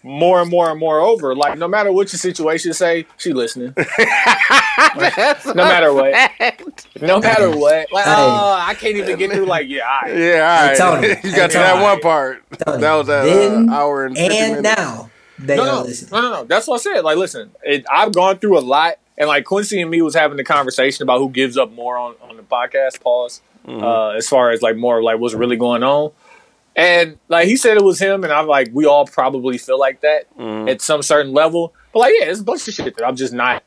more and more and more over. Like no matter what your situation say, she listening. no matter what, no matter what. Like Hey. oh, I can't even get through. Like yeah, all right. Yeah, all right. Tony, you hey, got to that one part. Tony, that was at then uh, hour and 50 And minutes. now they no, no, no, no, no. That's what I said. Like, listen, it, I've gone through a lot, and like Quincy and me was having the conversation about who gives up more on on the podcast. Pause. Uh, as far as like more like what's really going on, and like he said it was him, and I'm like we all probably feel like that mm-hmm. at some certain level. But like, yeah, it's a bunch of shit that I'm just not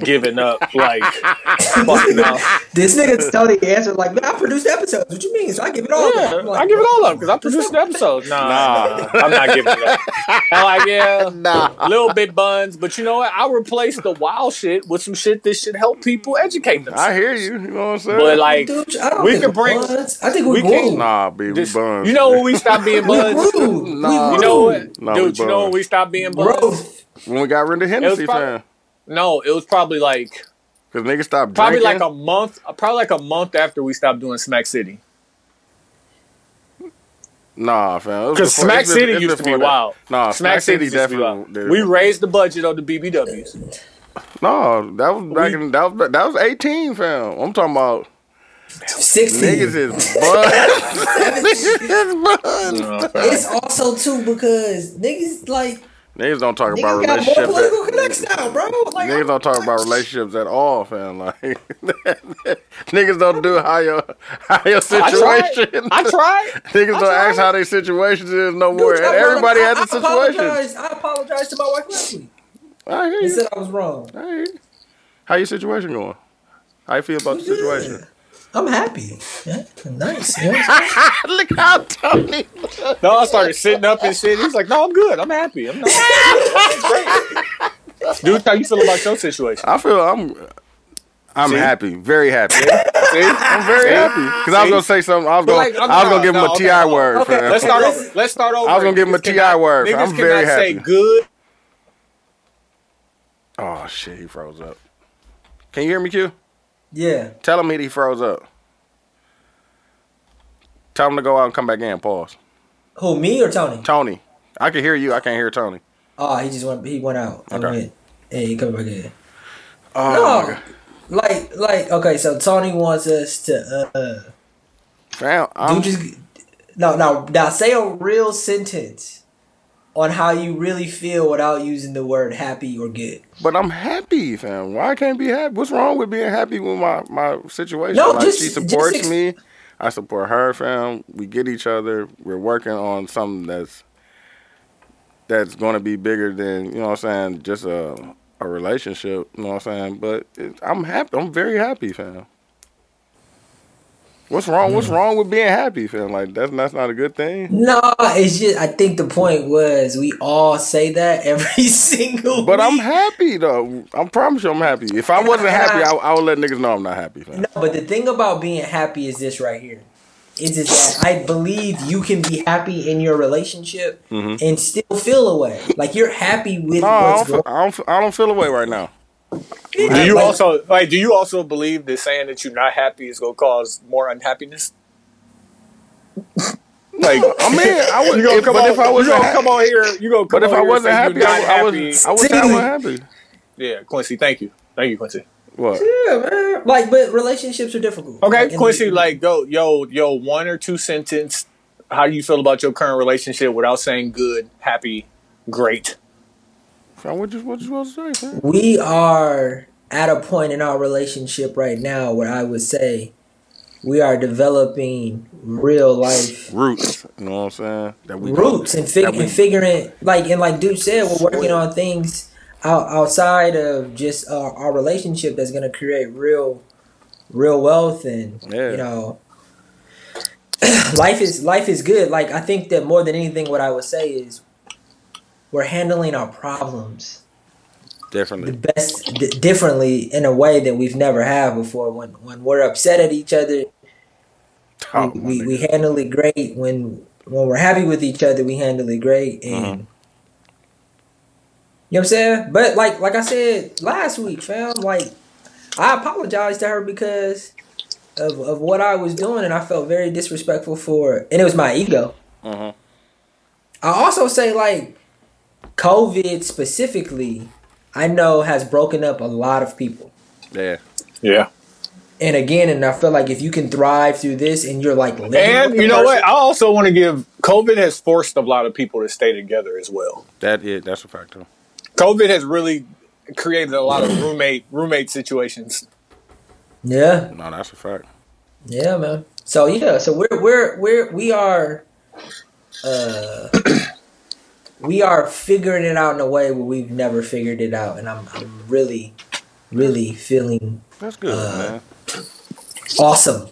giving up. Like, fuck no. This nigga Tony answered like, "Man, I produced episodes. What you mean? So I give it all." up." Yeah, I'm like, I give it all up because I produced an episode. Nah, Nah. nah, I'm not giving it up. I'm like, yeah, Nah. little bit buns, but you know what? I'll replace the wild shit with some shit that should help people educate themselves. I hear you. You know what I'm saying? But like, Dude, we can bring. buns. I think we, we can- nah, be we This, buns. you know when we stop being We buns? rude. Nah. We You know what, No, dude? You know when we stop being buns? Growth. when we got rid of Hennessy, prob- fam. No, it was probably like Because niggas stopped probably drinking. like a month, probably like a month after we stopped doing Smack City. Nah, fam. Because Smack it's been- City used to be that. wild. Nah, Smack, City used to be definitely. wild. We raised the budget on the BBWs. no, that was back We- in that was that was 18, fam. I'm talking about Sixteen. niggas is buns. niggas is buns. It's also too because niggas like Niggas don't talk about niggas got more relationships. political At, connects now, bro. Like, niggas don't talk about relationships at all, fam. Like niggas don't do how your how your I situation. tried. I tried. Niggas I don't ask how their situations is no Dude, more. I And everybody up- has a I, I situation. apologize. I apologize to my wife last week. I hear He you. said I was wrong. I hear you. How your situation going? How you feel about the situation? I'm happy. Yeah, nice. You know I'm saying? Look how Tony. No, I started sitting up and shit. He's like, "No, I'm good. I'm happy. I'm, not, I'm. Dude, how you feel about your situation? I feel I'm. I'm See? happy, very happy. See? I'm very See? happy because I was gonna say something. I was gonna, like, I'm I was gonna not- give him no, a okay, Ti hold on. word. Okay, fam. Let's start over. Let's start over. I was gonna give him a T.I. word, Niggas I'm very cannot say happy. good. Oh shit, he froze up. Can you hear me, Q? Yeah. Tell him he froze up. Tell him to go out and come back in. Pause. Who me or Tony? Tony, I can hear you. I can't hear Tony. Oh, he just went. He went out. Okay. went. Hey, he coming back in. Oh, my No, God. like, like, okay. So Tony wants us to uh, fam. I'm, just no, no. Now say a real sentence on how you really feel without using the word happy or good. but I'm happy, fam. Why can't be happy? What's wrong with being happy with my my situation? No, like just- she just supports ex- me. I support her, fam. We get each other. We're working on something that's that's going to be bigger than you know what I'm saying. Just a a relationship. You know what I'm saying. But it, I'm happy. I'm very happy, fam. What's wrong? What's wrong with being happy, fam? Like that's that's not a good thing. No, it's just I think the point was we all say that every single. But I'm happy though. I promise you, I'm happy. If I wasn't happy, I, I would let niggas know I'm not happy, fam. No, but the thing about being happy is this right here. Is is that I believe you can be happy in your relationship Mhm. and still feel away. Like you're happy with No, I don't, going I, don't, I don't feel away right now. Do you also like? Do you also believe that saying that you're not happy is gonna cause more unhappiness? Like, I mean, I would. you gonna if, come but on? if I you wasn't, gonna come on here? You gonna come but if on I here wasn't say happy, you're I, not I was. happy? I would say I wasn't happy. Yeah, Quincy. Thank you. Thank you, Quincy. What? Yeah, man. Like, but relationships are difficult. Okay, Like, and- Quincy. Like, go, yo, yo, one or two sentence. How do you feel about your current relationship without saying good, happy, great? What you what you to say? fam? we are at a point in our relationship right now where I would say we are developing real life Roots. You know what I'm saying? That we roots and, fig- we- and figuring like and like Dude said, we're working on things out, outside of just our, our relationship that's gonna create real, real wealth and Yeah. you know, life is life is good. Like I think that more than anything, what I would say is we're handling our problems differently. the best d- differently in a way that we've never had before. When when we're upset at each other, Oh, we, we, we handle it great when when we're happy with each other we handle it great and Mhm. you know what i'm saying but like like i said last week fam like i apologized to her because of, of what i was doing and i felt very disrespectful for and it was my ego Mhm. i also say like covid specifically i know has broken up a lot of people Yeah. Yeah. and again and i feel like if you can thrive through this and you're like living And you know what? I also want to give COVID has forced a lot of people to stay together as well. That is that's a fact too. COVID has really created a lot of roommate roommate situations. yeah No, that's a fact. Yeah, man. So yeah, so we're we're we're we are uh we are figuring it out in a way where we've never figured it out and I'm I'm really really feeling That's good, Uh, man. Dooch, awesome.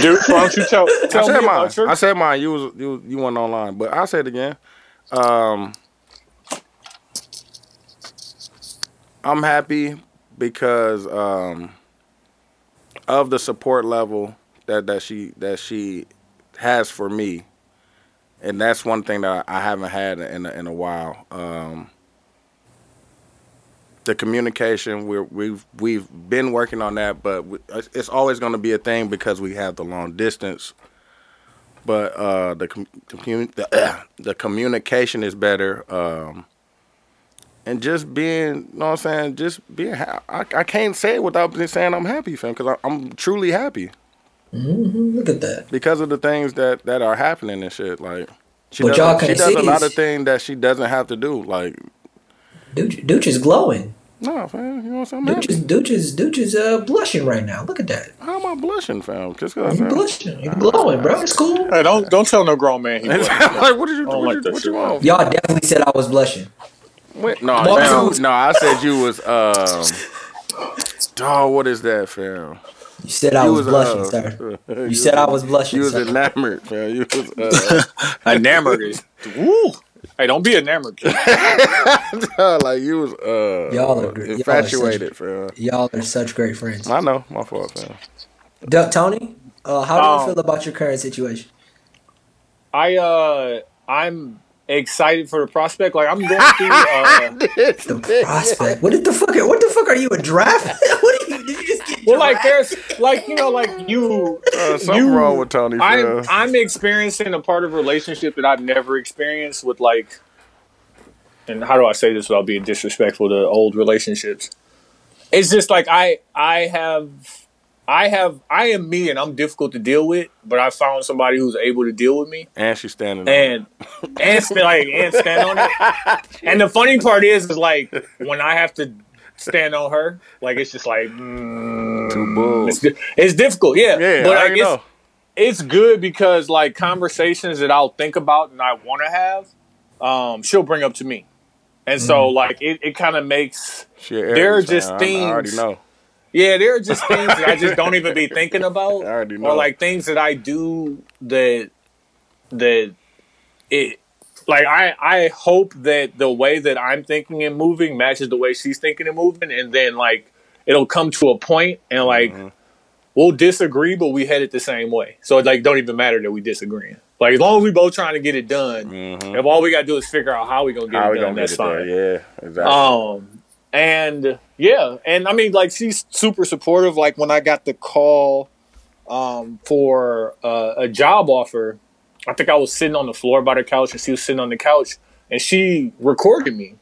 Dooch, why don't you tell, I tell said me mine. about your I said mine. You was you you went online, but I will say it again. Um, I'm happy because um, of the support level that that she that she has for me, and that's one thing that I haven't had in a, in a while. Um, the communication we're, we've we've been working on that, but we, it's- always going to be a thing because we have the long distance. But uh, the com- the, the communication is better, um, and just being, you know what I'm saying, just being. Ha- I, I can't say it without saying I'm happy, fam, because I'm truly happy hmm Look at that. because of the things that that are happening and shit. Like she But does, she does a lot of things that she doesn't have to do. Like Dooch, Dooch is glowing. no, fam, you know what I'm saying. I'm Dooch is Dooch is Dooch is uh blushing right now. Look at that. How am I blushing, fam? Just because. You're blushing. You're glowing, bro. It's cool. Hey, don't don't tell no grown man he like, what did you? I don't What, like you, that what you want? Y'all definitely said I was blushing. Wait, no, Mark fam, Zuckerberg. no, I said you was. um Oh, what is that, fam? You said I You was, blushing, sir. You said I was blushing, You was sir. enamored, fam. You was. Uh, enamored woo. Hey, don't be enamored. kid. like you was. Uh, Y'all are gr- y'all are infatuated, fam. Y'all are such great friends. I know, my fault, fam. D- Tony, uh, how do you Um, feel about your current situation? I uh I'm excited for the prospect. Like I'm going through. Uh, The prospect. What the fuck? What the fuck are you a draft? what are you? Did you just get well, like drafted? there's like you know like you. Uh, something you- wrong with Tony. I'm. I'm experiencing a part of a relationship that I've never experienced with like. And how do I say this without being disrespectful to old relationships? It's just like I I have I have I am me and I'm difficult to deal with, but I found somebody who's able to deal with me and she's standing. and and st- like and stand on it. And the funny part is, is like when I have to stand on her, like it's just like mm, two bulls. it's, it's difficult, yeah. Yeah, but I I guess know. it's good because like conversations that I'll think about and I want to have, um, she'll bring up to me, and so like it, it kind of makes there are just fan. I- I already things- know. Yeah, there are just things that I just don't even be thinking about, I already or like things that I do that that it like I I hope that the way that I'm thinking and moving matches the way she's thinking and moving, and then like it'll come to a point and like Mm-hmm. we'll disagree, but we head it the same way. So it like don't even matter that we disagreeing. Like as long as we both trying to get it done, if all we gotta do is figure out how we gonna get Mm-hmm. How it done, that's fine. there? Yeah, exactly. Um, and yeah, and I mean, like she's super supportive. Like when I got the call um, for uh, a job offer, I think I was sitting on the floor by the couch, and she was sitting on the couch, and she recorded me,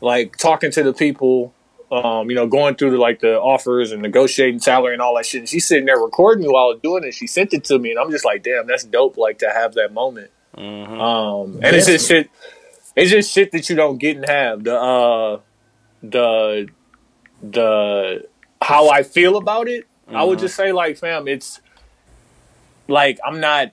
like talking to the people. Um, you know, going through the like the offers and negotiating salary and all that shit. And she's sitting there recording me while I was doing it. She sent it to me, and I'm just like, damn, that's dope. Like to have that moment. Um, and it's just shit. It's just shit that you don't get and have. The uh, the the how I feel about it. I would just say like, fam, it's like I'm not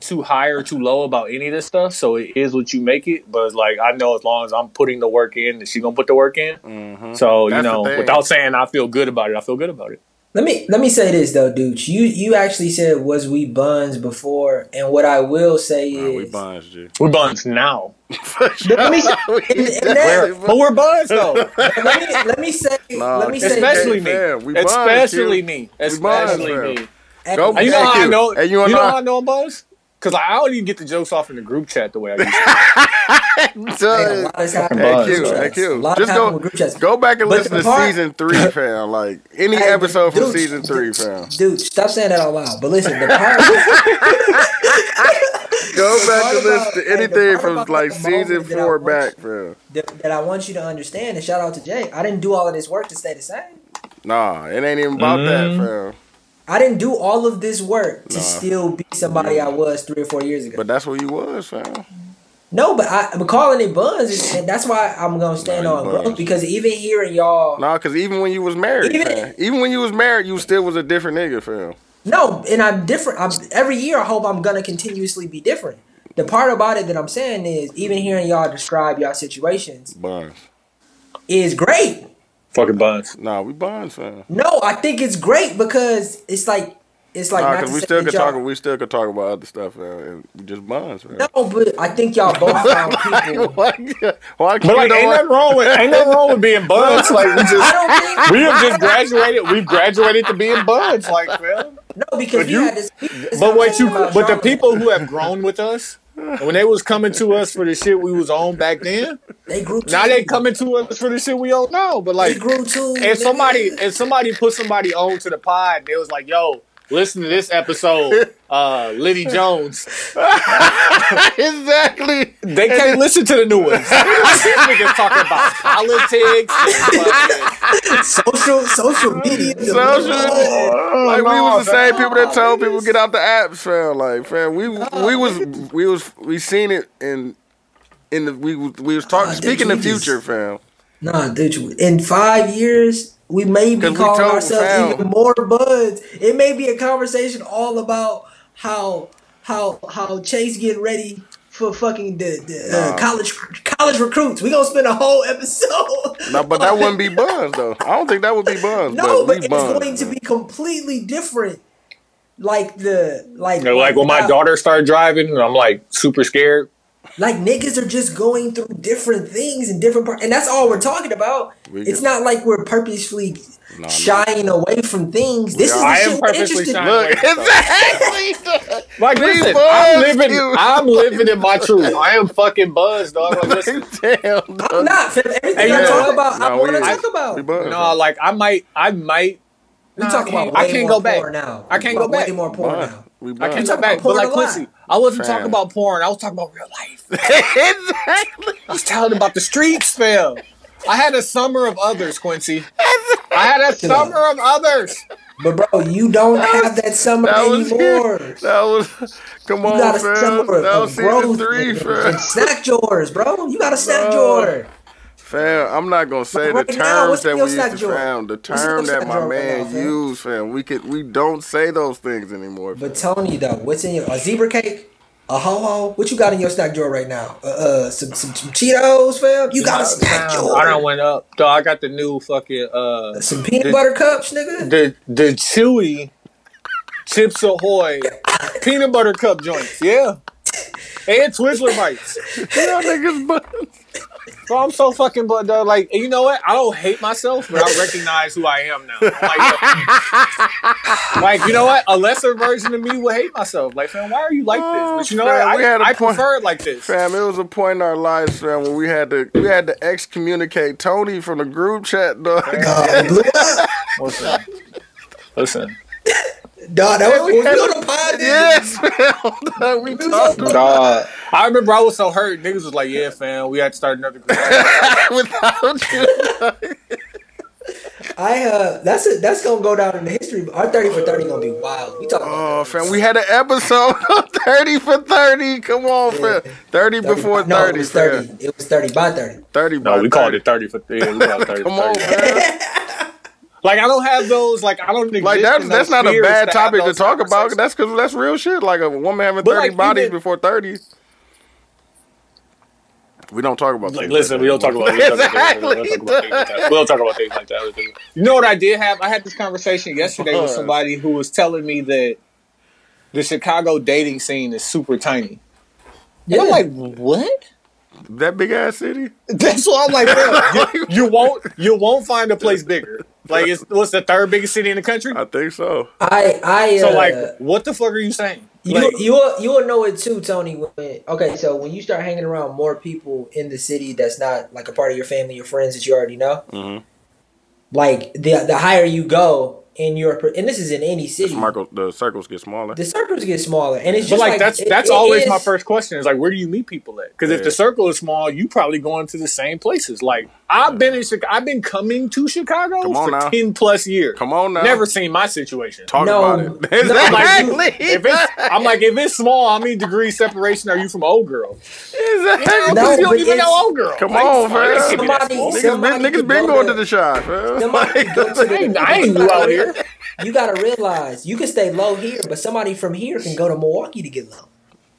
too high or too low about any of this stuff. So it is what you make it. But it's like I know as long as I'm putting the work in, that she gonna put the work in. So Mm-hmm. That's you know, without saying I feel good about it, I feel good about it. Let me let me say this though, dude. You you actually said was we buns before, and what I will say Nah, we buns, G. We're buns now, let me and, and that, but we're buns though. let me let me say Nah, let me can't- say Especially me. fam, we buns, Especially me. Especially me. Go And you know how I know? And you you know know- how I know I'm buzzed? Because I don't even get the jokes off in the group chat the way I used to. Hey, a lot has happened. Hey Buzz, Q, buzz. hey A Q. Just go, group chats. go back and But listen to part- season three, fam. Like any Hey, episode from dude, season three, fam. Dude, stop saying that out loud. But listen, the part Go The back part and about- listen to anything part from like season four back, you- fam. that, that I want you to understand, and shout out to Jay. I didn't do all of this work to stay the same. Nah, it ain't even about Mm-hmm. that, fam. I didn't do all of this work to Nah. still be somebody I was three or four years ago. But that's what you was, fam. no, but I, but calling it buns, and that's why I'm gonna stand Nah, on buns. because even hearing y'all, Nah, cause even when you was married, Even- fam. Even when you was married, you still was a different nigga, fam. no, and I'm different. I'm every year. I hope I'm gonna continuously be different. The part about it that I'm saying is, even hearing y'all describe y'all situations Buns. is great. Fucking buns. Nah, we buns, fam. No, I think it's great because it's like it's like Nah, not cause we still that could talk. We still could talk about other stuff, fam. And we just buns, fam. No, but I think y'all both found people. Why? Why But like, ain't know nothing wrong with ain't nothing wrong with being buns. Like we just think we have just graduated. We've graduated to being buns. Like, fam. no because But we you- had this. this But what you, but the people who have grown with us, when they was coming to us for the shit we was on back then, they grew. Too. now they coming to us for the shit we on now. But They like, grew too. if nigga. somebody if somebody put somebody on to the pod, and they was like, "Yo, listen to this episode, uh, Liddy Jones," exactly. they can't listen to the new ones. These niggas talking about politics. and social social media. Social, like we was the same fam. people that told people get out the apps, fam. Like, fam, we we was we was we seen it in in the we was- we was talking Ah, speaking the we just- future, fam. Nah, dude. In five years, we may be calling ourselves fam. even more buds. It may be a conversation all about how how how Chase getting ready for fucking the, the uh, Nah. college college recruits. We gonna spend a whole episode. No, but that wouldn't be Buns though. I don't think that would be Buns. No, but, but it's Buns, going to be completely different. Like the like You know, like when my daughter started driving, and I'm like super scared. Like niggas are just going through different things and different parts, and that's all we're talking about. We it's not like we're purposefully Nah, shying away from things. This is the. I shit am we're purposely interested. shying Look, away exactly. Like, listen, buzzed I'm living, you. I'm living in my truth. I am fucking buzzed, dog. Like, listen, Damn. I'm not. fam. Everything Hey, I yeah. talk about, I No, want to we- talk We about. no, like I might, I might. We Nah, talk I about can't- I can't more go back. porn now. I can't go talk way back. more porn now. We I can't talk talk back, about but like porn a. Quincy, I wasn't Fam. talking about porn. I was talking about real life. exactly. I was telling about the streets, fam. I had a summer of others, Quincy. I had a summer of others. But bro, you don't have that summer That was anymore. That was. Come You on, got a fam. summer That of was season three, and, fam. snack drawers, bro. You got a snack Bro. Drawer. Fam, I'm not gonna say Right the terms what's that we your used to drawer? fam. The What's term that my drawer right man now, fam? used, fam. We could we don't say those things anymore. But Tony, though, what's in your a zebra cake, a ho ho? What you got in your snack drawer right now? Uh, uh some, some some Cheetos, fam. You got a snack drawer. I don't went up. Dog, I got the new fucking uh Some peanut The- butter cups, nigga. the the chewy Chips Ahoy peanut butter cup joints. Yeah. And Twizzler bites. Y'all niggas buzzed. Bro, I'm so fucking but dog. Like, you know what? I don't hate myself, but I recognize who I am now. I'm Like, like, you know what? A lesser version of me would hate myself. Like, fam, why are you like this? But you know what? fam, we had I, a I point- prefer it like this. Fam, it was a point in our lives, fam, when we had to we had to excommunicate Tony from the group chat, dog. Blew up. Listen. Listen. Dog, that was, we was had- we on the pod? yes, fam. we talked about I remember I was so hurt. Niggas was like, yeah, fam, we had to start another group. without you. I uh, that's it. That's gonna go down in the history. Our thirty for thirty gonna be wild. We talking Oh, about fam, we had an episode of 30 for 30. Come on, fam. 30 before 30, No, it was fam. thirty. It was thirty by thirty. 30 by No, we called it 30 for yeah, we 30 Come for on, 30. fam. Like, I don't have those, like, I don't Like exist that's in that's not a bad have topic to those talk about. That's because that's real shit. Like a woman having But, 30 like, bodies even- before 30. We don't talk about Like, listen, like we don't talk about anymore. we don't talk about things like that. We don't talk about things like that. You know what I did have? I had this conversation yesterday with somebody who was telling me that the Chicago dating scene is super tiny. And I'm like, what? That big ass city? That's what I'm like. bro, you, you won't, you won't find a place bigger. Like, it's what's the third biggest city in the country? I think so. I I So, uh, like, what the fuck are you saying? You Like, you will you will know it too, Tony. When okay, so when you start hanging around more people in the city that's not like a part of your family, your friends that you already know, Mhm. like the the higher you go in your and this is in any The, city, circle, the circles get smaller. the circles get smaller, and it's But just like, like, that's it- that's it always my first question is like where do you meet people at? Because if the circle is small, you probably going to the same places. Like I've been in Chicago, I've been coming to Chicago for now. ten plus years. Come on now. Never seen my situation. Talk No. about it. No, I'm like, Exactly. if it's, I'm like, if it's small, how many degrees separation are you from old girl? exactly. No, you don't even know old girl. Come Like, on, fuck, it fam. can't be that Somebody- Niggas Somebody been, niggas been go going to- to the shop, fam. Somebody Like, go to the- I ain't, I ain't new out here. You gotta realize you can stay low here, but somebody from here can go to Milwaukee to get low.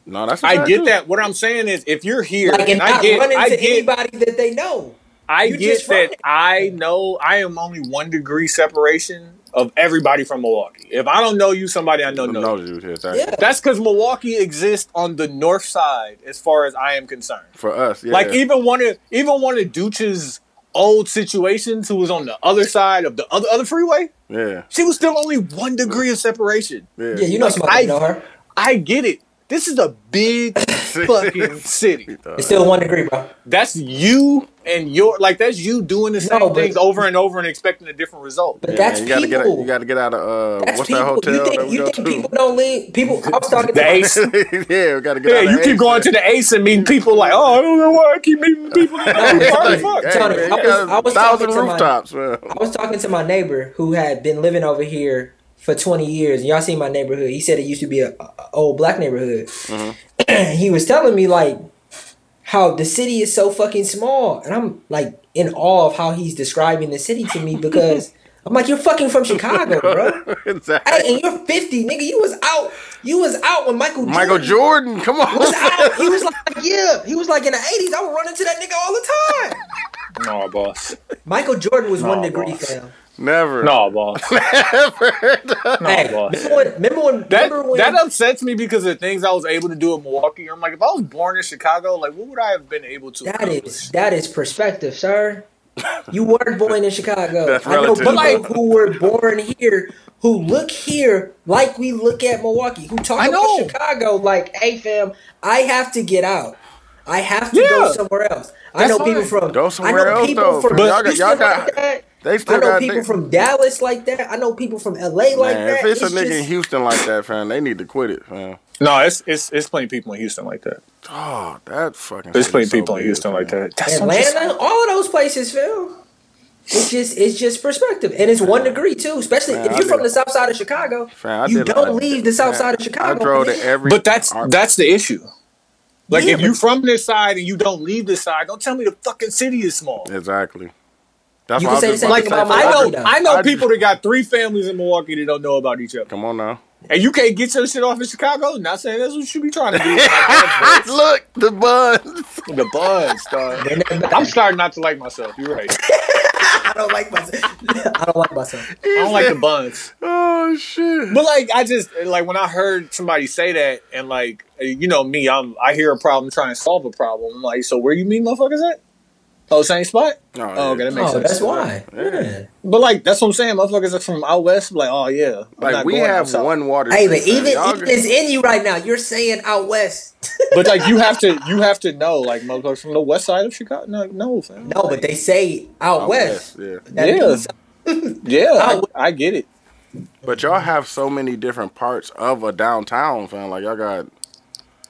no, that's I fact, get too. that. What I'm saying is, if you're here, Like and and I not get, run into I get, anybody that they know. I You get just that it. I know I am only one degree separation of everybody from Milwaukee. If I don't know you, somebody I know knows. No, you. dude. Yeah. That's because Milwaukee exists on the north side, as far as I am concerned. For us, yeah. Like even one of even one of Dooch's old situations, who was on the other side of the other other freeway, yeah, she was still only one degree of separation. yeah. Yeah, you know somebody I- know her. I get it. This is a big fucking city. It's still one degree, bro. That's you and your like that's you doing the same No, but- things over and over and expecting a different result. But Yeah, that's you gotta people. get you gotta get out of uh That's what's people. that hotel you think, that we you go think to? people don't leave? People. I was talking to The my, Ace. yeah, we gotta get Yeah, out of you keep Ace, going man. to the Ace and meeting people like, oh, I don't know why I keep meeting people. Like, Hey, fuck, fuck. hey, Tony, man, I was- got I was a thousand talking to my- rooftops, man. I was talking to my neighbor who had been living over here for 20 years. Y'all seen my neighborhood. He said it used to be a, a old black neighborhood. Mm-hmm. he was telling me like how the city is so fucking small, and I'm like in awe of how he's describing the city to me because I'm like, you're fucking from Chicago, bro. exactly. Hey, and you're 50, nigga. You was out. You was out when Michael Jordan Michael Jordan, come on. was out. He was like, yeah. He was like in the 80s. I would run into that nigga all the time. No, boss. Michael Jordan was No, one degree, boss. fam. Never. No, boss. Never. No, Hey, boss. remember when? Remember when? That remember when that upsets me because of the things I was able to do in Milwaukee. I'm like, if I was born in Chicago, like, what would I have been able to? That accomplish? is that is perspective, sir. You weren't born in Chicago. That's I know relative. people But, like- who were born here who look here like we look at Milwaukee, who talk I about. Chicago like, hey fam, I have to get out. I have to go somewhere else. I That's know people from Go I know else, people though, from fam. Y'all got- y'all got- like that. They still I know got people they- from Dallas like that. I know people from LA like Man, that. if it's, a nigga in Houston like that, fam, they need to quit it, fam. No, it's it's it's plenty of people in Houston like that. Oh, that fucking. There's plenty is of so people in big, Houston like that. That's what I'm just Atlanta, all of those places, Phil. It's just it's just perspective, and it's one degree too. Especially Man, if you're from the south side of Chicago, Fam, you don't I- leave the south man, side of Chicago. I drove to every. But that's our- that's the issue. Like Yeah, if you but- from this side and you don't leave this side, don't tell me the fucking city is small. exactly. That's You what can I say the just same about thing about say. I Milwaukee, know. I know I- people that got three families in Milwaukee that don't know about each other. Come on now. And you can't get your shit off in Chicago? Not saying that's what you should be trying to do. Look, the buns. the buns, dog. I'm starting not to like myself. You're right. I don't like myself. I don't like myself. I don't like the buns. Oh shit. But like I just like when I heard somebody say that and like you know me, I'm I hear a problem trying to solve a problem. I'm like, so where you mean motherfuckers at? Oh, same spot? Oh, oh yeah. Oh, okay, that makes Oh, sense. that's why. Yeah. But like that's what I'm saying. Motherfuckers are from out west. Like, oh yeah, I'm Like we have outside. one water. Hey, but even Y'all even it's in you right now. You're saying out west. But like you have to, you have to know, like motherfuckers from the west side of Chicago. No, no, fam. no, but they say out, out west. west, Yeah. That Yeah. Yeah, I, I get it. But y'all have so many different parts of a downtown, fam. Like y'all got.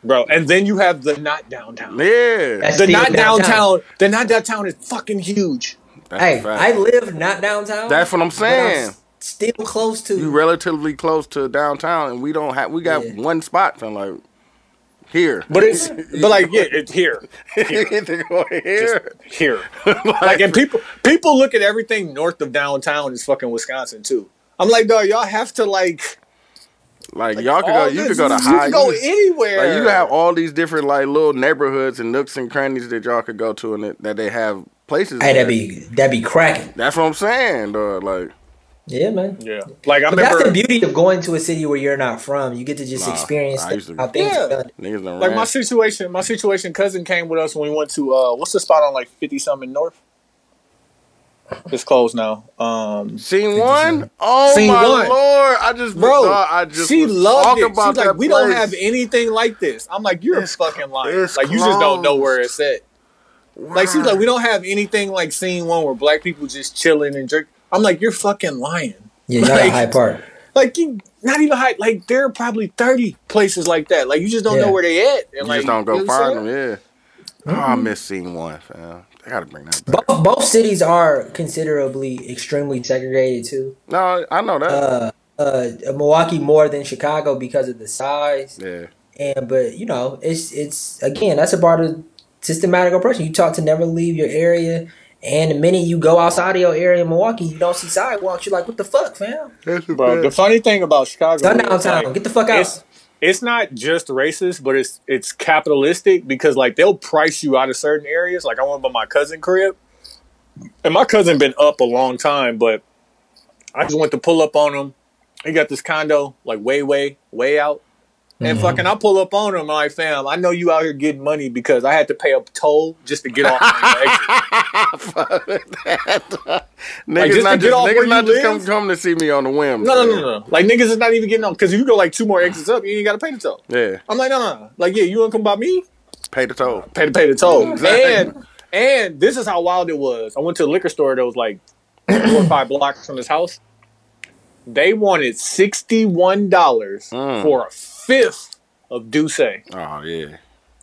Bro. And then you have the not downtown. Yeah. That's The not downtown. The not downtown is fucking huge. That's Hey. I live not downtown. That's what I'm but saying. Still close to. You relatively close to downtown, and we don't have. We got Yeah. one spot, fam. Like here. But it's, but like, yeah, it's here, They go here. here. Like, and people, people look at everything north of downtown as fucking Wisconsin too. I'm like, dog, y'all have to like. Like y'all could go. You could go to high. You high. can go anywhere. Like you could have all these different like little neighborhoods and nooks and crannies that y'all could go to, and that, that they have places. Hey, there. that'd be that'd be cracking. That's what I'm saying, dog. Like Yeah, man. Yeah, like I But that's the beauty of going to a city where you're not from. You get to just Nah, experience I used to- how things Yeah. are done. niggas Like ran. my situation, my situation. Cousin came with us when we went to uh, what's the spot on like fifty something north? It's closed now. Um, Scene one? Oh Scene my one. lord! I just bro, thought I just she was loved it. about She's like, that we don't have anything like this. I'm like, you're It's a fucking liar. it's Like you just don't know where it's at. Like she's like, we don't have anything like scene one where black people just chilling and drink. I'm like, you're fucking lying. Yeah, y'all Like- got Hyde Park. Like you, not even high. Like there are probably thirty places like that. Like you just don't Yeah. know where they at. And You like, just don't go you know I'm find them. Yeah. Oh, I miss scene one, fam. I gotta bring that back. Both, both cities are considerably extremely segregated too. No, I know that. Uh, uh, Milwaukee more than Chicago because of the size. yeah. And but you know, it's it's again that's a part of systematic oppression. You taught to never leave your area, and the minute you go outside of your area in Milwaukee, you don't see sidewalks. You're like, what the fuck, fam? Bro, the funny thing about Chicago, Sundown town, like, get the fuck out. it's it's not just racist, but it's it's capitalistic because like they'll price you out of certain areas. Like I went by my cousin crib, and my cousin been up a long time, but I just went to pull up on him. He got this condo like way, way, way out. And fucking, I pull up on him. I'm like, fam, I know you out here getting money because I had to pay a toll just to get off my exit. niggas just not just, niggas not just come come to see me on the whim. No, no, no, no. Like niggas is not even getting on because if you go like two more exits up, you ain't got to pay the toll. Yeah, I'm like, no, no, no. Like, yeah, you want to come by me? pay the toll. Pay to pay the toll. Exactly. And and this is how wild it was. I went to a liquor store that was like four or five blocks from his house. They wanted sixty one dollars Mm. for a fifth of D'usse. Oh yeah,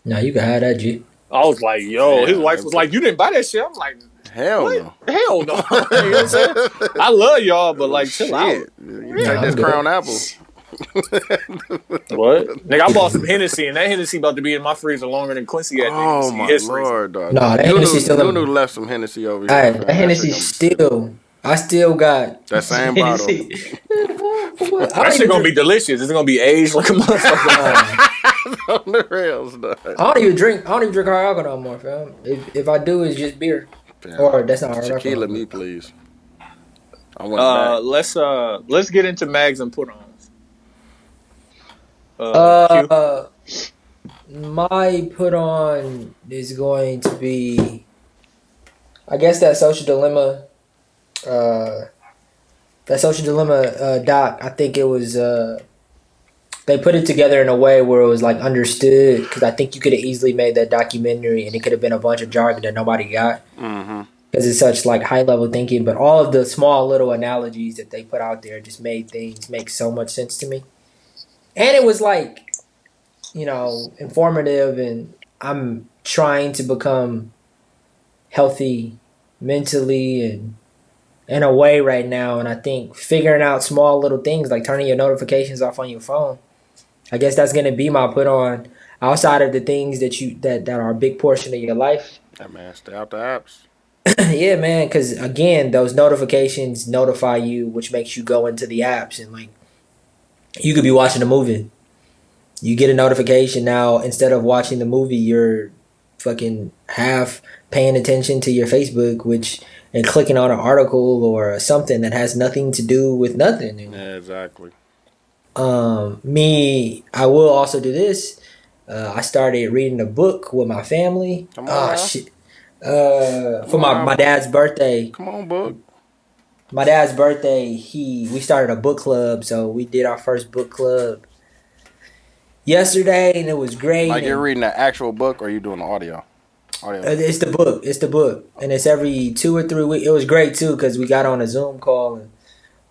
Now you can have that, G. was like, yo, Yeah, his wife was like, you didn't buy that shit. I'm like, hell what? no. Hell no. you know what I'm saying? I love y'all, but like, chill out. You Yeah, take this I'm good. crown apple. What? Nigga, I bought some Hennessy, and that Hennessy about to be in my freezer longer than Quincy had. Oh in my his freezer. lord, dog. Nah, that Hennessy still in- Nunu left some Hennessy over here. All right, fam. that Hennessy shit still. I still got That same bottle. Hennessy. What? That shit gonna be delicious. It's gonna be aged like a motherfucker. on the rails, dog. I don't even drink. I don't even drink hard alcohol no more, fam. If, if I do, it's just beer. Fam. Or that's not hard Tequila, alcohol. me, please. I want Uh, let's uh let's get into mags and put ons. Uh, Uh, my put on is going to be I guess that social dilemma, uh, that social dilemma uh, doc. I think it was. Uh, they put it together in a way where it was like understood because I think you could have easily made that documentary and it could have been a bunch of jargon that nobody got Mm-hmm. because it's such like high level thinking. But all of the small little analogies that they put out there just made things make so much sense to me, and it was like, you know, informative. And I'm trying to become healthy mentally and in a way right now. And I think figuring out small little things like turning your notifications off on your phone. I guess that's gonna be my put on outside of the things that you that that are a big portion of your life Yeah, man, stay out the apps. yeah, man. Because again, those notifications notify you, which makes you go into the apps and like you could be watching a movie. You get a notification now instead of watching the movie, you're fucking half paying attention to your Facebook, which and clicking on an article or something that has nothing to do with nothing. Yeah, exactly. um, me, I will also do this. Uh, I started reading a book with my family. Come on Oh shit! Uh, for my, my dad's birthday, Come on, book. my dad's birthday, he we started a book club, so we did our first book club yesterday, and it was great. Like you're reading the actual book, or you doing the audio? Audio. uh, It's the book. It's the book, and it's every two or three weeks. It was great too because we got on a Zoom call, and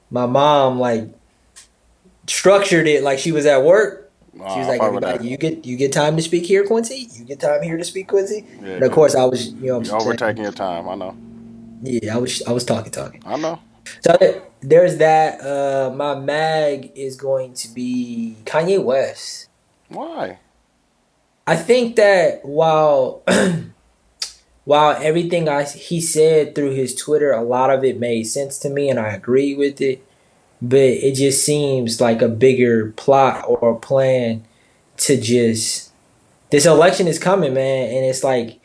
my mom like structured it like she was at work. Oh, She was like, "Everybody, you get you get time to speak here, Quincy. You get time here to speak, Quincy." Yeah, And of course, I was you know you're overtaking your time. I know. Yeah, I was I was talking talking. I know. So there's that. Uh, my mag is going to be Kanye West. Why? I think that while while everything I he said through his Twitter, a lot of it made sense to me, and I agree with it. But it just seems like a bigger plot or a plan to just this election is coming, man, and it's like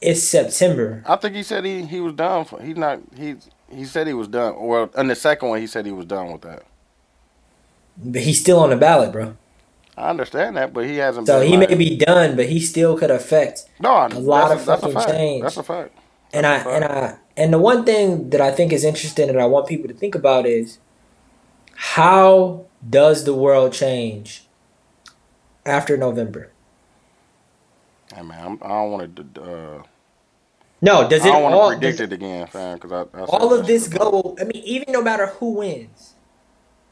it's September. I think he said he, he was done. For, he's not. He he said he was done. Well, in the second one, he said he was done with that. But he's still on the ballot, bro. I understand that, but he hasn't. So he like, may be done, but he still could affect no, a lot of that's fucking change. That's a fact. And I That's a and I and the one thing that I think is interesting and I want people to think about is how does the world change after November? Hey man, I'm, I don't want to. Uh, No, does it? I don't want to predict does it again, fam. Because I, I all of this go? I mean, even no matter who wins,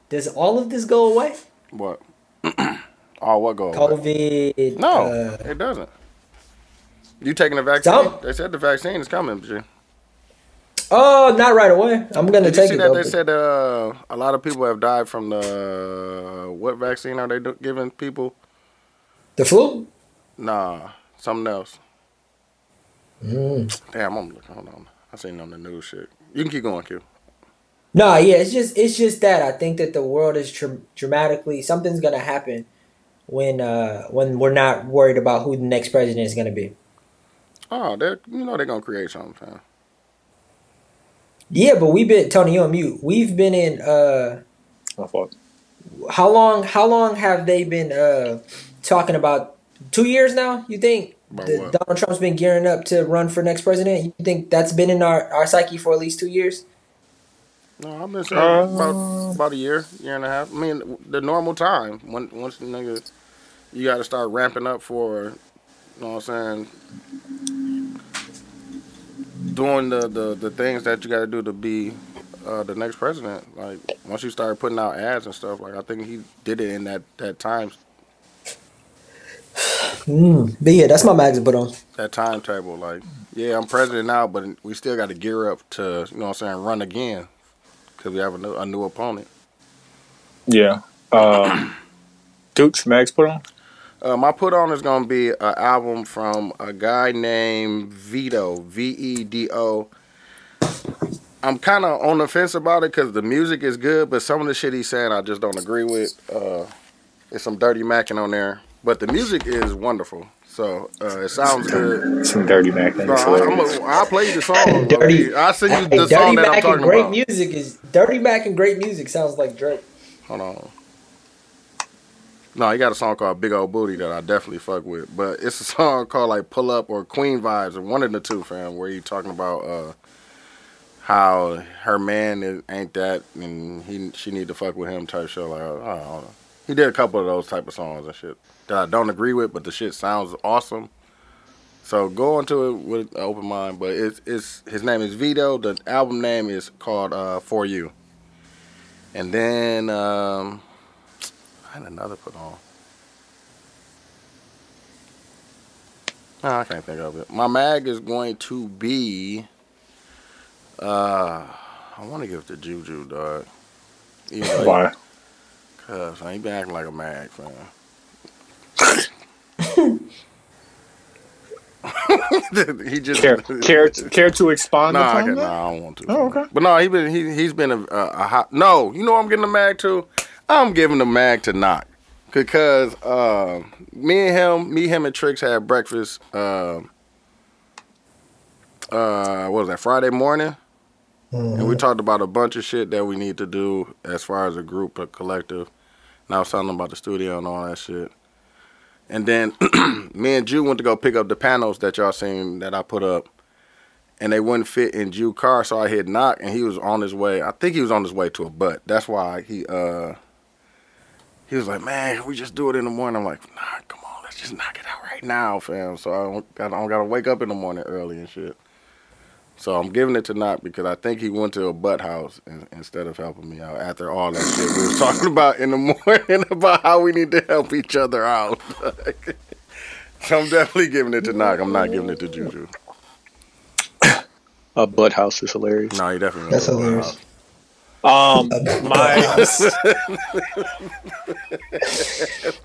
does all of this go away? What? oh, what go? away? COVID. No, uh, it doesn't. You taking the vaccine? Some- They said the vaccine is coming, G. oh, not right away. I'm gonna Did you take see it. that though, they said uh, a lot of people have died from the what vaccine are they do- giving people? the flu. Nah, something else. Mm. Damn, I'm looking. Hold on, I seen on the news shit. You can keep going, Q. No, yeah, it's just it's just that I think that the world is tr- dramatically something's gonna happen when uh when we're not worried about who the next president is gonna be. Oh, they you know they're gonna create something. Yeah, but we've been Tony, you on mute. We've been in uh My fault. how long how long have they been uh talking about two years now, you think? The- Donald Trump's been gearing up to run for next president. You think that's been in our, our psyche for at least two years? No, I've been saying Uh, about about a year, year and a half. I mean, the normal time when once the nigga, you got to start ramping up for, you know what I'm saying, doing the the, the things that you got to do to be uh, the next president. Like once you start putting out ads and stuff, like I think he did it in that that time Mm, but yeah, that's my mags to put on. that timetable. Like, yeah, I'm president now, but we still got to gear up to, you know what I'm saying, run again because we have a new a new opponent. Yeah. Um, Dooch, Mags put on? Uh, my put on is gonna be an album from a guy named Vedo, V E D O. I'm kind of on the fence about it because the music is good, but some of the shit he's saying I just don't agree with. Uh, there's some dirty macking on there, but the music is wonderful. So uh, it sounds good. Some dirty Mac I, I'm a, I'll play the song. Dirty- I'll send you Hey, the Dirty song that I'm Mac and great about. music is Dirty Mac and great music sounds like Drake. Hold on. No, he got a song called Big Old Booty that I definitely fuck with. But it's a song called like Pull Up or Queen Vibes or one of the two, fam, where you talking about uh how her man ain't that and he she need to fuck with him type shit. Like I don't know. He did a couple of those type of songs and shit that I don't agree with, but the shit sounds awesome. So go into it with an open mind. But it's it's his name is Vedo. The album name is called uh, For You. And then um, I had another put on. No, I can't think of it. My mag is going to be. Uh, I want to give it to Juju, dog. Even though he- Why? Cause he been acting like a mag fan. he just Care, care, to, care to expand No, I, upon can, no, that? I don't want to. Oh, okay. But no, he been he he's been a, a, a hot. No, you know what I'm getting the mag to. I'm giving the mag to knock because uh, me and him, me him and Trix had breakfast. Uh, uh, what was that Friday morning? And we talked about a bunch of shit that we need to do as far as a group, a collective. And I was telling them about the studio and all that shit. And then me and Jew went to go pick up the panels that y'all seen that I put up. And they wouldn't fit in Jew car, so I hit knock and he was on his way. I think he was on his way to a butt. That's why he uh he was like, Man, we just do it in the morning? I'm like, nah, come on, let's just knock it out right now, fam. So I don't I don't gotta wake up in the morning early and shit. So I'm giving it to Knock because I think he went to a butt house in, instead of helping me out after all that shit we was talking about in the morning about how we need to help each other out. so I'm definitely giving it to Knock. I'm not giving it to Juju. A butt house is hilarious. No, he definitely That's to a butt hilarious. House. Um, my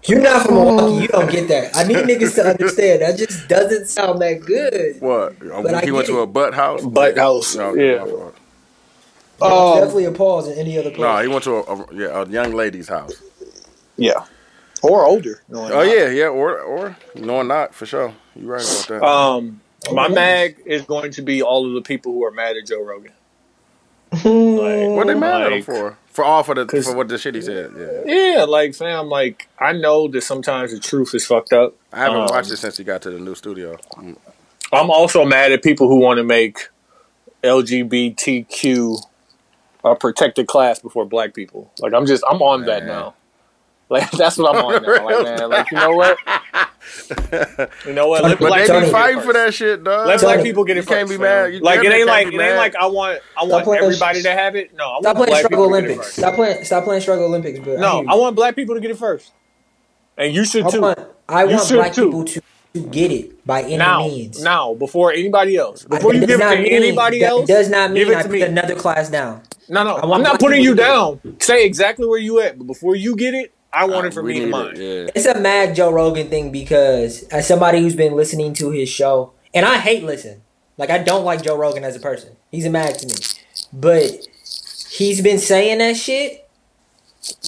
You're not from Milwaukee. You don't get that. I need niggas to understand. That just doesn't sound that good. What? But I he went to it. a butt house? butt house. No, yeah. my fault. Um, definitely a pause in any other place. No, he went to a, a yeah a young lady's house. Yeah. Or older. No, Oh yeah, yeah, or or no, or not for sure. You're right about that. Um, my mag is going to be all of the people who are mad at Joe Rogan. Like, what they mad at him for? For all for the for what the shit he said. Yeah, Yeah, like fam, like I know that sometimes the truth is fucked up. I haven't Um, watched it since he got to the new studio. I'm also mad at people who want to make LGBTQ a protected class before black people. Like I'm just I'm on that now. Like that's what I'm on now. Like man, like you know what? You know what? Let But black they be fighting for that shit, dog. Let black Tony, people get it you first. can't be mad. You like it ain't like it ain't like I want I want playing- everybody to have it. No, I want Stop playing black Struggle people to get it Olympics. first. Stop playing. Stop playing Struggle Olympics. But No, hear you. I want black people to get it first, and you should I too. want. I You want black too. people to, to get it by any now, means. now, before anybody else, before That you give it to mean- anybody else, does not give mean it I to put me. another class down. No, no, I I'm not putting you down. Say exactly where you at, but before you get it, I want uh, it for me need and it, mine. Yeah. It's a mad Joe Rogan thing because as somebody who's been listening to his show, and I hate listen, like I don't like Joe Rogan as a person. He's a mag to me, but he's been saying that shit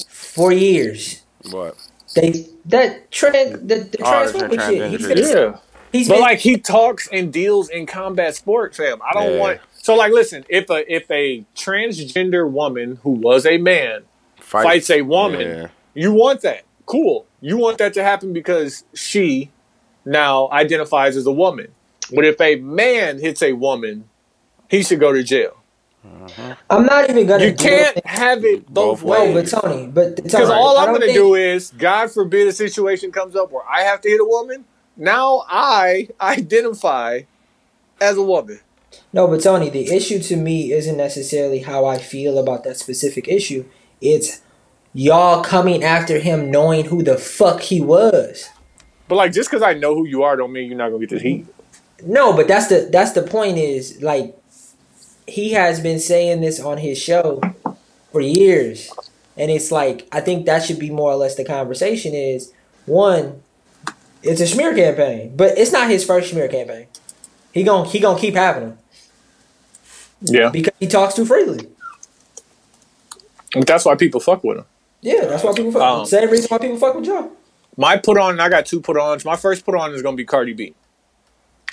for years. What? They that trans the, the Oh, the transphobic shit. He's transgender been, shit. Yeah, he's but been like he talks and deals in combat sport, fam. I don't Yeah. want. So like, listen, if a if a transgender woman who was a man Fight- fights a woman, Yeah. You want that. Cool. You want that to happen because she now identifies as a woman. But if a man hits a woman, he should go to jail. Mm-hmm. I'm not even gonna. You can't it. have it both Both No, but. Tony, but Because all I I'm going to think- do is, God forbid, a situation comes up where I have to hit a woman. Now I identify as a woman. No, but Tony, the issue to me isn't necessarily how I feel about that specific issue. It's y'all coming after him knowing who the fuck he was. But like, just because I know who you are, don't mean you're not going to get this heat. No, but that's the that's the point is like he has been saying this on his show for years. And it's like I think that should be more or less the conversation is one, it's a smear campaign, but it's not his first smear campaign. He gon' he gonna keep having them Yeah, because he talks too freely. but that's why people fuck with him. Yeah, that's why people fuck. Um, Same reason why people fuck with Joe. My put on, I got two put ons. My first put on is going to be Cardi B.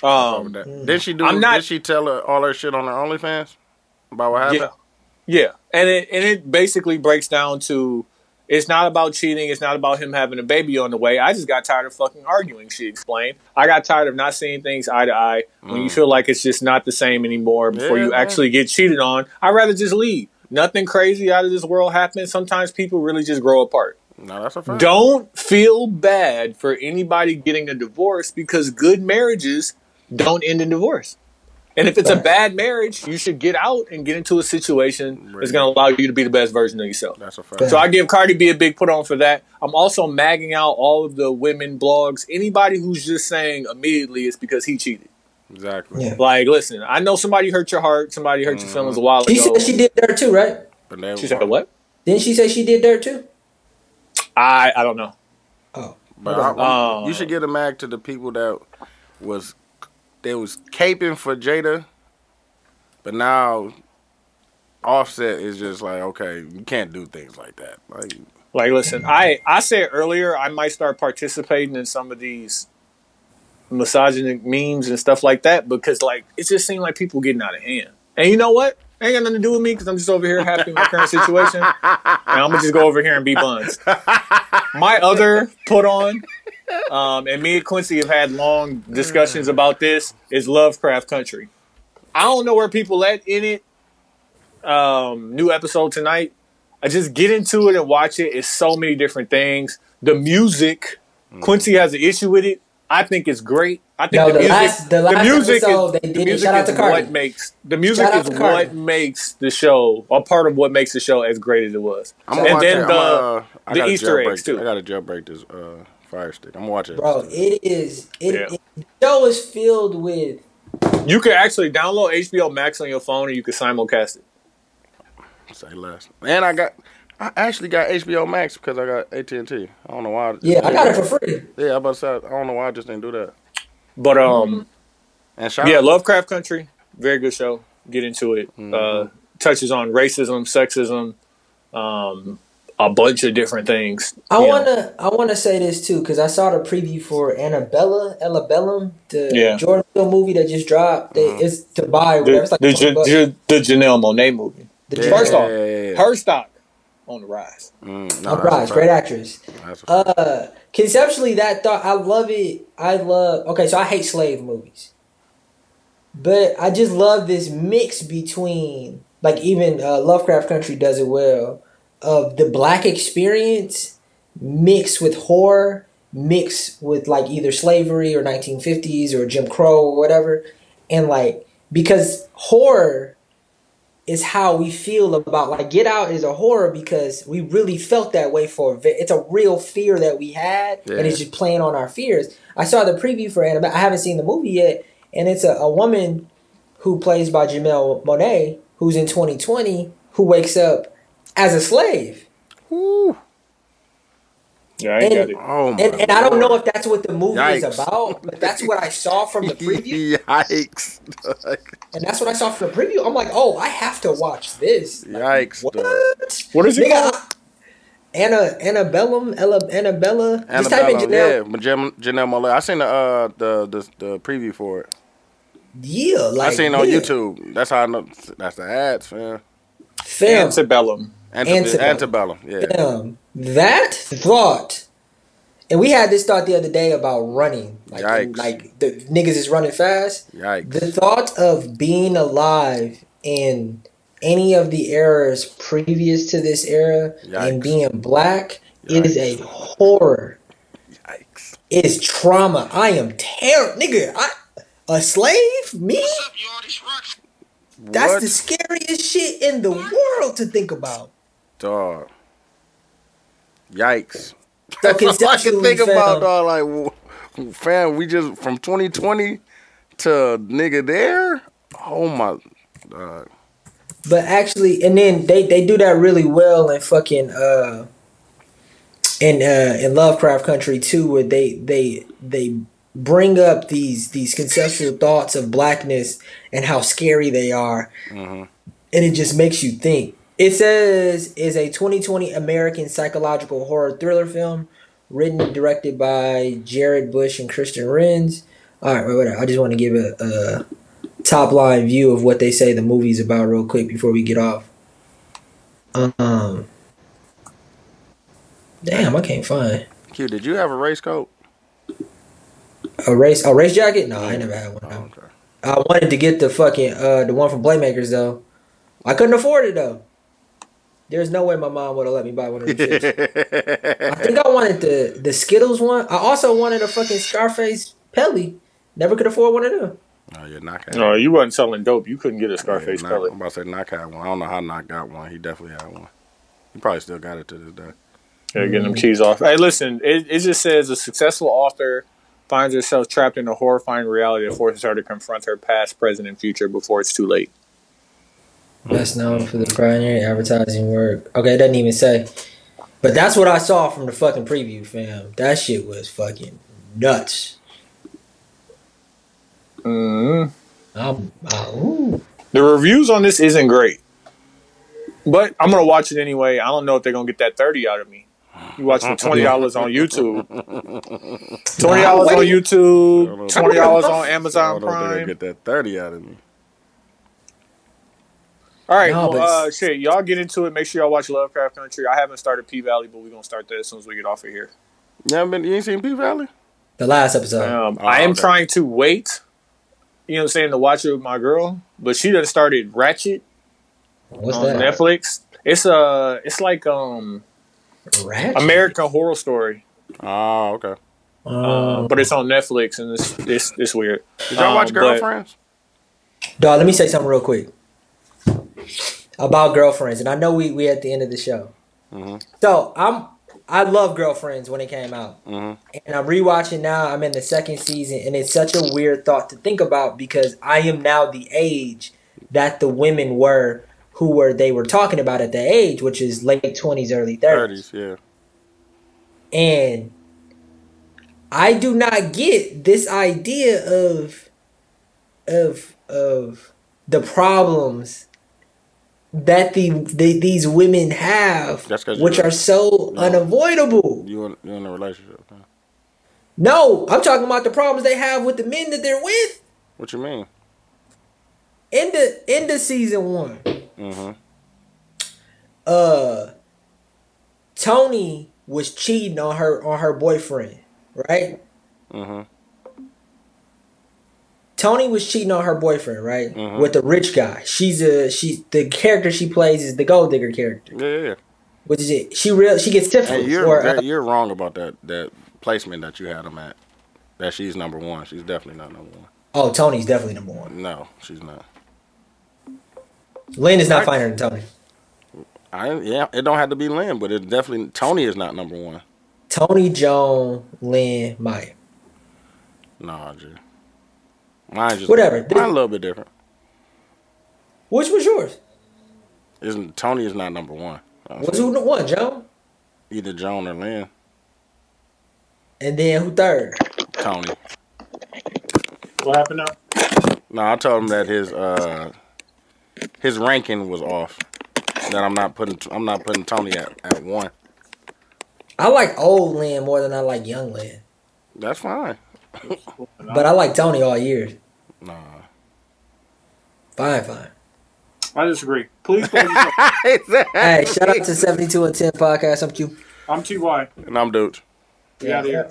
Um, Did she do? I'm not- did she tell her all her shit on her OnlyFans about what happened? Yeah, yeah, and it and it basically breaks down to It's not about cheating. It's not about him having a baby on the way. I just got tired of fucking arguing. She explained. I got tired of not seeing things eye to eye. When you feel like it's just not the same anymore before Yeah, you man. actually get cheated on, I'd rather just leave. Nothing crazy out of this world happens. Sometimes people really just grow apart. No, that's a fact. Don't feel bad for anybody getting a divorce because good marriages don't end in divorce. And if it's a bad marriage, you should get out and get into a situation that's going to allow you to be the best version of yourself. That's a fact. So I give Cardi B a big put on for that. I'm also magging out all of the women blogs. Anybody who's just saying immediately it's because he cheated. Exactly. Yeah. Like, listen, I know somebody hurt your heart, somebody hurt your feelings a while She ago. said she did there too, right? But She said what? Didn't she say she did there too? I I don't know. Oh, But I, Um, you should get a mag to the people that was they was caping for Jada, but now Offset is just like, okay, you can't do things like that. Like, Like, listen, I I said earlier I might start participating in some of these misogynic memes and stuff like that because like it just seemed like people getting out of hand. And you know what? Ain't got nothing to do with me because I'm just over here happy in my current situation, and I'm gonna just go over here and be buns. My other put on, um, and me and Quincy have had long discussions about this is Lovecraft Country. I don't know where people at in it. Um, new episode tonight. I just get into it and watch it. It's so many different things. The music, Quincy has an issue with it. I think it's great. I think No, the, the music, last- the last music episode is, they the did it. music Shout out is to what makes the music Shout is to Cardi. what makes the show or part of what makes the show as great as it was. I'm and watch then it. I'm the uh, the Easter jailbreak eggs too. I gotta jailbreak this uh, Fire Stick. I'm gonna it. bro, it is. It, Yeah. it the show is filled with. You can actually download HBO Max on your phone and you can simulcast it. Say less. And I got, I actually got HBO Max because I got AT and T. I don't know why. just Yeah, I got it for free. Yeah, I about to say I don't know why I just didn't do that. But um, And shout yeah, Lovecraft Country, very good show. Get into it. Mm-hmm. Uh, touches on racism, sexism, um, a bunch of different things. I you wanna I wanna say this too because I saw the preview for Annabella, Ella Bellum, the Yeah. Jordan Peele movie that just dropped. They, It's to buy. the, Whatever. It's like the, 20 Jan- the Janelle Monáe movie. The Yeah, First yeah, off, her stock on the rise. Mm, no, I'm that's a surprised. fact. Great actress. That's a fact. Uh, conceptually, that thought I love it. I love. Okay, so I hate slave movies, but I just love this mix between like even uh, Lovecraft Country does it well of the black experience mixed with horror, mixed with like either slavery or 1950s or Jim Crow or whatever, and like because horror is how we feel about like Get Out is a horror because we really felt that way for a it's a real fear that we had Yeah. and it's just playing on our fears. I saw the preview for Annabelle. I haven't seen the movie yet, and it's a, a woman who plays by Janelle Monáe who's in 2020 who wakes up as a slave. Woo. Yeah, I And- got it. Oh my And, and I don't know if that's what the movie is about, but that's what I saw from the preview. Yikes! And that's what I saw from the preview. I'm like, oh, I have to watch this. Yikes! What? dog. What is it Nigga, called? Anna Annabellum, Ella Annabella. Just type in Janelle. yeah, but Jan- Janelle Monáe. I seen the uh the the, the preview for it. Yeah, like I seen it on. YouTube. That's how I know. That's the ads, man. Fam, Antebellum. Ante- Antebellum. Antebellum. Yeah. fam, that thought, and we had this thought the other day about running. Like, Yikes. like the niggas is running fast. Yikes. The thought of being alive in any of the eras previous to this era and being black is a horror. Yikes. It is trauma. I am terrible, nigga. I a slave? Me? That's what? the scariest shit in the world to think about. dog. Yikes. So That's all I can conceptually, think fam, about, dog. Like, w- fam, we just from 2020 to nigga there. Oh my. Dog. But actually, and then they they do that really well in fucking uh in uh in Lovecraft Country too, where they they they bring up these these conceptual thoughts of blackness and how scary they are, Mhm. and it just makes you think. It says is a 2020 American psychological horror thriller film written and directed by Jared Bush and Christian Renz. All right, whatever. I just want to give a, a top line view of what they say the movie's about real quick before we get off. Um, Damn, I can't find Q, did you have a race coat? a race a race jacket. No, I never had one. Oh, okay. I wanted to get the fucking uh the one from Playmakers though. I couldn't afford it though. There's no way my mom would have let me buy one of them shits. I think I wanted the the Skittles one. I also wanted a fucking Scarface Pelle. Never could afford one of them. oh, yeah, knock No, you wasn't selling dope. You couldn't get a Scarface yeah, pellet. I'm about to say knock had one. I don't know how knock got one. He definitely had one. He probably still got it to this day. Yeah, getting them keys off. Hey, listen, it, it just says a successful author finds herself trapped in a horrifying reality that forces her to confront her past, present, and future before it's too late. Best known for the primary advertising work. Okay, it doesn't even say. But that's what I saw from the fucking preview, fam. That shit was fucking nuts. mm I'm, uh. The reviews on this isn't great, but I'm gonna watch it anyway. I don't know if they're gonna get that thirty out of me. You watch for twenty dollars on YouTube, twenty dollars on YouTube, twenty dollars on Amazon. I don't know if they're gonna Prime. get that thirty out of me. All right, No, well, uh, shit, y'all get into it. Make sure y'all watch Lovecraft Country. I haven't started P Valley, but we're gonna start that as soon as we get off of here. You haven't been? You ain't seen P Valley? The last episode. Um, Oh, I am okay. trying to wait. You know what I'm saying to watch it with my girl, but she done started Ratched What's on that? Netflix. It's uh, it's like um Ratched? American Horror Story, Oh, okay. uh, Um, but it's on Netflix and it's it's, it's weird. Did y'all Um, watch but- Girlfriends? Dog, let me say something real quick about girlfriends, and I know we we at the end of the show. Mhm. So I'm I love girlfriends when it came out, hmm and I'm rewatching now. I'm in the second season, and it's such a weird thought to think about because I am now the age that the women were who were they were talking about at the age, which is late twenties, early. Thirties, yeah. And I do not get this idea of of of the problems that the, the these women have, which are so No. unavoidable. You in, you in a relationship? Huh? No, I'm talking about the problems they have with the men that they're with. What you mean? In the in the season one, Mm-hmm. uh, Toni was cheating on her on her boyfriend, right? Mm-hmm. Toni was cheating on her boyfriend, right? Mhm. With the rich guy. She's a she. The character she plays is the gold digger character, Yeah, yeah, yeah. which is it. She real. She gets syphilis. Hey, you're or, uh, you're wrong about that that placement that you had him at. That she's number one. She's definitely not number one. oh, Toni's definitely number one. No, she's not. Lynn is not finer than Toni. I yeah, it don't have to be Lynn, but it definitely Toni is not number one. Toni, Joan, Lynn, Maya. Nah, G. Mine's just Whatever. Mine a little bit different. Which was yours? Isn't Toni is not number one. Was who one? Joan, Either Joan or Lynn. and then who third? Toni. What happened now? No, I told him that his uh his ranking was off. That I'm not putting I'm not putting Toni at, at one. I like old Lynn more than I like young Lynn, That's fine. But I like Toni all year. Nah. Fine, fine. I disagree. Please Hey, shout out to seventy two and ten podcast. I'm Q. I'm TY. and I'm dude. Yeah, out of here.